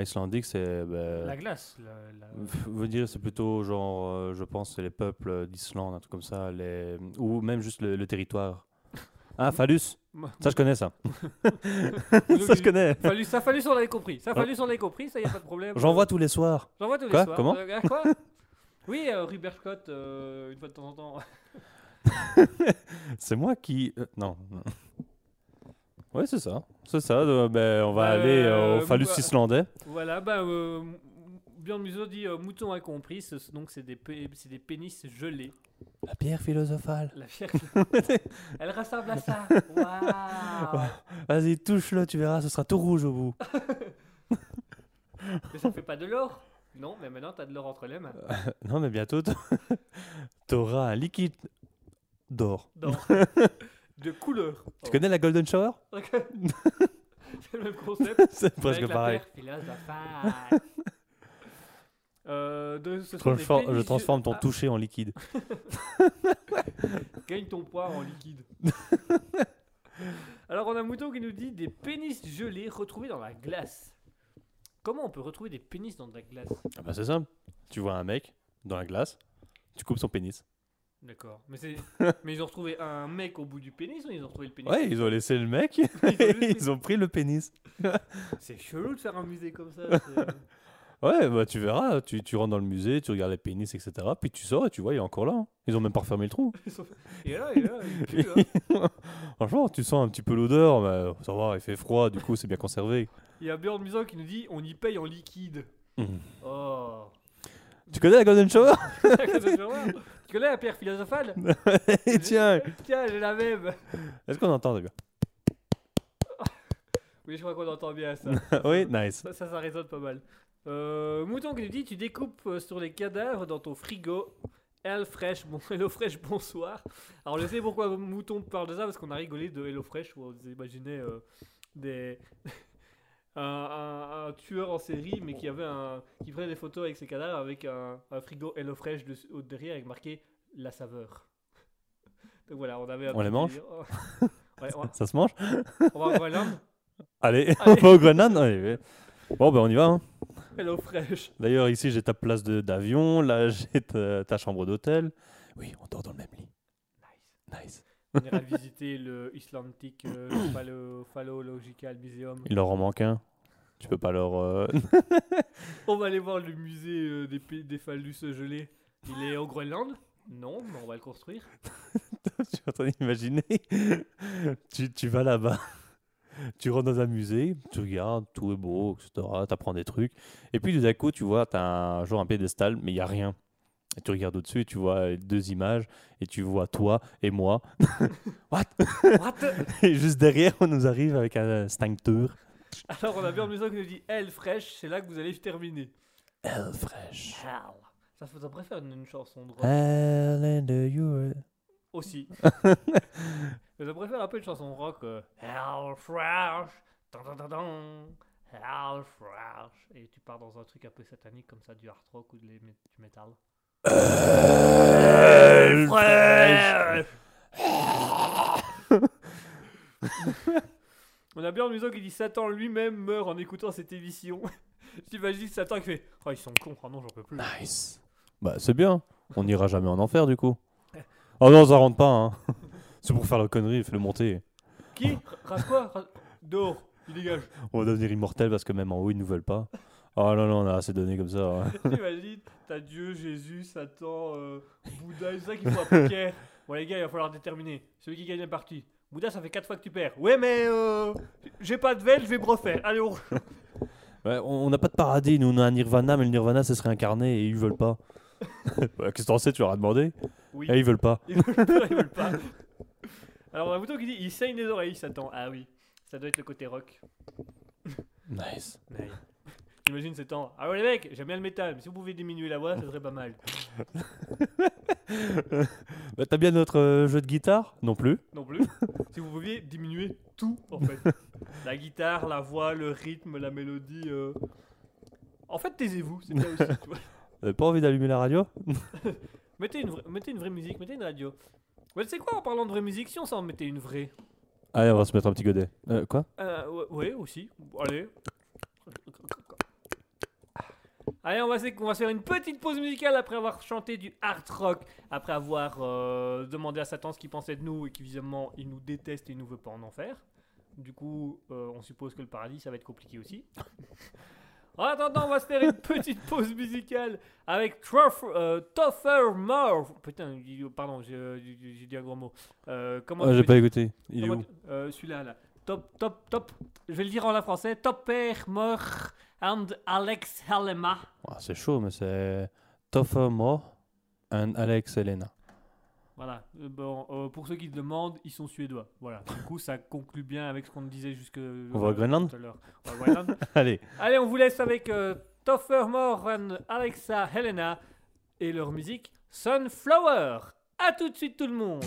Icelandique, c'est. ben, la glace. la- la- [LAUGHS] veut dire, c'est plutôt genre, euh, je pense, c'est les peuples d'Islande, un truc comme ça, les... ou même juste le, le territoire. [LAUGHS] Ah, phallus Ça, je connais ça. [LAUGHS] ça, je connais. Fallu, ça fallu on l'avait compris. Ça Oh. fallu on l'avait compris, ça y a pas de problème. J'en vois tous les soirs. J'en vois tous les Quoi? soirs. Comment? Euh, quoi? Oui, euh, Rupert Scott, euh, une fois de temps en temps. [LAUGHS] C'est moi qui. euh, non. non. Ouais, c'est ça. C'est ça. euh, ben, on va Euh, aller euh, au phallus bah- islandais. voilà, bah, euh, Björn Musso dit euh, Mouton a compris, ce- donc c'est des, pé- c'est des pénis gelés. La pierre philosophale. La fière. [LAUGHS] Elle ressemble à ça. [LAUGHS] Waouh Vas-y, touche-le, tu verras, ce sera tout rouge au bout. Mais ça fait pas de l'or Non, mais maintenant t'as de l'or entre les mains. [LAUGHS] non, mais bientôt, t- [LAUGHS] t'auras un liquide d'or. D'or. [LAUGHS] de couleur. Tu connais la Golden Shower? C'est le même concept. C'est presque Avec pareil. Euh, de- ce je transforme ton Ah, toucher en liquide. Gagne ton poids en liquide. Alors on a Mouton qui nous dit des pénis gelés retrouvés dans la glace. Comment on peut retrouver des pénis dans de la glace? Ah bah c'est simple. Tu vois un mec dans la glace, tu coupes son pénis. D'accord. Mais, c'est... [LAUGHS] Mais ils ont retrouvé un mec au bout du pénis ou ils ont retrouvé le pénis? Ouais, ils ont laissé le mec, Ils ont juste- [LAUGHS] ils ont pris le pénis. [LAUGHS] C'est chelou de faire un musée comme ça. c'est- Ouais, bah tu verras, tu, tu rentres dans le musée, tu regardes les pénis, etc. Puis tu sors et tu vois, il est encore là. hein. Ils ont même pas refermé le trou. Ils sont- Et là, et là, il pue, hein. Franchement, tu sens un petit peu l'odeur, mais ça va, il fait froid, du coup c'est bien conservé. Il y a Björn Muson qui nous dit on y paye en liquide. Mhm. Oh. Tu connais [LAUGHS] la Golden Shower tu connais la pierre philosophale [LAUGHS] tiens, Tiens, j'ai la même. est-ce qu'on entend déjà [LAUGHS] Oui, je crois qu'on entend bien ça. Oui, nice. Ça, ça, ça résonne pas mal. Euh, Mouton qui nous dit tu découpes euh, sur les cadavres dans ton frigo. Hello Fresh, bon, Hello Fresh, bonsoir. Alors je sais pourquoi Mouton parle de ça parce qu'on a rigolé de Hello Fresh où on imaginait euh, des un, un- un tueur en série mais qui avait un qui prenait des photos avec ses cadavres avec un, un frigo Hello Fresh dessus- au- derrière avec marqué la saveur. [LAUGHS] Donc voilà, on avait un On les mange délire. [LAUGHS] Ouais, on, va- Ça se mange on va en Groenland. [LAUGHS] Allez, Allez. on va au Groenland Allez. Bon, ben on y va. hein. Hello Fresh. D'ailleurs, ici j'ai ta place de- d'avion, là j'ai ta, ta chambre d'hôtel. Oui, on dort dans le même lit. Nice. Nice. On ira visiter le Icelandic euh, [COUGHS] Phallo- Phallological Museum. Il leur en manque un. Tu peux pas leur. euh, [LAUGHS] On va aller voir le musée euh, des, des phallus gelés. Il est au Groenland? Non, mais on va le construire. [LAUGHS] Je suis en train d'imaginer. tu, tu vas là-bas. Tu rentres dans un musée, tu regardes, tout est beau, etc. Tu apprends des trucs. Et puis tout d'un coup, tu vois, tu as un, genre un pédestal, mais il n'y a rien. Et tu regardes au-dessus, et tu vois deux images, et tu vois toi et moi. [LAUGHS] What? What? Et juste derrière, on nous arrive avec un stincteur. Alors on a bien maison qui nous dit Elle fraîche, c'est là que vous allez terminer. Elle fraîche. Hell. Ça faudrait faire une, une chanson de rock Elle in the Euro- aussi. Mais je préfère un peu une chanson rock. euh, Hell fresh. tan, tan, tan, Hell fresh. Et tu pars dans un truc un peu satanique comme ça, du hard rock ou de les- du metal. Elle fraîche. [LAUGHS] On a bien le museau qui dit Satan lui-même meurt en écoutant cette émission. [LAUGHS] J'imagine Satan qui fait Oh, ils sont cons, oh non, j'en peux plus. Nice. Bah, c'est bien. On n'ira jamais en enfer, du coup. [LAUGHS] Oh non, ça rentre pas, hein. [LAUGHS] C'est pour faire la connerie, fais le monter. Qui? Rase quoi? Rase- Dehors, il dégage. On va devenir immortel parce que même en haut, ils nous veulent pas. Oh non, non, on a assez donné comme ça. hein. T'imagines, t'as Dieu, Jésus, Satan, euh, Bouddha, c'est ça qu'il faut à poker. Bon les gars, il va falloir déterminer. Celui qui gagne la partie. Bouddha, ça fait 4 fois que tu perds. Ouais, mais euh, j'ai pas de veille, je vais me refaire. Allez, on... [LAUGHS] Ouais, on n'a pas de paradis, nous on a un nirvana, mais le nirvana, ça serait incarné et ils veulent pas. Ouais, [LAUGHS] Qu'est-ce que t'en sais, tu leur as demandé Oui, Et ils veulent pas. ils veulent pas, ils veulent pas. Alors, on a Bouton qui dit il saigne les oreilles, Satan. Ah oui, ça doit être le côté rock. Nice. Ouais. J'imagine c'est temps. Ah ouais les mecs, j'aime bien le métal, mais si vous pouvez diminuer la voix, ça serait pas mal. [LAUGHS] Bah, T'as bien notre euh, jeu de guitare Non plus. Non plus. si vous pouviez diminuer tout en fait. [LAUGHS] La guitare, la voix, le rythme, la mélodie. euh. En fait, taisez-vous, c'est bien aussi. tu vois. Vous avez pas envie d'allumer la radio [LAUGHS] Mettez, une vraie, mettez une vraie musique, mettez une radio. Ouais, sais quoi, en parlant de vraie musique, si on s'en mettait une vraie? Allez, on va se mettre un petit godet. Euh, quoi? Euh, ouais, ouais, aussi. Allez. Allez, on va, se- on va se faire une petite pause musicale après avoir chanté du hard rock, après avoir euh, demandé à Satan ce qu'il pensait de nous et qu'évidemment il nous déteste et il nous veut pas en enfer. Du coup, euh, on suppose que le paradis ça va être compliqué aussi. [LAUGHS] En attendant, on va se faire une petite pause musicale avec Trough- euh, More. Putain, pardon, j'ai dit un gros mot. Euh, comment Ah, tu J'ai pas écouté. Il est où? Celui-là, là. Top, top, top. Je vais le dire en la français. Topper Mort and Alex Helema. Ah, C'est chaud, mais c'est Toffer Mo and Alex Elena. Voilà. Euh, bon, euh, pour ceux qui se demandent, ils sont suédois. Voilà. Du coup, ça conclut bien avec ce qu'on disait jusque. On va au Groenland tout à l'heure. On va au Groenland. [LAUGHS] Allez. Allez, on vous laisse avec euh, Toffer More and Alexa Helena et leur musique Sunflower. À tout de suite, tout le monde.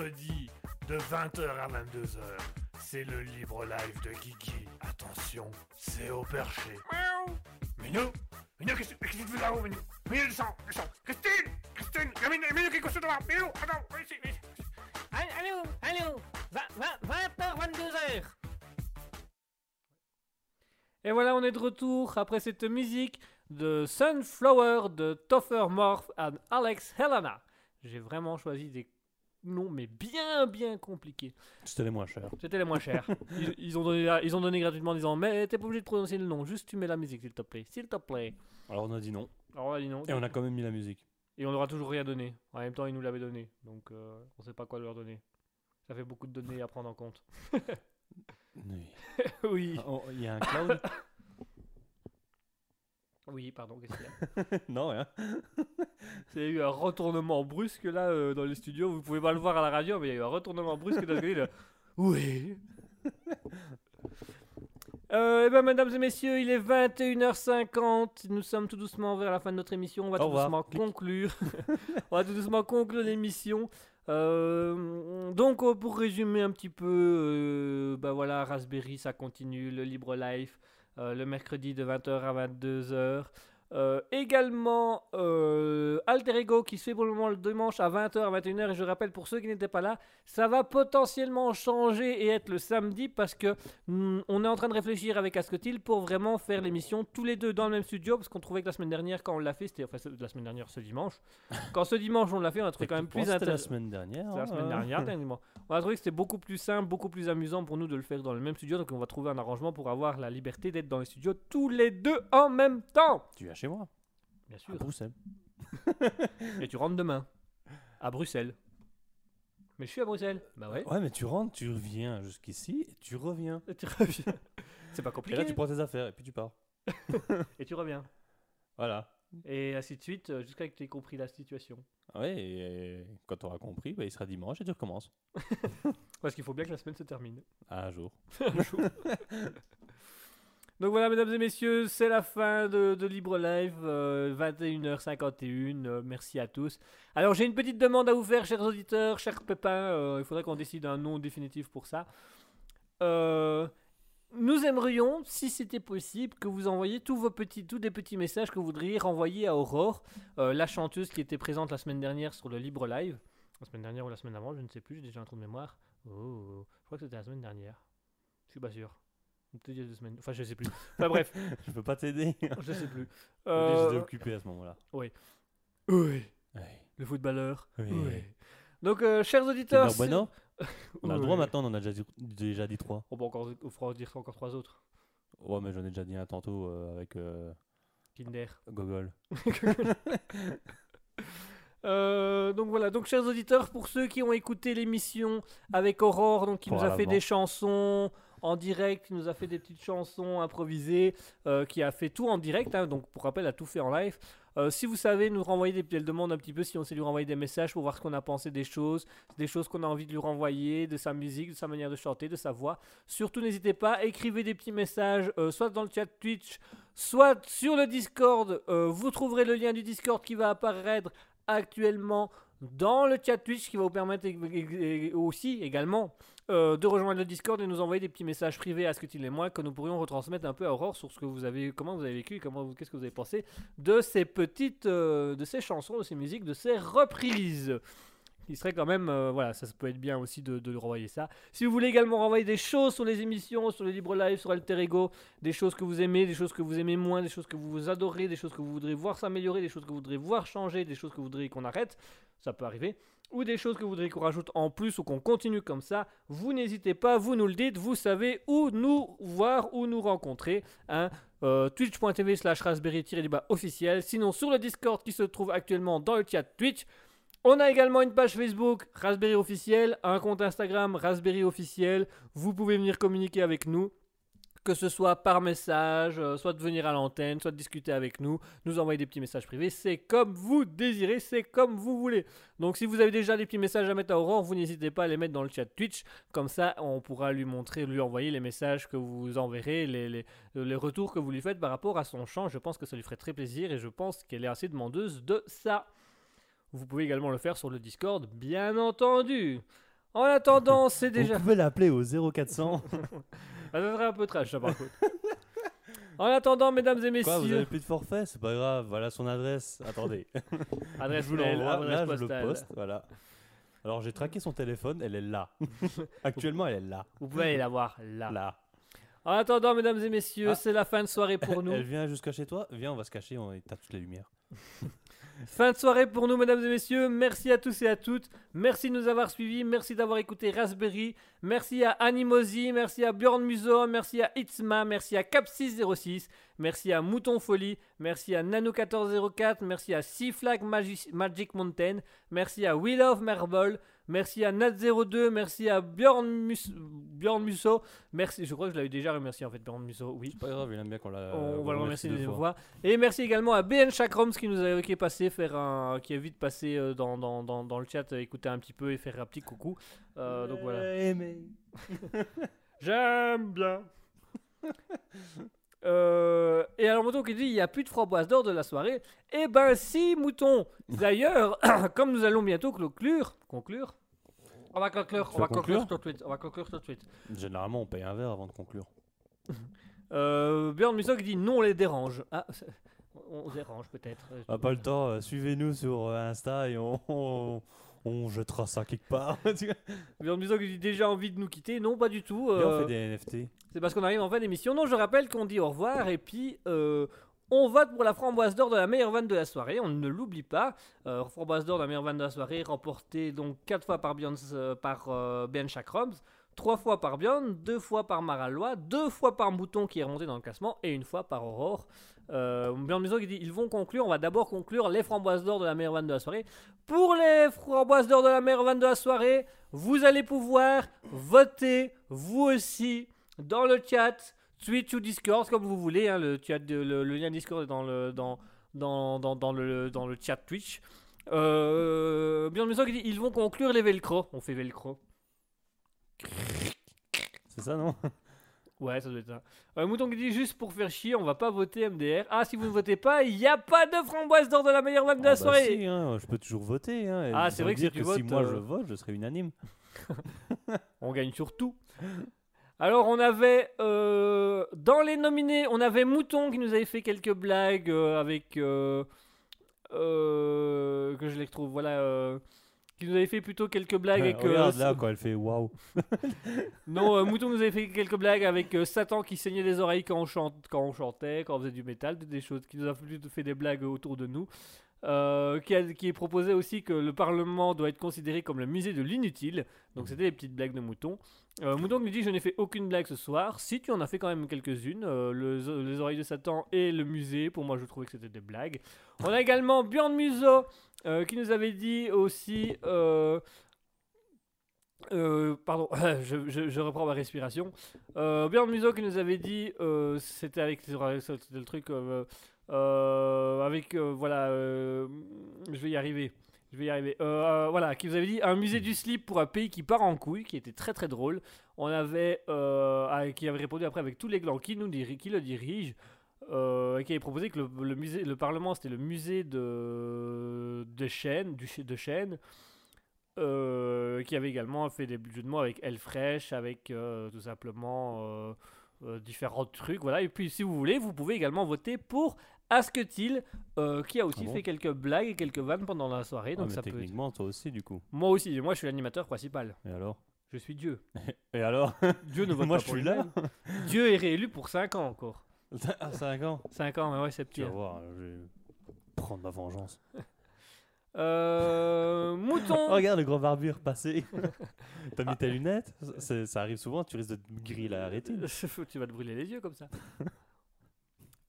Mercredi de 20h à 22h. C'est le libre live de Guigui. Attention, c'est au perché. Miaou. Minou Minou, qu'est-ce qu'est-ce que tu fais là-haut, Minou Minou, descends, descends. Christine Christine Il y a Minou, Minou qui est couché devant. Minou, attends, viens ici, viens ici. Allô, allô, 20h, 22h. Et voilà, on est de retour après cette musique de Sunflower de Toffer Morph and Alex Helena. J'ai vraiment choisi des noms, mais bien, bien compliqués. C'était les moins chers. C'était les moins chers. [LAUGHS] Ils, ils ont donné, ils ont donné gratuitement en disant Mais t'es pas obligé de prononcer le nom, juste tu mets la musique, s'il te plaît. S'il te plaît. Alors on a dit non. Alors on a dit non. Et on a quand même mis la musique. Et on leur a toujours rien donné. En même temps, ils nous l'avaient donné. Donc euh, on sait pas quoi leur donner. Ça fait beaucoup de données à prendre en compte. [LAUGHS] Oui. oui. Oh, Il y a un cloud [LAUGHS] Oui, pardon, qu'est-ce qu'il y a [LAUGHS] Non, rien. [LAUGHS] Il y a eu un retournement brusque là euh, dans les studios. Vous pouvez pas le voir à la radio, mais il y a eu un retournement brusque dans le [LAUGHS] Oui. Euh, eh ben, mesdames et messieurs, il est 21h50. Nous sommes tout doucement vers la fin de notre émission. On va Au tout revoir. doucement Clic. conclure. On va tout doucement conclure l'émission. Euh, donc, pour résumer un petit peu, bah voilà, Raspberry, ça continue, le Libre Life, le mercredi de 20h à 22h. Euh, également, euh, Alter Ego qui se fait pour le moment le dimanche à 20h à 21h. Et je rappelle pour ceux qui n'étaient pas là, ça va potentiellement changer et être le samedi parce que hmm, on est en train de réfléchir avec Asketil pour vraiment faire l'émission tous les deux dans le même studio parce qu'on trouvait que la semaine dernière, quand on l'a fait, c'était enfin la semaine dernière, ce dimanche. [LAUGHS] quand ce dimanche on l'a fait, on a trouvé quand même plus C'était la intéressant. semaine dernière. C'est la hein, semaine dernière. [LAUGHS] On a trouvé que c'était beaucoup plus simple, beaucoup plus amusant pour nous de le faire dans le même studio. Donc on va trouver un arrangement pour avoir la liberté d'être dans les studios tous les deux en même temps. Tu viens chez moi, Bien à sûr. Bruxelles. [LAUGHS] Et tu rentres demain à Bruxelles. Mais je suis à Bruxelles. Bah ouais. Ouais, mais tu rentres, tu reviens jusqu'ici et tu reviens. Et tu reviens. [LAUGHS] C'est pas Et compliqué. là, tu prends tes affaires et puis tu pars. [LAUGHS] Et tu reviens. Voilà. Et ainsi de suite euh, jusqu'à ce que tu aies compris la situation. Ouais, et quand tu auras compris, bah, il sera dimanche et tu recommences. Parce qu'il faut bien que la semaine se termine. À un jour. Un jour. Donc voilà, mesdames et messieurs, c'est la fin de, de Libre Live, euh, 21h51. euh, merci à tous. Alors, j'ai une petite demande à vous faire, chers auditeurs, chers pépins. euh, il faudrait qu'on décide un nom définitif pour ça. Euh, nous aimerions, si c'était possible, que vous envoyiez tous vos petits, tous des petits messages que vous voudriez renvoyer à Aurore, euh, la chanteuse qui était présente la semaine dernière sur le Libre Live. La semaine dernière ou la semaine avant, je ne sais plus, j'ai déjà un trou de mémoire. Oh, je crois que c'était la semaine dernière. Je suis pas sûr. Peut-être il y a deux semaines. Enfin, je sais plus. [LAUGHS] Enfin, bref, Je peux pas t'aider. [LAUGHS] je sais plus. [LAUGHS] J'étais Euh, occupé à ce moment-là. oui, Ouais. le footballeur. Oui. Oui. Donc, euh, chers auditeurs. Bueno On a le droit Oui. maintenant, on en a déjà dit, déjà dit trois. On peut encore, on fera dire encore trois autres. Ouais, mais j'en ai déjà dit un tantôt euh, avec Kinder. Gogol. Euh, donc voilà, donc chers auditeurs, pour ceux qui ont écouté l'émission avec Aurore, donc qui nous a fait des chansons en direct, qui nous a fait des petites chansons improvisées, euh, qui a fait tout en direct, hein, donc pour rappel, a tout fait en live. Euh, si vous savez nous renvoyer des elle demande un petit peu si on sait lui renvoyer des messages pour voir ce qu'on a pensé des choses, des choses qu'on a envie de lui renvoyer, de sa musique, de sa manière de chanter, de sa voix. Surtout n'hésitez pas, écrivez des petits messages, euh, soit dans le chat Twitch, soit sur le Discord. Vous trouverez le lien du Discord qui va apparaître actuellement dans le chat Twitch qui va vous permettre aussi également euh, de rejoindre le Discord et nous envoyer des petits messages privés à Scutil et moi que nous pourrions retransmettre un peu à Aurore sur ce que vous avez, comment vous avez vécu, comment qu'est-ce que vous avez pensé de ces petites, euh, de ces chansons, de ces musiques, de ces reprises. Il serait quand même, euh, voilà, ça, peut être bien aussi de, renvoyer ça. Si vous voulez également renvoyer des choses sur les émissions, sur les Libre Live, sur Alter Ego, des choses que vous aimez, des choses que vous aimez moins, des choses que vous adorez, des choses que vous voudrez voir s'améliorer, des choses que vous voudrez voir changer, des choses que vous voudriez qu'on arrête, ça peut arriver, ou des choses que vous voudriez qu'on rajoute en plus ou qu'on continue comme ça, vous n'hésitez pas, vous nous le dites, vous savez où nous voir, où nous rencontrer, hein, euh, twitch.tv slash raspberry-du-bas officiel, sinon sur le Discord qui se trouve actuellement dans le chat Twitch, on a également une page Facebook Raspberry officiel, un compte Instagram Raspberry officiel. Vous pouvez venir communiquer avec nous, que ce soit par message, euh, soit de venir à l'antenne, soit de discuter avec nous, nous envoyer des petits messages privés. C'est comme vous désirez, c'est comme vous voulez. Donc si vous avez déjà des petits messages à mettre à Aurore, vous n'hésitez pas à les mettre dans le chat Twitch. Comme ça, on pourra lui montrer, lui envoyer les messages que vous enverrez, les, les, les retours que vous lui faites par rapport à son chant. Je pense que ça lui ferait très plaisir et je pense qu'elle est assez demandeuse de ça. Vous pouvez également le faire sur le Discord, bien entendu. En attendant, [LAUGHS] c'est déjà. Vous pouvez l'appeler au 0400. [LAUGHS] Ah, ça serait un peu trash, ça, par contre. En attendant, mesdames et Quoi, vous messieurs, avez plus de forfait? C'est pas grave, voilà son adresse. Attendez. [LAUGHS] adresse je vous mail, l'envoie, adresse là je le postale. poste, voilà. Alors j'ai traqué son téléphone, elle est là. Actuellement elle est là. Vous pouvez aller la voir là. Là. En attendant, mesdames et messieurs, Ah. c'est la fin de soirée pour nous. Elle vient jusqu'à chez toi? Viens, on va se cacher, on éteint toutes les lumières. Fin de soirée pour nous, mesdames et messieurs. Merci à tous et à toutes. Merci de nous avoir suivis. Merci d'avoir écouté Raspberry. Merci à Animosi. Merci à Bjorn Muso. Merci à Itzma. Merci à Cap606. Merci à Mouton Folie. Merci à Nano1404. Merci à Seaflag Magi- Magic Mountain. Merci à Will of Marble. Merci à Nat02. Merci à Bjorn, Mus- Bjorn Musso. Merci. Je crois que je l'avais déjà remercié en fait, Bjorn Musso. Oui. C'est pas grave, il aime bien qu'on la. On va le remercie remercier deux une fois. fois. Et merci également à BN Chakroms qui nous a qui est passé faire un qui est vite passé euh, dans, dans, dans, dans le chat euh, écouter un petit peu et faire un petit coucou. Euh, donc voilà. [LAUGHS] J'aime bien. [LAUGHS] Euh, et alors Mouton qui dit il n'y a plus de framboise d'or de la soirée. Eh ben si Mouton. D'ailleurs, [COUGHS] comme nous allons bientôt conclure, conclure. On va conclure, on va conclure conclure tout de suite. On va conclure. Généralement on paye un verre avant de conclure. [LAUGHS] Euh, Björn Musso qui dit non on les dérange. Ah, [LAUGHS] on dérange peut-être. Ah, pas le temps, euh, suivez-nous sur euh, Insta et on, [LAUGHS] on, on jettera ça quelque part. Björn Musso qui dit déjà envie de nous quitter. Non, pas du tout. Euh, on fait des NFT. C'est parce qu'on arrive en fin d'émission. Non, je rappelle qu'on dit au revoir et puis euh, on vote pour la framboise d'or de la meilleure vanne de la soirée. On ne l'oublie pas. Euh, framboise d'or de la meilleure vanne de la soirée, remportée donc 4 fois par, Björn, euh, par euh, Ben Chakroms, 3 fois par Björn, 2 fois par Maralois, 2 fois par Mouton qui est remonté dans le classement et une fois par Aurore. Euh, Musso qui dit ils vont conclure. On va d'abord conclure les framboises d'or de la meilleure vanne de la soirée. Pour les framboises d'or de la meilleure vanne de la soirée, vous allez pouvoir voter vous aussi dans le chat, Twitch ou Discord, comme vous voulez. hein, le, chat de- le, le lien Discord est dans le, dans, dans, dans, dans le, dans le chat Twitch. Euh, qui dit ils vont conclure les velcro. On fait velcro. C'est ça, non? Ouais, ça doit être ça. Euh, Mouton qui dit juste pour faire chier, on va pas voter MDR. Ah, si vous ne votez pas, il n'y a pas de framboise d'or de la meilleure vanne de la Ah bah soirée. si, hein, je peux toujours voter. Hein, Ah, c'est vrai que si tu votes, moi euh, je vote, je serai unanime. [LAUGHS] On gagne sur tout. Alors, on avait euh, dans les nominés, on avait Mouton qui nous avait fait quelques blagues euh, avec euh, que je les retrouve. Voilà, qui nous avait fait plutôt quelques blagues avec. Regarde là quand elle fait waouh. [LAUGHS] non, Mouton nous avait fait quelques blagues avec Satan qui saignait les oreilles quand on, chante, quand on chantait, quand on faisait du métal, des choses qui nous a plutôt fait des blagues autour de nous. Euh, qui, a- qui est proposé aussi que le Parlement doit être considéré comme le musée de l'inutile. Donc c'était les petites blagues de Mouton. Euh, Mouton nous dit je n'ai fait aucune blague ce soir. Si tu en as fait quand même quelques-unes, euh, le- les oreilles de Satan et le musée. Pour moi je trouvais que c'était des blagues. On a également Björn Muso euh, qui nous avait dit aussi. euh, pardon, [LAUGHS] je, je- je reprends ma respiration. Euh, Björn Muso qui nous avait dit, euh, c'était avec c'était le truc avec euh, voilà, euh, je vais y arriver. Je vais y arriver. Euh, euh, voilà, qui vous avait dit un musée du slip pour un pays qui part en couille, qui était très très drôle. On avait, euh, qui avait répondu après avec tous les glands qui nous diri- qui le dirige, euh, qui avait proposé que le, musée, le Parlement, c'était le musée de de Chênes, du ch- de Chênes. Euh, qui avait également fait des jeux de mots avec Elfresh, avec euh, tout simplement euh, euh, différents trucs. Voilà. Et puis, si vous voulez, vous pouvez également voter pour Asketil, euh, qui a aussi Ah bon fait quelques blagues et quelques vannes pendant la soirée. Ah, Donc mais ça peut. techniquement toi aussi du coup. Moi aussi, moi je suis l'animateur principal. Et alors Je suis Dieu. [LAUGHS] Et alors [LAUGHS] Dieu ne vote Moi pas je pour suis là. [LAUGHS] Dieu est réélu pour 5 ans encore. À 5 ans. 5 ans, mais ouais, c'est Tu vas voir, je vais prendre ma vengeance. Euh, mouton. Oh, regarde le gros barbu passé. T'as mis tes lunettes Ça arrive souvent, tu risques de te griller la rétine. tu vas te brûler les yeux comme ça.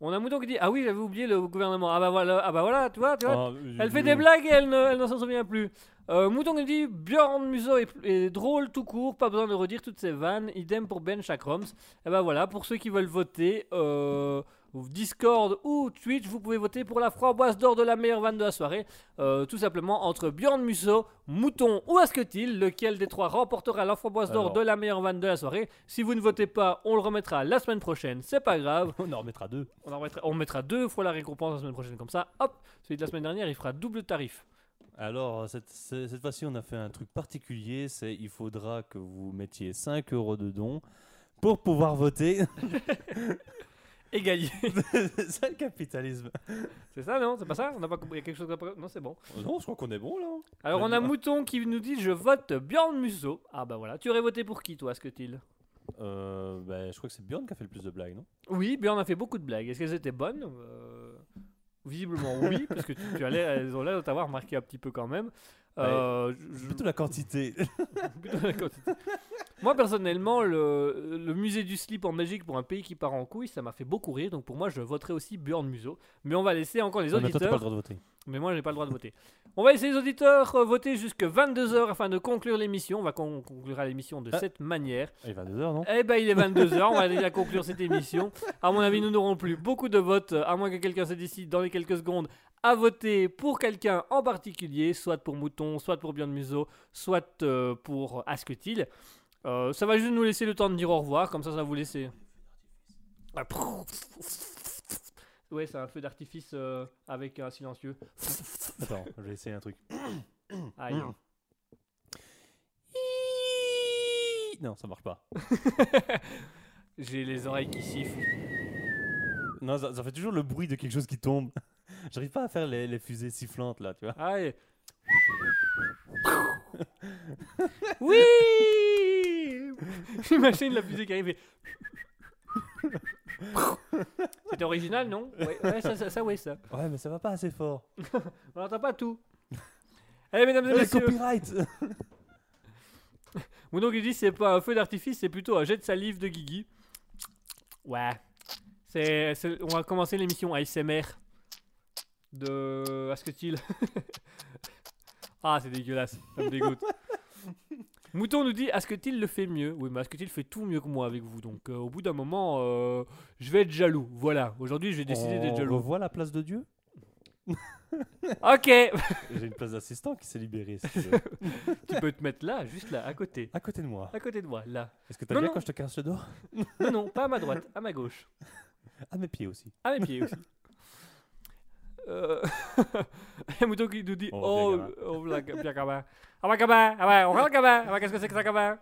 On a Mouton qui dit Ah oui, j'avais oublié le gouvernement. Ah bah voilà, ah bah voilà tu vois, tu vois. Oh, Elle fait des blagues et elle ne, elle ne s'en souvient plus. Euh, Mouton qui dit Björn Muso est, est drôle tout court, pas besoin de redire toutes ses vannes. Idem pour Ben Chakroms. Et ben voilà, pour ceux qui veulent voter, euh, Discord ou Twitch, vous pouvez voter pour la framboise d'or de la meilleure vanne de la soirée. Euh, tout simplement entre Björn Musso, Mouton ou Asketil, lequel des trois remportera la framboise d'or de la meilleure vanne de la soirée. Si vous ne votez pas, on le remettra la semaine prochaine, c'est pas grave. [LAUGHS] On en remettra deux. On, en mettra, on mettra deux fois la récompense la semaine prochaine, comme ça, hop, celui de la semaine dernière, il fera double tarif. Alors, cette, ce- cette fois-ci, on a fait un truc particulier, c'est il faudra que vous mettiez 5 euros de dons pour pouvoir voter. [LAUGHS] Et gagner. [LAUGHS] c'est ça le capitalisme. c'est ça, non? C'est pas ça? On n'a pas compris. Il y a quelque chose a pas- Non, c'est bon. Non, je crois qu'on est bon là. Alors, on a Mouton qui nous dit Je vote Bjorn Musso. Ah, bah voilà. Tu aurais voté pour qui, toi, Scutil Euh, ben, je crois que c'est Bjorn qui a fait le plus de blagues, non? Oui, Bjorn a fait beaucoup de blagues. Est-ce qu'elles étaient bonnes? Euh, Visiblement, oui, parce que tu, tu as l'air- elles ont l'air de t'avoir marqué un petit peu quand même. Euh, je- Plutôt la quantité. [LAUGHS] Plutôt la quantité. moi, personnellement, le, le musée du slip en Belgique pour un pays qui part en couille, ça m'a fait beaucoup rire. Donc, pour moi, je voterai aussi Bjorn Musso. Mais on va laisser encore les Ouais, mais toi, t'as pas auditeurs. le droit de voter. Mais moi, j'ai pas le droit de voter. On va laisser les auditeurs euh, voter jusque 22h afin de conclure l'émission. On va con- conclura l'émission de Ah. cette manière. Ah, Il va 2 heures, non? Eh ben, il est 22h, on va déjà conclure cette émission. À mon avis, nous n'aurons plus beaucoup de votes, à moins que quelqu'un se décide dans les quelques secondes à voter pour quelqu'un en particulier, soit pour Mouton, soit pour Björn Musso, soit euh, pour Asketil. Euh, ça va juste nous laisser le temps de dire au revoir, comme ça, ça va vous laisser. Ouais, c'est un feu d'artifice euh, avec un silencieux. Attends, je vais essayer un truc. [COUGHS] Aïe. [COUGHS] Non, ça marche pas. [LAUGHS] J'ai les oreilles qui sifflent. Non, ça, ça fait toujours le bruit de quelque chose qui tombe. J'arrive pas à faire les, les fusées sifflantes là, tu vois. Aïe. [LAUGHS] Oui J'imagine la fusée qui arrive et... C'était original, non? Ouais, ouais, ça, ça, ça, ouais, ça. Ouais, mais ça va pas assez fort. [LAUGHS] On n'entend pas tout. Allez, mesdames et messieurs, copyright Moudon qui dit c'est pas un feu d'artifice, c'est plutôt un jet de salive de Guigui. Ouais. C'est- on va commencer l'émission ASMR de Asketil. [LAUGHS] ah, c'est dégueulasse, ça me dégoûte. [LAUGHS] Mouton nous dit Asketil le fait mieux. Oui, mais Asketil fait tout mieux que moi avec vous. Donc, euh, au bout d'un moment, euh, je vais être jaloux. Voilà, aujourd'hui, j'ai décidé d'être On jaloux. revoit la place de Dieu? [LAUGHS] Ok, J'ai une place d'assistant qui s'est libérée. si tu veux. tu peux te mettre là, juste là, à côté. à côté de moi. À côté de moi, là. Est-ce que t'as bien non. quand je te casse le dos? Non, non, pas à ma droite, à ma gauche. À mes pieds aussi. À mes pieds aussi. Y a Mouton qui nous dit Oh, Oh. Ah, bah. Ah, regarde gamin. Ah, ouais, qu'est-ce que c'est que ça, gamin?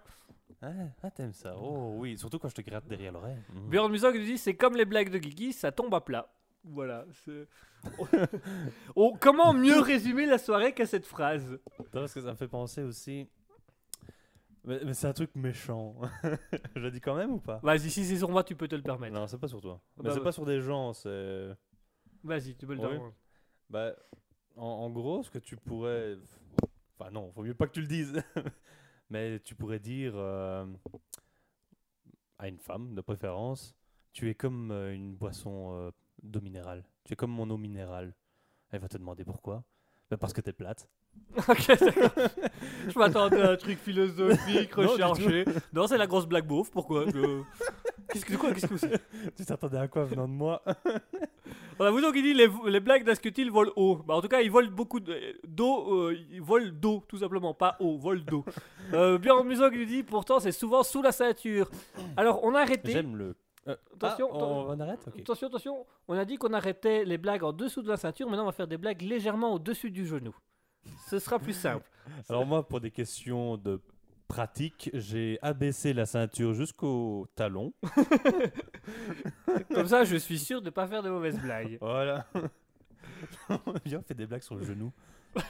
Ah, ah, t'aimes ça Oh oui, surtout quand je te gratte derrière l'oreille. Mhm. Björn Musso qui nous dit C'est comme les blagues de Guigui, ça tombe à plat. Voilà. c'est- [LAUGHS] oh, comment mieux résumer la soirée qu'à cette phrase? Non, parce que ça me fait penser aussi. Mais, mais c'est un truc méchant. [LAUGHS] je le dis quand même ou pas? Vas-y, si c'est sur moi, tu peux te le permettre. Non, c'est pas sur toi. Bah Mais c'est ouais. pas sur des gens, c'est. Vas-y, tu peux le Oui. permettre. Bah, en, en gros, ce que tu pourrais. Enfin, non, faut mieux pas que tu le dises. [LAUGHS] Mais tu pourrais dire euh, à une femme, de préférence, tu es comme euh, une boisson euh, d'eau minérale. Tu es comme mon eau minérale. Elle va te demander pourquoi. Bah, parce que t'es plate. [LAUGHS] ok, d'accord. Je m'attendais à un truc philosophique, [LAUGHS] recherché. Non, c'est la grosse blague beauf, pourquoi Je- Qu'est-ce que quoi Qu'est-ce que c'est [LAUGHS] tu t'attendais à quoi venant de moi On a qui dit les, les blagues d'Asketil volent haut. Bah, en tout cas, ils volent beaucoup de- d'eau. euh, ils volent d'eau, tout simplement. Pas haut, volent d'eau. [LAUGHS] euh, Björn Musso qui lui dit pourtant, c'est souvent sous la ceinture. Alors, on a arrêté. J'aime le. Euh, Attention, ah, on, on arrête. Attention, attention. On a dit qu'on arrêtait les blagues en dessous de la ceinture. Maintenant, on va faire des blagues légèrement au-dessus du genou. Ce sera plus simple. [LAUGHS] Alors, moi, pour des questions de pratique, j'ai abaissé la ceinture jusqu'au talon. [LAUGHS] Comme ça, je suis sûr de ne pas faire de mauvaises blagues. Voilà. [LAUGHS] Viens, on fait des blagues sur le genou. [LAUGHS]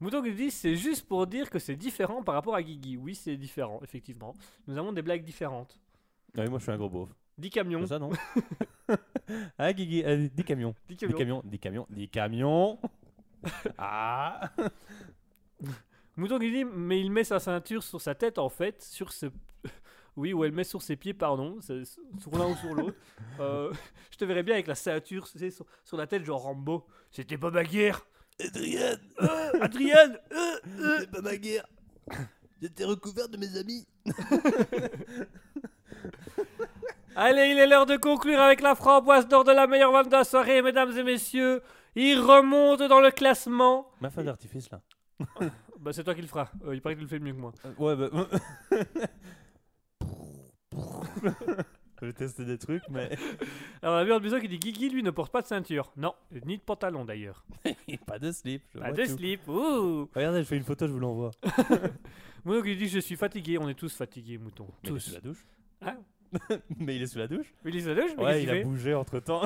Mouton qui dit c'est juste pour dire que c'est différent par rapport à Guigui. Oui, c'est différent, effectivement. Nous avons des blagues différentes. Ah oui, moi je suis un gros beauf. 10 camions. C'est ça, non Ah, Guigui, euh, 10 camions. 10 10 camions. camions, 10 camions, 10 camions. ah Mouton qui dit mais il met sa ceinture sur sa tête en fait, sur ce... [LAUGHS] Oui, ou elle met sur ses pieds, pardon, sur l'un ou sur l'autre. [LAUGHS] Euh, je te verrais bien avec la ceinture tu sais, sur, sur la tête, genre Rambo. C'était pas ma guerre Adrien Euh, Adrien euh, euh. C'est pas ma guerre J'étais recouvert de mes amis [LAUGHS] Allez, il est l'heure de conclure avec la framboise d'or de la meilleure vente de la soirée, mesdames et messieurs. Il remonte dans le classement. Ma fin d'artifice là. Bah, c'est toi qui le feras. Euh, il paraît que tu le fais mieux que moi. ouais, bah. [LAUGHS] Je testé des trucs, mais [LAUGHS] Alors, on a Björn Musso qui dit Guigui, lui, ne porte pas de ceinture. Non, ni de pantalon d'ailleurs. [LAUGHS] pas de slip. je Pas vois de tout. slip, ouh Regardez, je fais une photo, je vous l'envoie. Mouton qui dit Je suis fatigué, on est tous fatigués, Mouton. Mais il est Tous. sous la douche. Hein mais il est sous la douche. Oui, les douche, mais Ouais, qu'est-ce il qu'il a fait bougé entre temps.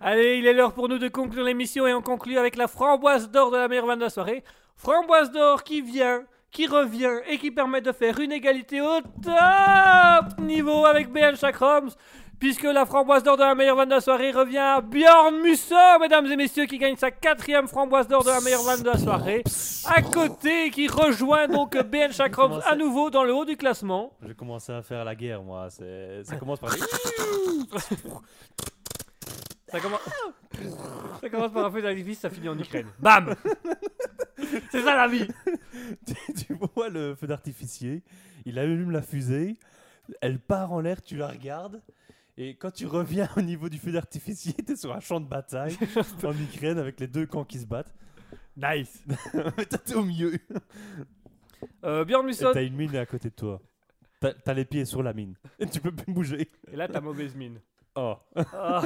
Allez, il est l'heure pour nous de conclure l'émission et on conclut avec la framboise d'or de la meilleure vanne de la soirée. Framboise d'or qui vient, qui revient et qui permet de faire une égalité au top niveau avec BN Chakroms. Puisque la framboise d'or de la meilleure vanne de la soirée revient à Bjorn Musso, mesdames et messieurs, qui gagne sa quatrième framboise d'or de la meilleure vanne de la soirée. À côté, qui rejoint donc BN Comment à nouveau dans le haut du classement. J'ai commencé à faire la guerre, moi. Ça commence par. [LAUGHS] Ça commence... ça commence par un feu d'artifice, ça finit en Ukraine. Bam [LAUGHS] [LAUGHS] C'est ça la vie [LAUGHS] tu, tu vois le feu d'artificier, il allume la fusée, elle part en l'air, tu la regardes, et quand tu reviens au niveau du feu d'artificier, t'es sur un champ de bataille [LAUGHS] en Ukraine avec les deux camps qui se battent. Nice Mais t'es au milieu. Euh, Bjorn Musso, t'as une mine à côté de toi. T'as, t'as les pieds sur la mine. Et tu peux plus bouger. et là t'as mauvaise mine. Oh. Ah.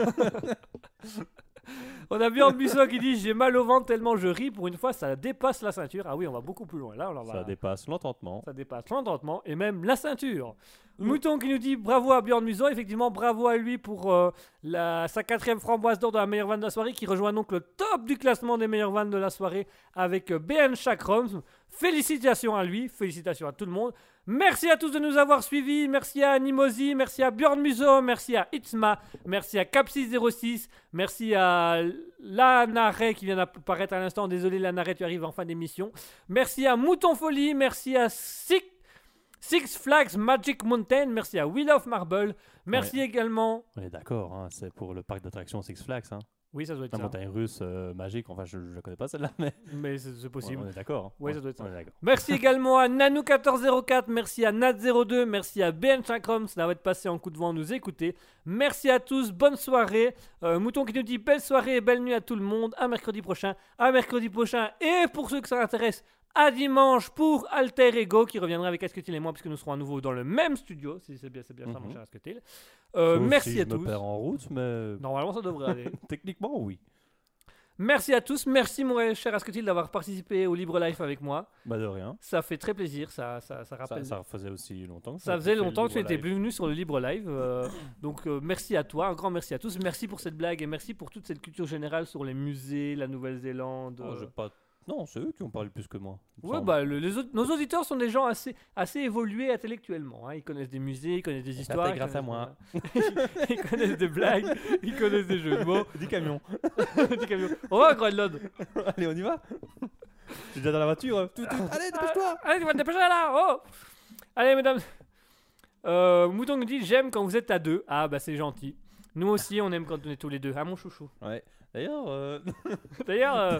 On a Bjorn Musso qui dit J'ai mal au ventre tellement je ris, pour une fois ça dépasse la ceinture. Ah oui, on va beaucoup plus loin. Là, on en va... Ça dépasse l'entendement. ça dépasse l'entendement et même la ceinture. Mouton qui nous dit bravo à Bjorn Musso, effectivement bravo à lui pour euh, la, sa quatrième framboise d'or de la meilleure vanne de la soirée qui rejoint donc le top du classement des meilleures vannes de la soirée avec euh, BN Chakroms. Félicitations à lui, félicitations à tout le monde. Merci à tous de nous avoir suivis, merci à Animosi, merci à Bjorn Musso, merci à Itzma, merci à Capsis06, merci à Lanare qui vient d'apparaître à l'instant, désolé Lanare tu arrives en fin d'émission. Merci à Mouton Folie, merci à Six Six Flags Magic Mountain, merci à Wheel of Marble, merci également. On est d'accord, hein, c'est pour le parc d'attractions Six Flags. Hein. Oui, ça doit être La ça, montagne russe euh, magique, enfin je ne connais pas celle-là, [LAUGHS] mais mais c'est possible. on est d'accord. hein. Ouais, ça doit être ça. On est d'accord. Merci également à Nanou1404, merci à Nat02, merci à BN Chakrom d'avoir passé en coup de vent nous écouter. Merci à tous, bonne soirée. Euh, Mouton qui nous dit belle soirée et belle nuit à tout le monde. À mercredi prochain, à mercredi prochain. Et pour ceux que ça intéresse, à dimanche pour Alter Ego qui reviendra avec Asketil et moi puisque nous serons à nouveau dans le même studio. Si c'est bien, c'est bien ça, mon Mhm. cher Asketil. Euh, Sauf merci si à je me tous. perds en route, mais Normalement, ça devrait aller. [LAUGHS] techniquement oui. Merci à tous. Merci, mon cher Asketil, d'avoir participé au Libre Life avec moi. Bah de rien. Ça fait très plaisir. Ça, ça, rappelle. ça faisait aussi longtemps. que Ça tu faisait longtemps que tu étais live. venu sur le Libre Live. euh, [COUGHS] donc, euh, merci à toi. Un grand merci à tous. Merci pour cette blague et merci pour toute cette culture générale sur les musées, la Nouvelle-Zélande. Oh, euh. j'ai pas... Non, c'est eux qui ont parlé plus que moi. Ouais, semble. bah, le- les autres- nos auditeurs sont des gens assez, assez évolués intellectuellement. hein. Ils connaissent des musées, ils connaissent des histoires. ils grâce à connaissent- [LAUGHS] ils connaissent des blagues, ils connaissent des jeux de mots. [LAUGHS] Du camion. [LAUGHS] Des camions. On va à Groenland. Allez, on y va. Je suis déjà dans la voiture. Tout, tout. Allez, dépêche-toi. Allez, tu vas te dépêcher là Oh Allez, mesdames. Euh, Mouton nous dit J'aime quand vous êtes à deux. Ah, bah c'est gentil. Nous aussi, on aime quand on est tous les deux. Ah, mon chouchou. Ouais. D'ailleurs, euh, D'ailleurs, euh,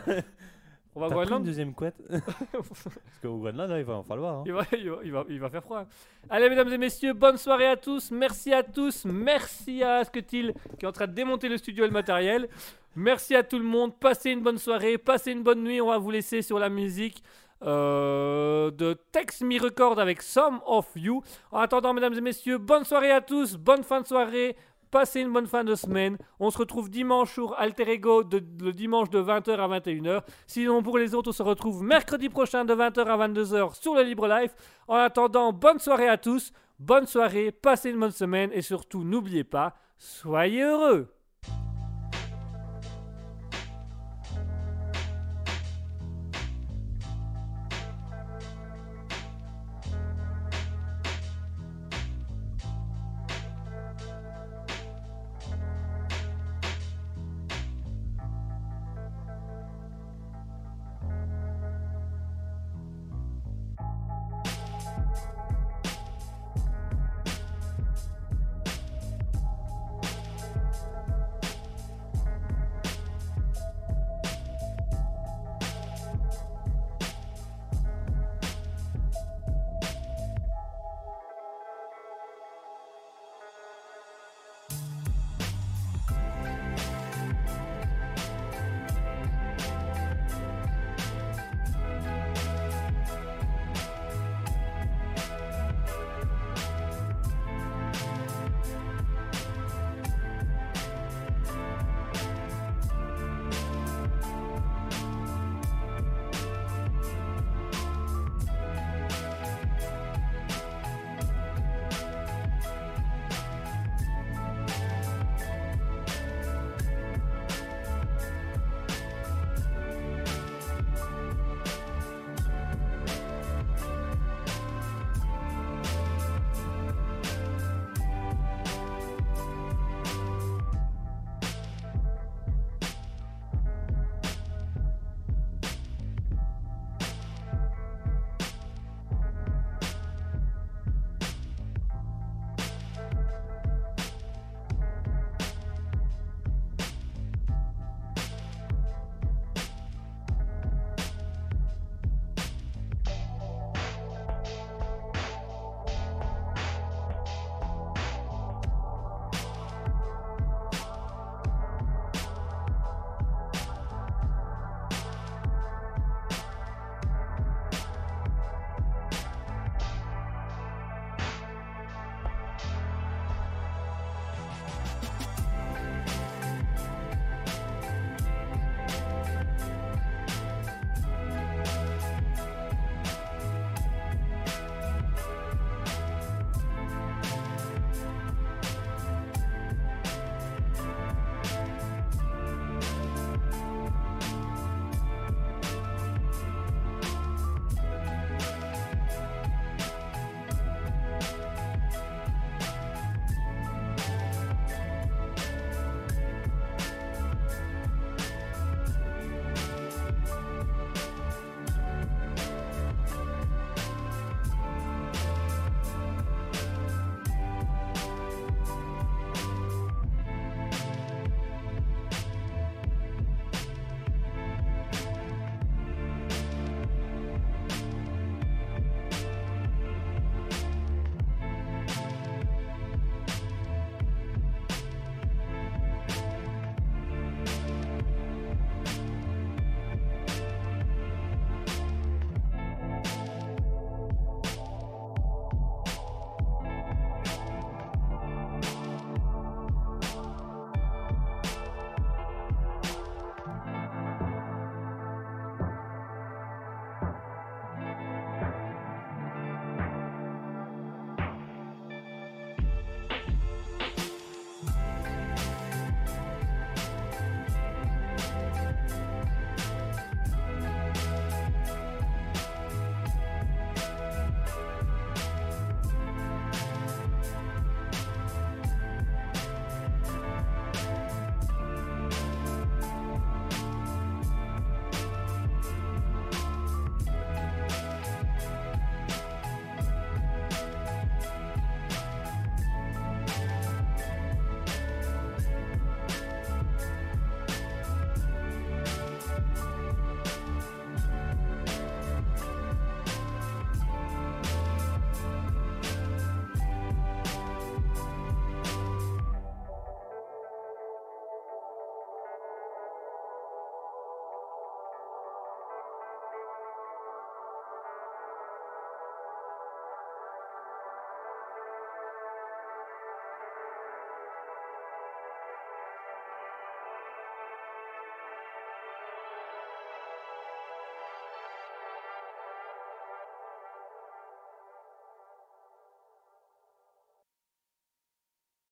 on va à t'as pris une Groenland. deuxième couette [LAUGHS] Parce qu'au Groenland, là, il va en falloir. hein. Il va, il, va, il, va, il va faire froid. Allez, mesdames et messieurs, bonne soirée à tous. Merci à tous. Merci à Asketil qui est en train de démonter le studio et le matériel. Merci à tout le monde. Passez une bonne soirée. Passez une bonne nuit. On va vous laisser sur la musique euh, de Tex Me Record avec Some of You. En attendant, mesdames et messieurs, bonne soirée à tous. Bonne fin de soirée. Passez une bonne fin de semaine. On se retrouve dimanche sur Alter Ego, le dimanche de 20h à 21h. Sinon, pour les autres, on se retrouve mercredi prochain de 20h à 22h sur le Libre Life. En attendant, bonne soirée à tous. Bonne soirée, passez une bonne semaine et surtout, n'oubliez pas, soyez heureux.